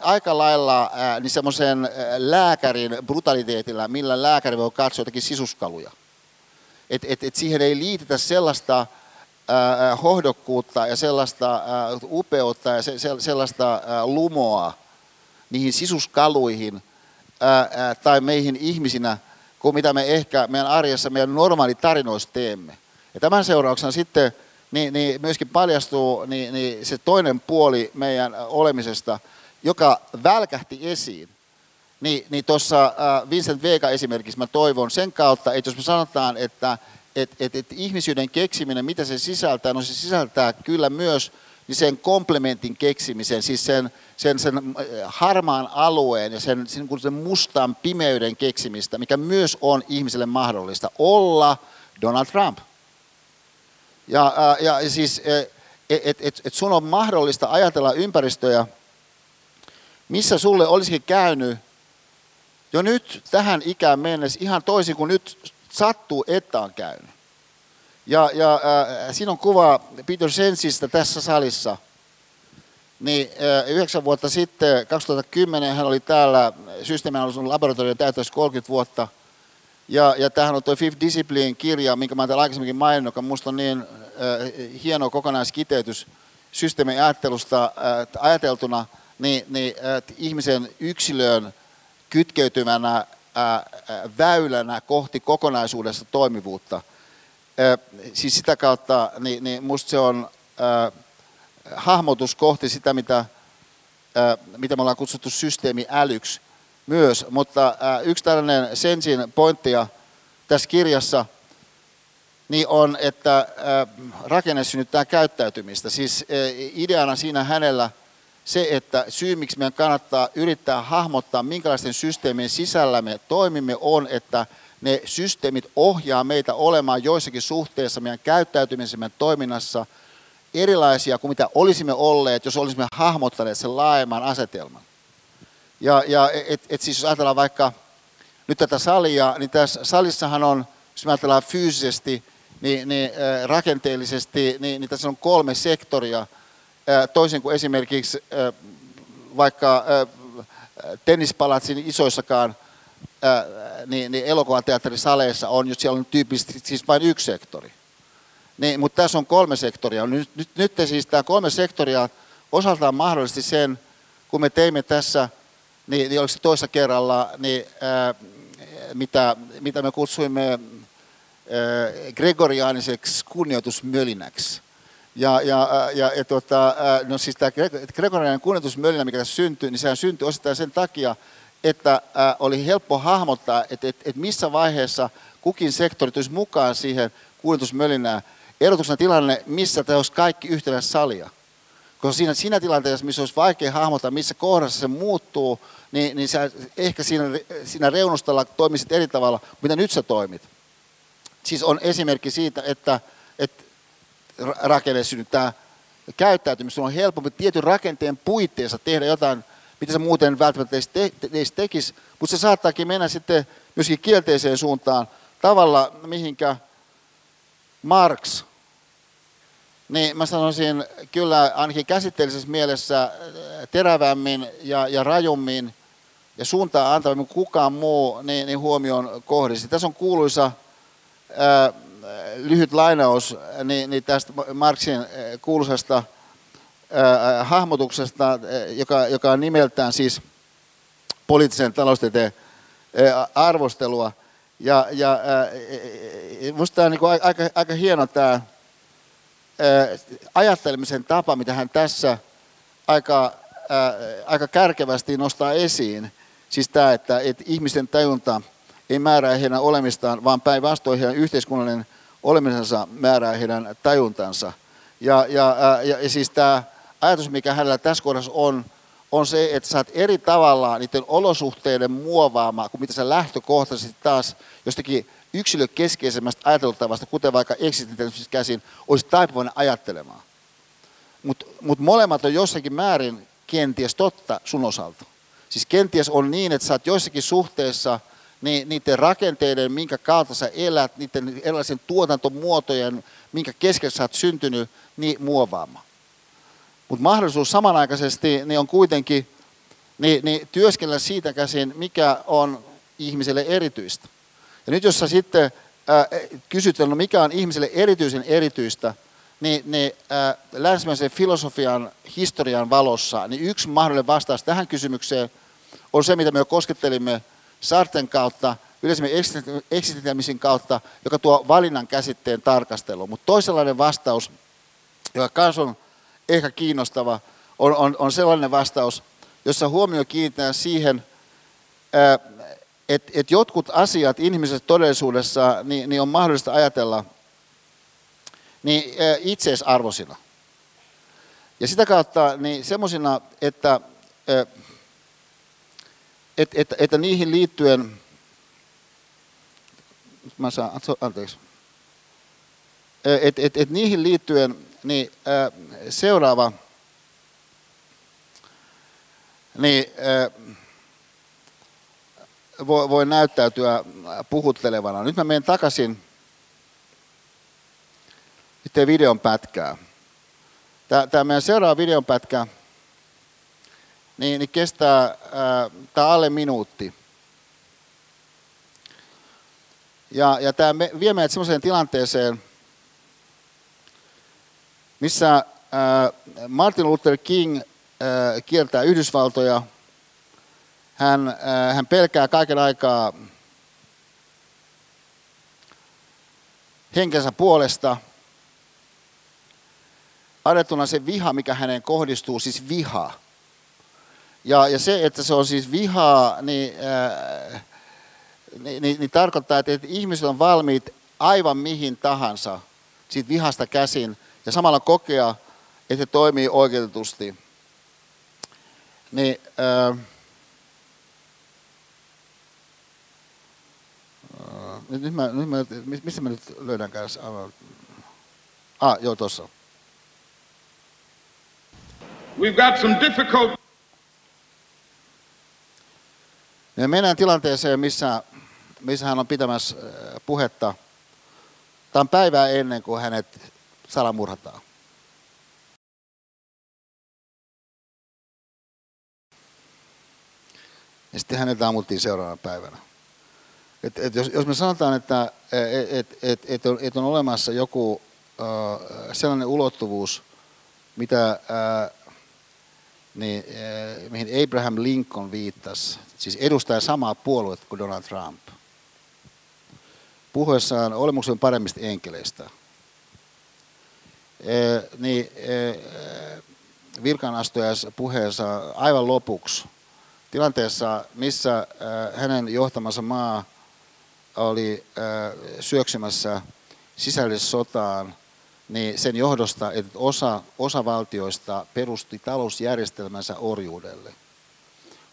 Speaker 2: aika lailla ää, niin semmoisen lääkärin brutaliteetilla, millä lääkäri voi katsoa jotakin sisuskaluja. Et, et, et siihen ei liitetä sellaista ää, hohdokkuutta ja sellaista ää, upeutta ja se, se, sellaista ää, lumoa niihin sisuskaluihin ää, ää, tai meihin ihmisinä, kuin mitä me ehkä meidän arjessa, meidän normaali tarinoissa teemme. Ja tämän seurauksena sitten niin, niin myöskin paljastuu niin, niin se toinen puoli meidän olemisesta, joka välkähti esiin. Niin, niin tuossa äh, Vincent Vega esimerkiksi mä toivon sen kautta, että jos me sanotaan, että et, et, et ihmisyyden keksiminen, mitä se sisältää, no se sisältää kyllä myös niin sen komplementin keksimisen, siis sen, sen, sen äh, harmaan alueen ja sen, sen, sen mustan pimeyden keksimistä, mikä myös on ihmiselle mahdollista olla Donald Trump. Ja, ja, siis, että et, et, sun on mahdollista ajatella ympäristöjä, missä sulle olisikin käynyt jo nyt tähän ikään mennessä ihan toisin kuin nyt sattuu, että on käynyt. Ja, ja äh, siinä on kuva Peter Sensistä tässä salissa. Niin äh, yhdeksän vuotta sitten, 2010, hän oli täällä, systeemianalyson laboratorion täyttäisi 30 vuotta. Ja, ja tämähän on tuo Fifth Discipline-kirja, minkä mä olen aikaisemminkin maininnut, joka on niin hieno kokonaiskiteytys systeemin ajattelusta äh, ajateltuna, niin, niin ihmisen yksilöön kytkeytyvänä väylänä kohti kokonaisuudessa toimivuutta – siis sitä kautta niin, niin musta se on hahmotus kohti sitä, mitä, mitä me ollaan kutsuttu systeemiälyksi myös. Mutta yksi tällainen Sensin pointtia tässä kirjassa niin on, että äh, rakenne synnyttää käyttäytymistä. Siis äh, ideana siinä hänellä se, että syy, miksi meidän kannattaa yrittää hahmottaa, minkälaisten systeemien sisällä me toimimme, on, että ne systeemit ohjaa meitä olemaan joissakin suhteessa meidän käyttäytymisemme toiminnassa erilaisia kuin mitä olisimme olleet, jos olisimme hahmottaneet sen laajemman asetelman. Ja, ja et, et siis jos ajatellaan vaikka nyt tätä salia, niin tässä salissahan on, jos me ajatellaan fyysisesti, niin, niin rakenteellisesti, niin, niin tässä on kolme sektoria, toisin kuin esimerkiksi vaikka tennispalatsin isoissakaan niin, niin elokuvateatterisaleissa on, jos siellä on tyypillisesti siis vain yksi sektori. Niin, mutta tässä on kolme sektoria. Nyt, nyt, nyt siis tämä kolme sektoria osaltaan mahdollisesti sen, kun me teimme tässä, niin, niin oliko se toisessa kerralla, niin, ää, mitä, mitä me kutsuimme gregoriaaniseksi kunnioitusmölinäksi. Ja, ja, ja, ja tuota, no siis tämä gregoriaaninen kunnioitusmölinä, mikä tässä syntyi, niin sehän syntyi osittain sen takia, että äh, oli helppo hahmottaa, että, että, että missä vaiheessa kukin sektori tulisi mukaan siihen kuljetusmölinään. Erotuksena tilanne, missä tämä olisi kaikki yhtenä salia. Koska siinä, siinä tilanteessa, missä olisi vaikea hahmottaa, missä kohdassa se muuttuu, niin, niin sä ehkä siinä, siinä reunustalla toimisit eri tavalla, mitä nyt sä toimit. Siis on esimerkki siitä, että, että rakenne synnyttää käyttäytymistä. on helpompi tietyn rakenteen puitteissa tehdä jotain mitä se muuten välttämättä edes tekisi, mutta se saattaakin mennä sitten myöskin kielteiseen suuntaan tavalla, mihinkä Marx, niin mä sanoisin kyllä ainakin käsitteellisessä mielessä äh, terävämmin ja, ja rajummin ja suuntaa antavammin kuin kukaan muu niin, niin huomioon kohdisi. Tässä on kuuluisa äh, lyhyt lainaus niin, niin tästä Marxin äh, kuuluisasta äh, hahmotuksesta, joka, joka on nimeltään siis poliittisen taloustieteen äh, arvostelua. Ja, ja äh, minusta tämä on niin aika, aika hieno tämä, ajattelemisen tapa, mitä hän tässä aika, aika kärkevästi nostaa esiin, siis tämä, että, että ihmisten tajunta ei määrää heidän olemistaan, vaan päinvastoin heidän yhteiskunnallinen olemisensa määrää heidän tajuntansa. Ja, ja, ja, ja siis tämä ajatus, mikä hänellä tässä kohdassa on, on se, että sä oot eri tavalla niiden olosuhteiden muovaama, kuin mitä sä lähtökohtaisesti taas jostakin yksilökeskeisemmästä ajateltavasta, kuten vaikka eksistentiaalisesta käsin, olisi taipuvainen ajattelemaan. Mutta mut molemmat on jossakin määrin kenties totta sun osalta. Siis kenties on niin, että sä oot joissakin suhteessa niin niiden rakenteiden, minkä kautta sä elät, niiden erilaisen tuotantomuotojen, minkä keskellä sä oot syntynyt, niin muovaamaan. Mutta mahdollisuus samanaikaisesti niin on kuitenkin niin, niin työskennellä siitä käsin, mikä on ihmiselle erityistä. Ja nyt jos sä sitten ää, kysyt, no mikä on ihmiselle erityisen erityistä, niin, niin ää, länsimäisen filosofian historian valossa, niin yksi mahdollinen vastaus tähän kysymykseen on se, mitä me jo koskettelimme Sarten kautta, yleisemmin eksistentialismin kautta, joka tuo valinnan käsitteen tarkasteluun. Mutta toisenlainen vastaus, joka myös on ehkä kiinnostava, on, on, on sellainen vastaus, jossa huomio kiinnitetään siihen, että et jotkut asiat ihmisessä todellisuudessa niin, niin on mahdollista ajatella niin itseisarvoisina. Ja sitä kautta niin semmoisina, että, että, että, että niihin liittyen, mä saan, anteeksi, että, että, että niihin liittyen niin seuraava, niin voi, voi näyttäytyä puhuttelevana. Nyt mä menen takaisin videon pätkää. Tämä meidän seuraava videon pätkä niin, niin kestää tämä alle minuutti. Ja, ja tämä vie meidät sellaiseen tilanteeseen, missä Martin Luther King kiertää Yhdysvaltoja. Hän, hän pelkää kaiken aikaa henkensä puolesta. Adettuna se viha, mikä hänen kohdistuu, siis viha. Ja, ja se, että se on siis vihaa, niin, äh, niin, niin, niin tarkoittaa, että, että ihmiset on valmiit aivan mihin tahansa siitä vihasta käsin – ja samalla kokea, että se toimii oikeutetusti. Niin, ää, nyt mä, nyt mä, missä mä nyt löydän kanssa? Ah, joo, tuossa. We've got some difficult... Me mennään tilanteeseen, missä, missä hän on pitämässä puhetta. Tämä on päivää ennen kuin hänet salamurhataan. Ja sitten häneltä ammuttiin seuraavana päivänä. Et, et jos, jos me sanotaan, että et, et, et on, et on olemassa joku äh, sellainen ulottuvuus, mitä, äh, niin, äh, mihin Abraham Lincoln viittasi, siis edustaa samaa puoluetta kuin Donald Trump, puhuessaan olemuksen paremmista enkeleistä – niin virkanastajassa puheessa aivan lopuksi tilanteessa, missä hänen johtamansa maa oli syöksymässä sisällissotaan, niin sen johdosta, että osa, osa valtioista perusti talousjärjestelmänsä orjuudelle.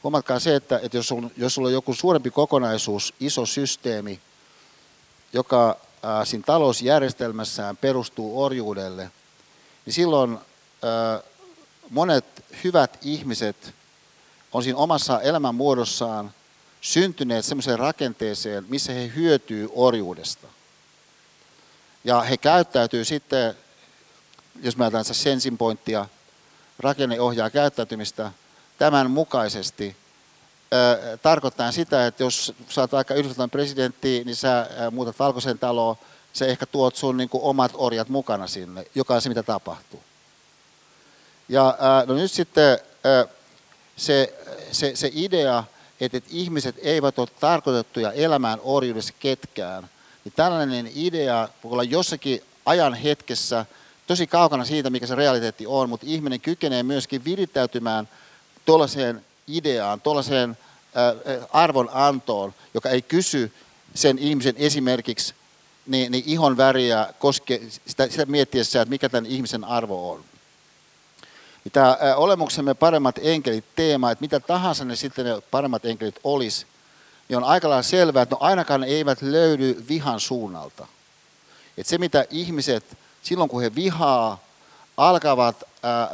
Speaker 2: Huomatkaa se, että, että jos, on, jos sulla on joku suurempi kokonaisuus, iso systeemi, joka äh, siinä talousjärjestelmässään perustuu orjuudelle, niin silloin monet hyvät ihmiset on siinä omassa elämänmuodossaan syntyneet semmoiseen rakenteeseen, missä he hyötyy orjuudesta. Ja he käyttäytyy sitten, jos mä ajatellaan sensin pointtia, rakenne ohjaa käyttäytymistä tämän mukaisesti. tarkoittaa sitä, että jos sä oot vaikka Yhdysvaltain presidentti, niin sä muutat valkoisen taloon, se ehkä tuot sun niin kuin omat orjat mukana sinne, joka on se, mitä tapahtuu. Ja no nyt sitten se, se, se idea, että ihmiset eivät ole tarkoitettuja elämään orjuudessa ketkään, niin tällainen idea voi olla jossakin ajan hetkessä tosi kaukana siitä, mikä se realiteetti on, mutta ihminen kykenee myöskin virittäytymään tuollaiseen ideaan, tuollaiseen arvon antoon, joka ei kysy sen ihmisen esimerkiksi niin, niin ihon väriä koske, sitä, sitä miettiessä, että mikä tämän ihmisen arvo on. Tämä olemuksemme paremmat enkelit teema, että mitä tahansa ne sitten ne paremmat enkelit olisi, niin on aika lailla selvää, että no ainakaan ne eivät löydy vihan suunnalta. Että se mitä ihmiset silloin kun he vihaa, alkavat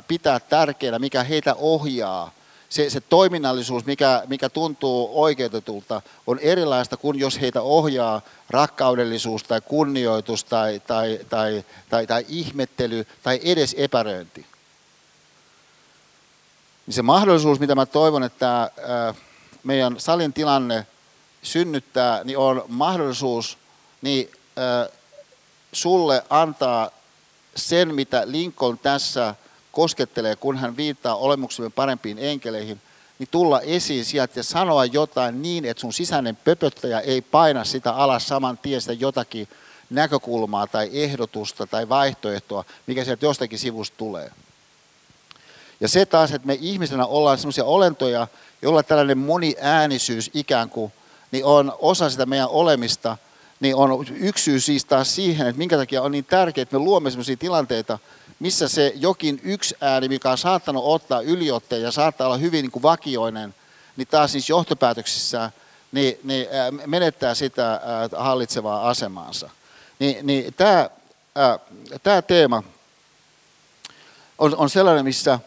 Speaker 2: pitää tärkeänä, mikä heitä ohjaa, se, se toiminnallisuus, mikä, mikä tuntuu oikeutetulta, on erilaista kuin jos heitä ohjaa rakkaudellisuus tai kunnioitus tai, tai, tai, tai, tai ihmettely tai edes epäröinti. Niin se mahdollisuus, mitä mä toivon, että meidän salin tilanne synnyttää, niin on mahdollisuus niin, sulle antaa sen, mitä Lincoln tässä koskettelee, kun hän viittaa olemuksemme parempiin enkeleihin, niin tulla esiin sieltä ja sanoa jotain niin, että sun sisäinen pöpöttäjä ei paina sitä alas saman tien sitä jotakin näkökulmaa tai ehdotusta tai vaihtoehtoa, mikä sieltä jostakin sivusta tulee. Ja se taas, että me ihmisenä ollaan sellaisia olentoja, joilla tällainen moniäänisyys ikään kuin niin on osa sitä meidän olemista, niin on yksi syy siis taas siihen, että minkä takia on niin tärkeää, että me luomme sellaisia tilanteita, missä se jokin yksi ääni, mikä on saattanut ottaa yliotteen ja saattaa olla hyvin niin kuin vakioinen, niin taas siis johtopäätöksissä niin, niin menettää sitä hallitsevaa asemaansa. Niin, niin tämä, tämä teema on, on sellainen, missä,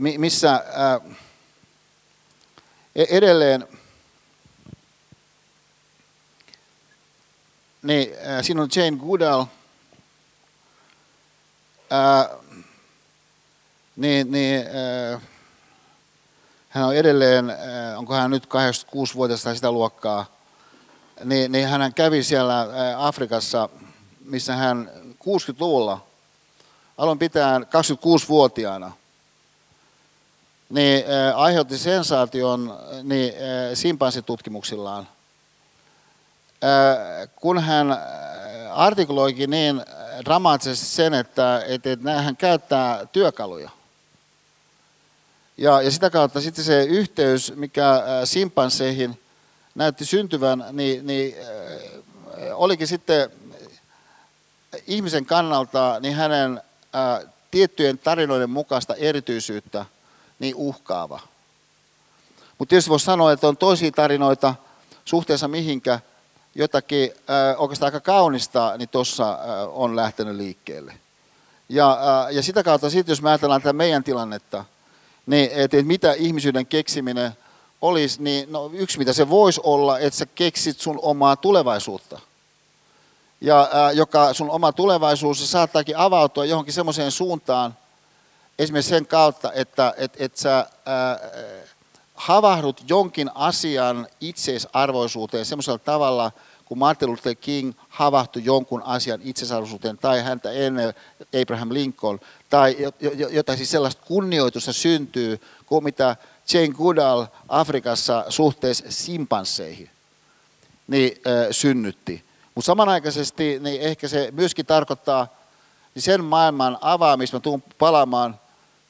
Speaker 2: missä edelleen niin, siinä on Jane Goodall – ää, niin, niin ää, hän on edelleen, ää, onko hän nyt 86-vuotias tai sitä luokkaa, niin, niin hän kävi siellä Afrikassa, missä hän 60-luvulla, aloin pitää 26-vuotiaana, niin ää, aiheutti sensaation niin, simpanssitutkimuksillaan. kun hän artikuloikin niin dramaattisesti sen, että, että, että hän käyttää työkaluja. Ja, ja sitä kautta sitten se yhteys, mikä simpansseihin näytti syntyvän, niin, niin olikin sitten ihmisen kannalta niin hänen ää, tiettyjen tarinoiden mukaista erityisyyttä niin uhkaava. Mutta tietysti voisi sanoa, että on toisia tarinoita suhteessa mihinkä – jotakin äh, oikeastaan aika kaunista, niin tuossa äh, on lähtenyt liikkeelle. Ja, äh, ja sitä kautta sitten, jos me ajatellaan tätä meidän tilannetta, niin että et mitä ihmisyyden keksiminen olisi, niin no, yksi mitä se voisi olla, että sä keksit sun omaa tulevaisuutta. Ja äh, joka sun oma tulevaisuus saattaakin avautua johonkin semmoiseen suuntaan, esimerkiksi sen kautta, että et, et sä äh, havahdut jonkin asian itseisarvoisuuteen semmoisella tavalla, kun Martin Luther King havahtui jonkun asian itseisarvoisuuteen tai häntä ennen Abraham Lincoln, tai jotain siis sellaista kunnioitusta syntyy kuin mitä Jane Goodall Afrikassa suhteessa simpansseihin niin, äh, synnytti. Mutta samanaikaisesti niin ehkä se myöskin tarkoittaa niin sen maailman avaamista, mä tuun palaamaan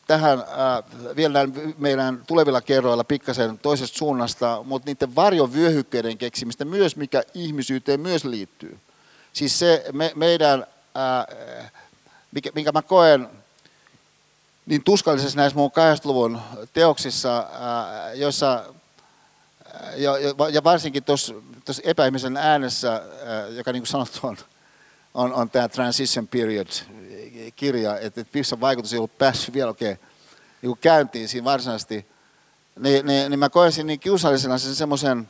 Speaker 2: tähän äh, vielä meidän tulevilla kerroilla pikkasen toisesta suunnasta, mutta niiden varjovyöhykkeiden keksimistä myös, mikä ihmisyyteen myös liittyy. Siis se me, meidän, äh, mikä, minkä mä koen niin tuskallisessa näissä mun 80-luvun teoksissa, äh, joissa ja, ja varsinkin tuossa epäihmisen äänessä, joka niin kuin sanottu on, on, on tämä transition period, kirja, että, että missä vaikutus ei ollut päässyt vielä oikein niin käyntiin siinä varsinaisesti, niin, niin, niin mä koisin niin kiusallisena sen semmoisen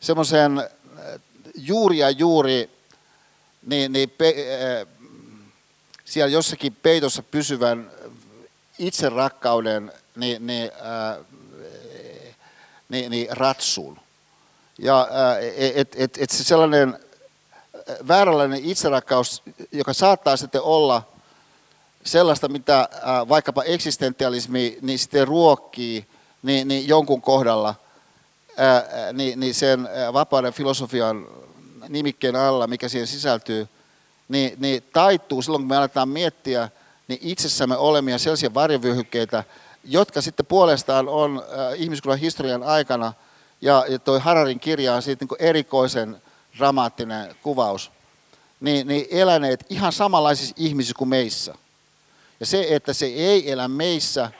Speaker 2: semmoisen juuri ja juuri niin, niin pe, ää, siellä jossakin peitossa pysyvän itserakkauden niin, niin, ää, niin, niin ratsuun. Ja että et, et se sellainen vääränlainen itserakkaus, joka saattaa sitten olla sellaista, mitä vaikkapa eksistentialismi niin sitten ruokkii niin, niin jonkun kohdalla, niin, niin sen vapauden filosofian nimikkeen alla, mikä siihen sisältyy, niin, niin taittuu silloin, kun me aletaan miettiä niin itsessämme olemia sellaisia varjovyöhykkeitä, jotka sitten puolestaan on äh, ihmiskunnan historian aikana, ja, ja toi Hararin kirja on siitä niin erikoisen dramaattinen kuvaus, niin, niin eläneet ihan samanlaisissa ihmisissä kuin meissä. Ja se, että se ei elä meissä,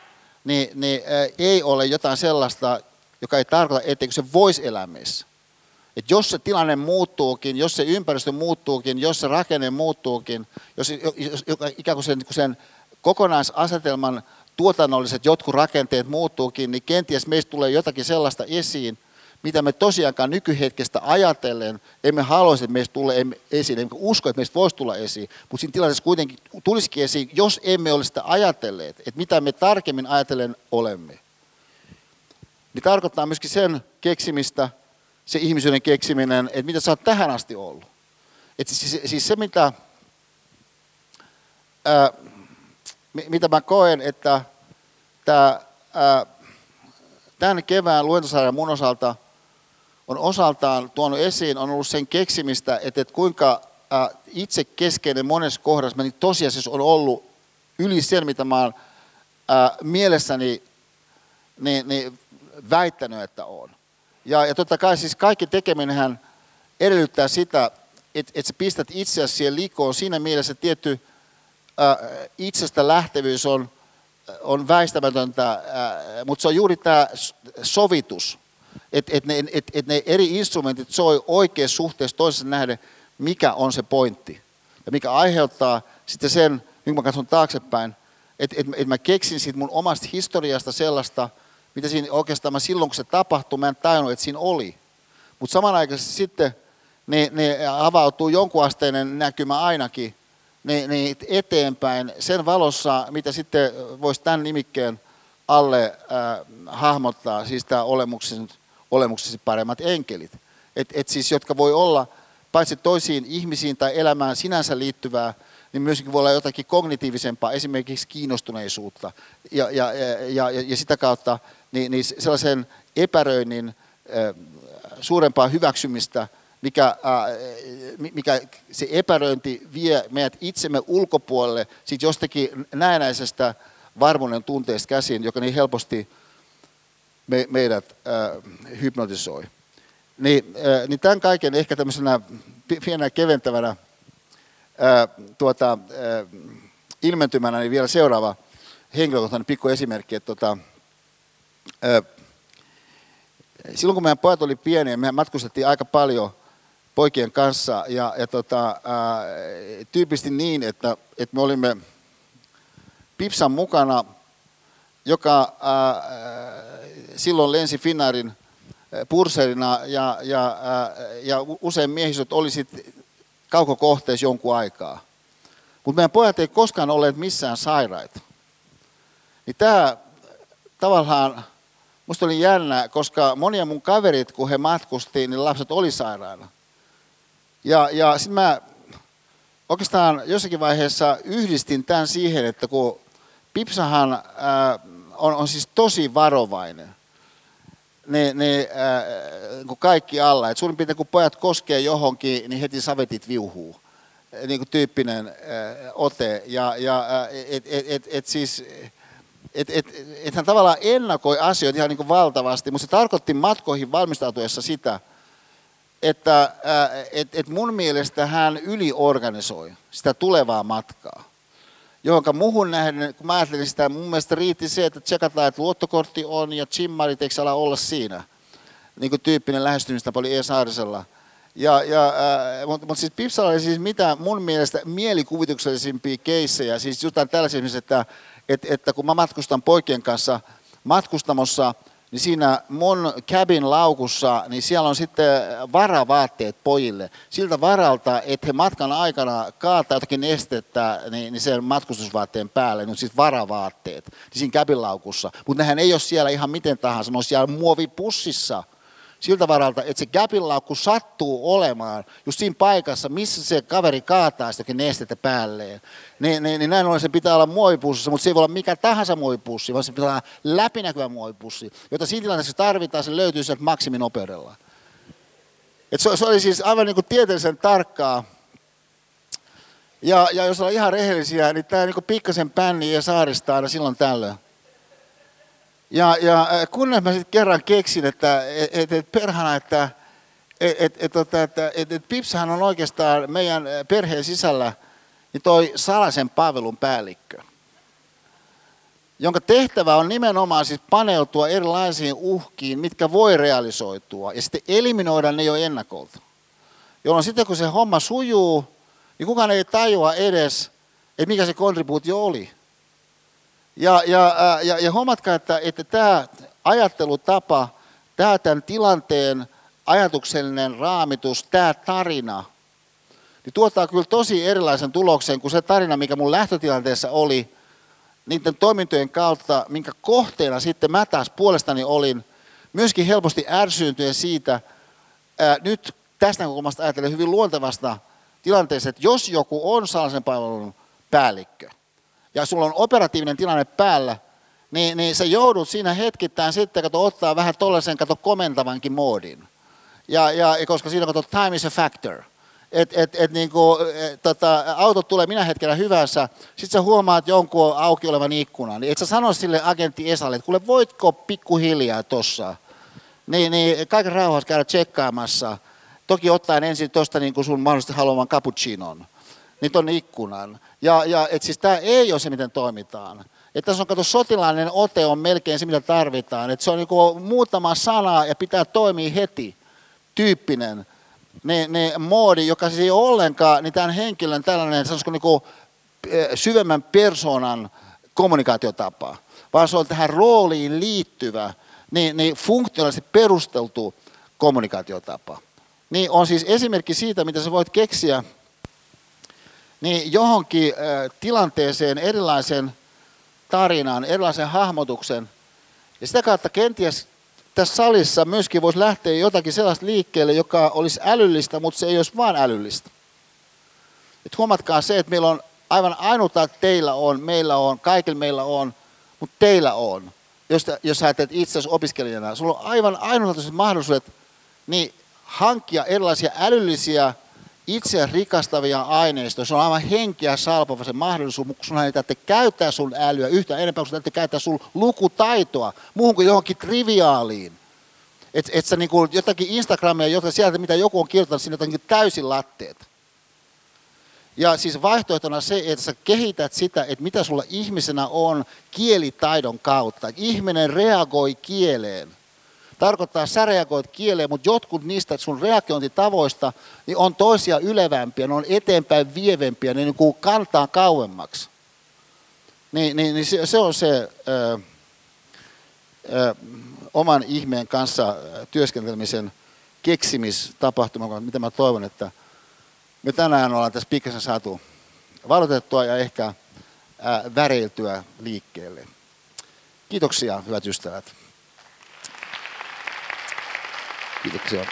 Speaker 2: niin, niin äh, ei ole jotain sellaista, joka ei tarkoita, etteikö se voisi elää meissä. Et jos se tilanne muuttuukin, jos se ympäristö muuttuukin, jos se rakenne muuttuukin, jos, jos ikään kuin sen, niin sen kokonaisasetelman tuotannolliset jotkut rakenteet muuttuukin, niin kenties meistä tulee jotakin sellaista esiin, mitä me tosiaankaan nykyhetkestä ajatellen emme haluaisi, että meistä tulee esiin, emme usko, että meistä voisi tulla esiin, mutta siinä tilanteessa kuitenkin tulisikin esiin, jos emme ole sitä ajatelleet, että mitä me tarkemmin ajatellen olemme. Niin tarkoittaa myöskin sen keksimistä, se ihmisyyden keksiminen, että mitä sä oot tähän asti ollut. Että siis, siis se, mitä, ää, mitä mä koen, että tämä, tämän kevään luentosarjan mun osalta on osaltaan tuonut esiin, on ollut sen keksimistä, että, että kuinka itse keskeinen monessa kohdassa niin tosiasiassa on ollut yli sen, mitä mä oon mielessäni niin, niin väittänyt, että on. Ja, ja totta kai siis kaikki tekeminenhän edellyttää sitä, että, että sä pistät itseäsi siihen likoon. Siinä mielessä tietty ää, itsestä lähtevyys on, on väistämätöntä, ää, mutta se on juuri tämä sovitus, että et ne, et, et ne eri instrumentit soi oikeassa suhteessa toisessa nähden, mikä on se pointti. Ja mikä aiheuttaa sitten sen, nyt mä katson taaksepäin, että et, et mä keksin siitä mun omasta historiasta sellaista – mitä siinä oikeastaan mä silloin, kun se tapahtui, mä en tajunnut, että siinä oli. Mutta samanaikaisesti sitten ne, ne avautuu jonkunasteinen näkymä ainakin ne, ne eteenpäin sen valossa, mitä sitten voisi tämän nimikkeen alle äh, hahmottaa, siis tämä olemuksesi, olemuksesi paremmat enkelit. Et, et siis, jotka voi olla paitsi toisiin ihmisiin tai elämään sinänsä liittyvää, niin myöskin voi olla jotakin kognitiivisempaa, esimerkiksi kiinnostuneisuutta. Ja, ja, ja, ja, ja sitä kautta niin, niin sellaisen epäröinnin suurempaa hyväksymistä, mikä, mikä se epäröinti vie meidät itsemme ulkopuolelle siitä jostakin näennäisestä varmuuden tunteesta käsin, joka niin helposti me, meidät äh, hypnotisoi. Niin, äh, niin tämän kaiken ehkä tämmöisenä pienenä keventävänä äh, tuota, äh, ilmentymänä, niin vielä seuraava henkilökohtainen pikku esimerkki, että tota, silloin kun meidän pojat oli pieniä, me matkustettiin aika paljon poikien kanssa ja, ja tota, ää, tyypillisesti niin, että, että me olimme Pipsan mukana, joka ää, silloin lensi Finnairin purserina ja, ja, ää, ja usein miehistöt oli sitten kaukokohteessa jonkun aikaa. Mutta meidän pojat ei koskaan olleet missään sairaita. Niin tämä tavallaan Musta oli jännä, koska monia mun kaverit, kun he matkusti, niin lapset oli sairaana. Ja, ja sitten mä oikeastaan jossakin vaiheessa yhdistin tämän siihen, että kun Pipsahan ää, on, on siis tosi varovainen, ne, ää, kun kaikki alla. Et suurin piirtein kun pojat koskee johonkin, niin heti savetit viuhuu. Niin kuin tyyppinen ää, ote. Ja, ja et, et, et, et siis että et, et hän tavallaan ennakoi asioita ihan niin kuin valtavasti, mutta se tarkoitti matkoihin valmistautuessa sitä, että et, et mun mielestä hän yliorganisoi sitä tulevaa matkaa. Johonka muuhun nähden, kun mä ajattelin sitä, mun mielestä riitti se, että tsekataan, että luottokortti on ja chimmarit eikö ala olla siinä. Niin kuin tyyppinen lähestymistapa oli E. Saarisella. Ja, ja, äh, mutta, mutta siis Pipsalla oli siis mitä mun mielestä mielikuvituksellisimpia keissejä, siis jotain tällaisia, että että, että kun mä matkustan poikien kanssa matkustamossa, niin siinä mun cabin laukussa, niin siellä on sitten varavaatteet pojille. Siltä varalta, että he matkan aikana kaataa jotakin nestettä niin, niin sen matkustusvaatteen päälle, niin siis varavaatteet niin siinä cabin laukussa. Mutta nehän ei ole siellä ihan miten tahansa, ne on siellä muovipussissa siltä varalta, että se gapin sattuu olemaan just siinä paikassa, missä se kaveri kaataa sitäkin nestettä päälleen. Niin, niin, niin näin ollen se pitää olla muovipussissa, mutta se ei voi olla mikä tahansa muovipussi, vaan se pitää olla läpinäkyvä muovipussi, jota siinä tilanteessa tarvitaan, se löytyy sieltä maksiminopeudella. Et se, se oli siis aivan niin kuin tieteellisen tarkkaa. Ja, ja jos ollaan ihan rehellisiä, niin tämä niin pikkasen pänni ja saarista aina silloin tällöin. Ja, ja kunnes mä sitten kerran keksin, että et, et, et perhana, että et, et, et, tota, että et, et Pipsahan on oikeastaan meidän perheen sisällä niin toi salaisen palvelun päällikkö, jonka tehtävä on nimenomaan siis paneutua erilaisiin uhkiin, mitkä voi realisoitua, ja sitten eliminoida ne jo ennakolta. Jolloin sitten kun se homma sujuu, niin kukaan ei tajua edes, että mikä se kontribuutio oli. Ja, ja, ja, ja huomatkaa, että, että tämä ajattelutapa, tämä tämän tilanteen ajatuksellinen raamitus, tämä tarina, niin tuottaa kyllä tosi erilaisen tuloksen kuin se tarina, mikä mun lähtötilanteessa oli, niiden toimintojen kautta, minkä kohteena sitten mä taas puolestani olin, myöskin helposti ärsyyntyen siitä, ää, nyt tästä näkökulmasta ajattelen hyvin luontevasta tilanteesta, että jos joku on salaisen palvelun päällikkö, ja sulla on operatiivinen tilanne päällä, niin, niin sä joudut siinä hetkittäin sitten, kato, ottaa vähän tollaisen, kato, komentavankin moodin. Ja, ja koska siinä, kato, time is a factor. Et, et, et niin kuin, et, tota, autot tulee minä hetkenä hyvässä, sitten sä huomaat jonkun auki olevan ikkunan, niin et sä sano sille agentti Esalle, että kuule voitko pikkuhiljaa tossa, niin, niin kaiken rauhassa käydä tsekkaamassa, toki ottaen ensin tuosta niin sun mahdollisesti haluaman cappuccinon, niin ton ikkunan. Ja, ja et siis tämä ei ole se, miten toimitaan. Että tässä on kato, sotilainen ote on melkein se, mitä tarvitaan. Että se on niinku muutama sana ja pitää toimia heti tyyppinen ne, ne moodi, joka siis ei ole ollenkaan niin tämän henkilön tällainen sanoisiko niinku, syvemmän persoonan kommunikaatiotapa, vaan se on tähän rooliin liittyvä, niin, niin funktionaalisesti perusteltu kommunikaatiotapa. Niin on siis esimerkki siitä, mitä sä voit keksiä niin johonkin tilanteeseen erilaisen tarinan, erilaisen hahmotuksen. Ja sitä kautta kenties tässä salissa myöskin voisi lähteä jotakin sellaista liikkeelle, joka olisi älyllistä, mutta se ei olisi vaan älyllistä. Et huomatkaa se, että meillä on aivan ainutta, että teillä on, meillä on, kaikilla meillä on, mutta teillä on. Jos, jos ajattelet itse opiskelijana, sulla on aivan ainutlaatuiset mahdollisuudet niin hankkia erilaisia älyllisiä itse rikastavia aineistoja. Se on aivan henkeä salpava se mahdollisuus, mutta sun ei tarvitse käyttää sun älyä yhtä enempää, kun sun käyttää sun lukutaitoa muuhun kuin johonkin triviaaliin. Että et sä niinku jotakin Instagramia, jotka sieltä mitä joku on kirjoittanut, sinne jotakin täysin latteet. Ja siis vaihtoehtona se, että sä kehität sitä, että mitä sulla ihmisenä on kielitaidon kautta. Ihminen reagoi kieleen tarkoittaa, sä reagoit kieleen, mutta jotkut niistä sun reagointitavoista niin on toisia ylevämpiä, ne on eteenpäin vievempiä, ne niin kuin kantaa kauemmaksi. Niin, niin, niin se, se on se ö, ö, oman ihmeen kanssa työskentelemisen keksimistapahtuma, mitä mä toivon, että me tänään ollaan tässä pikkasen saatu valotettua ja ehkä väreiltyä liikkeelle. Kiitoksia, hyvät ystävät. Kiitoksia.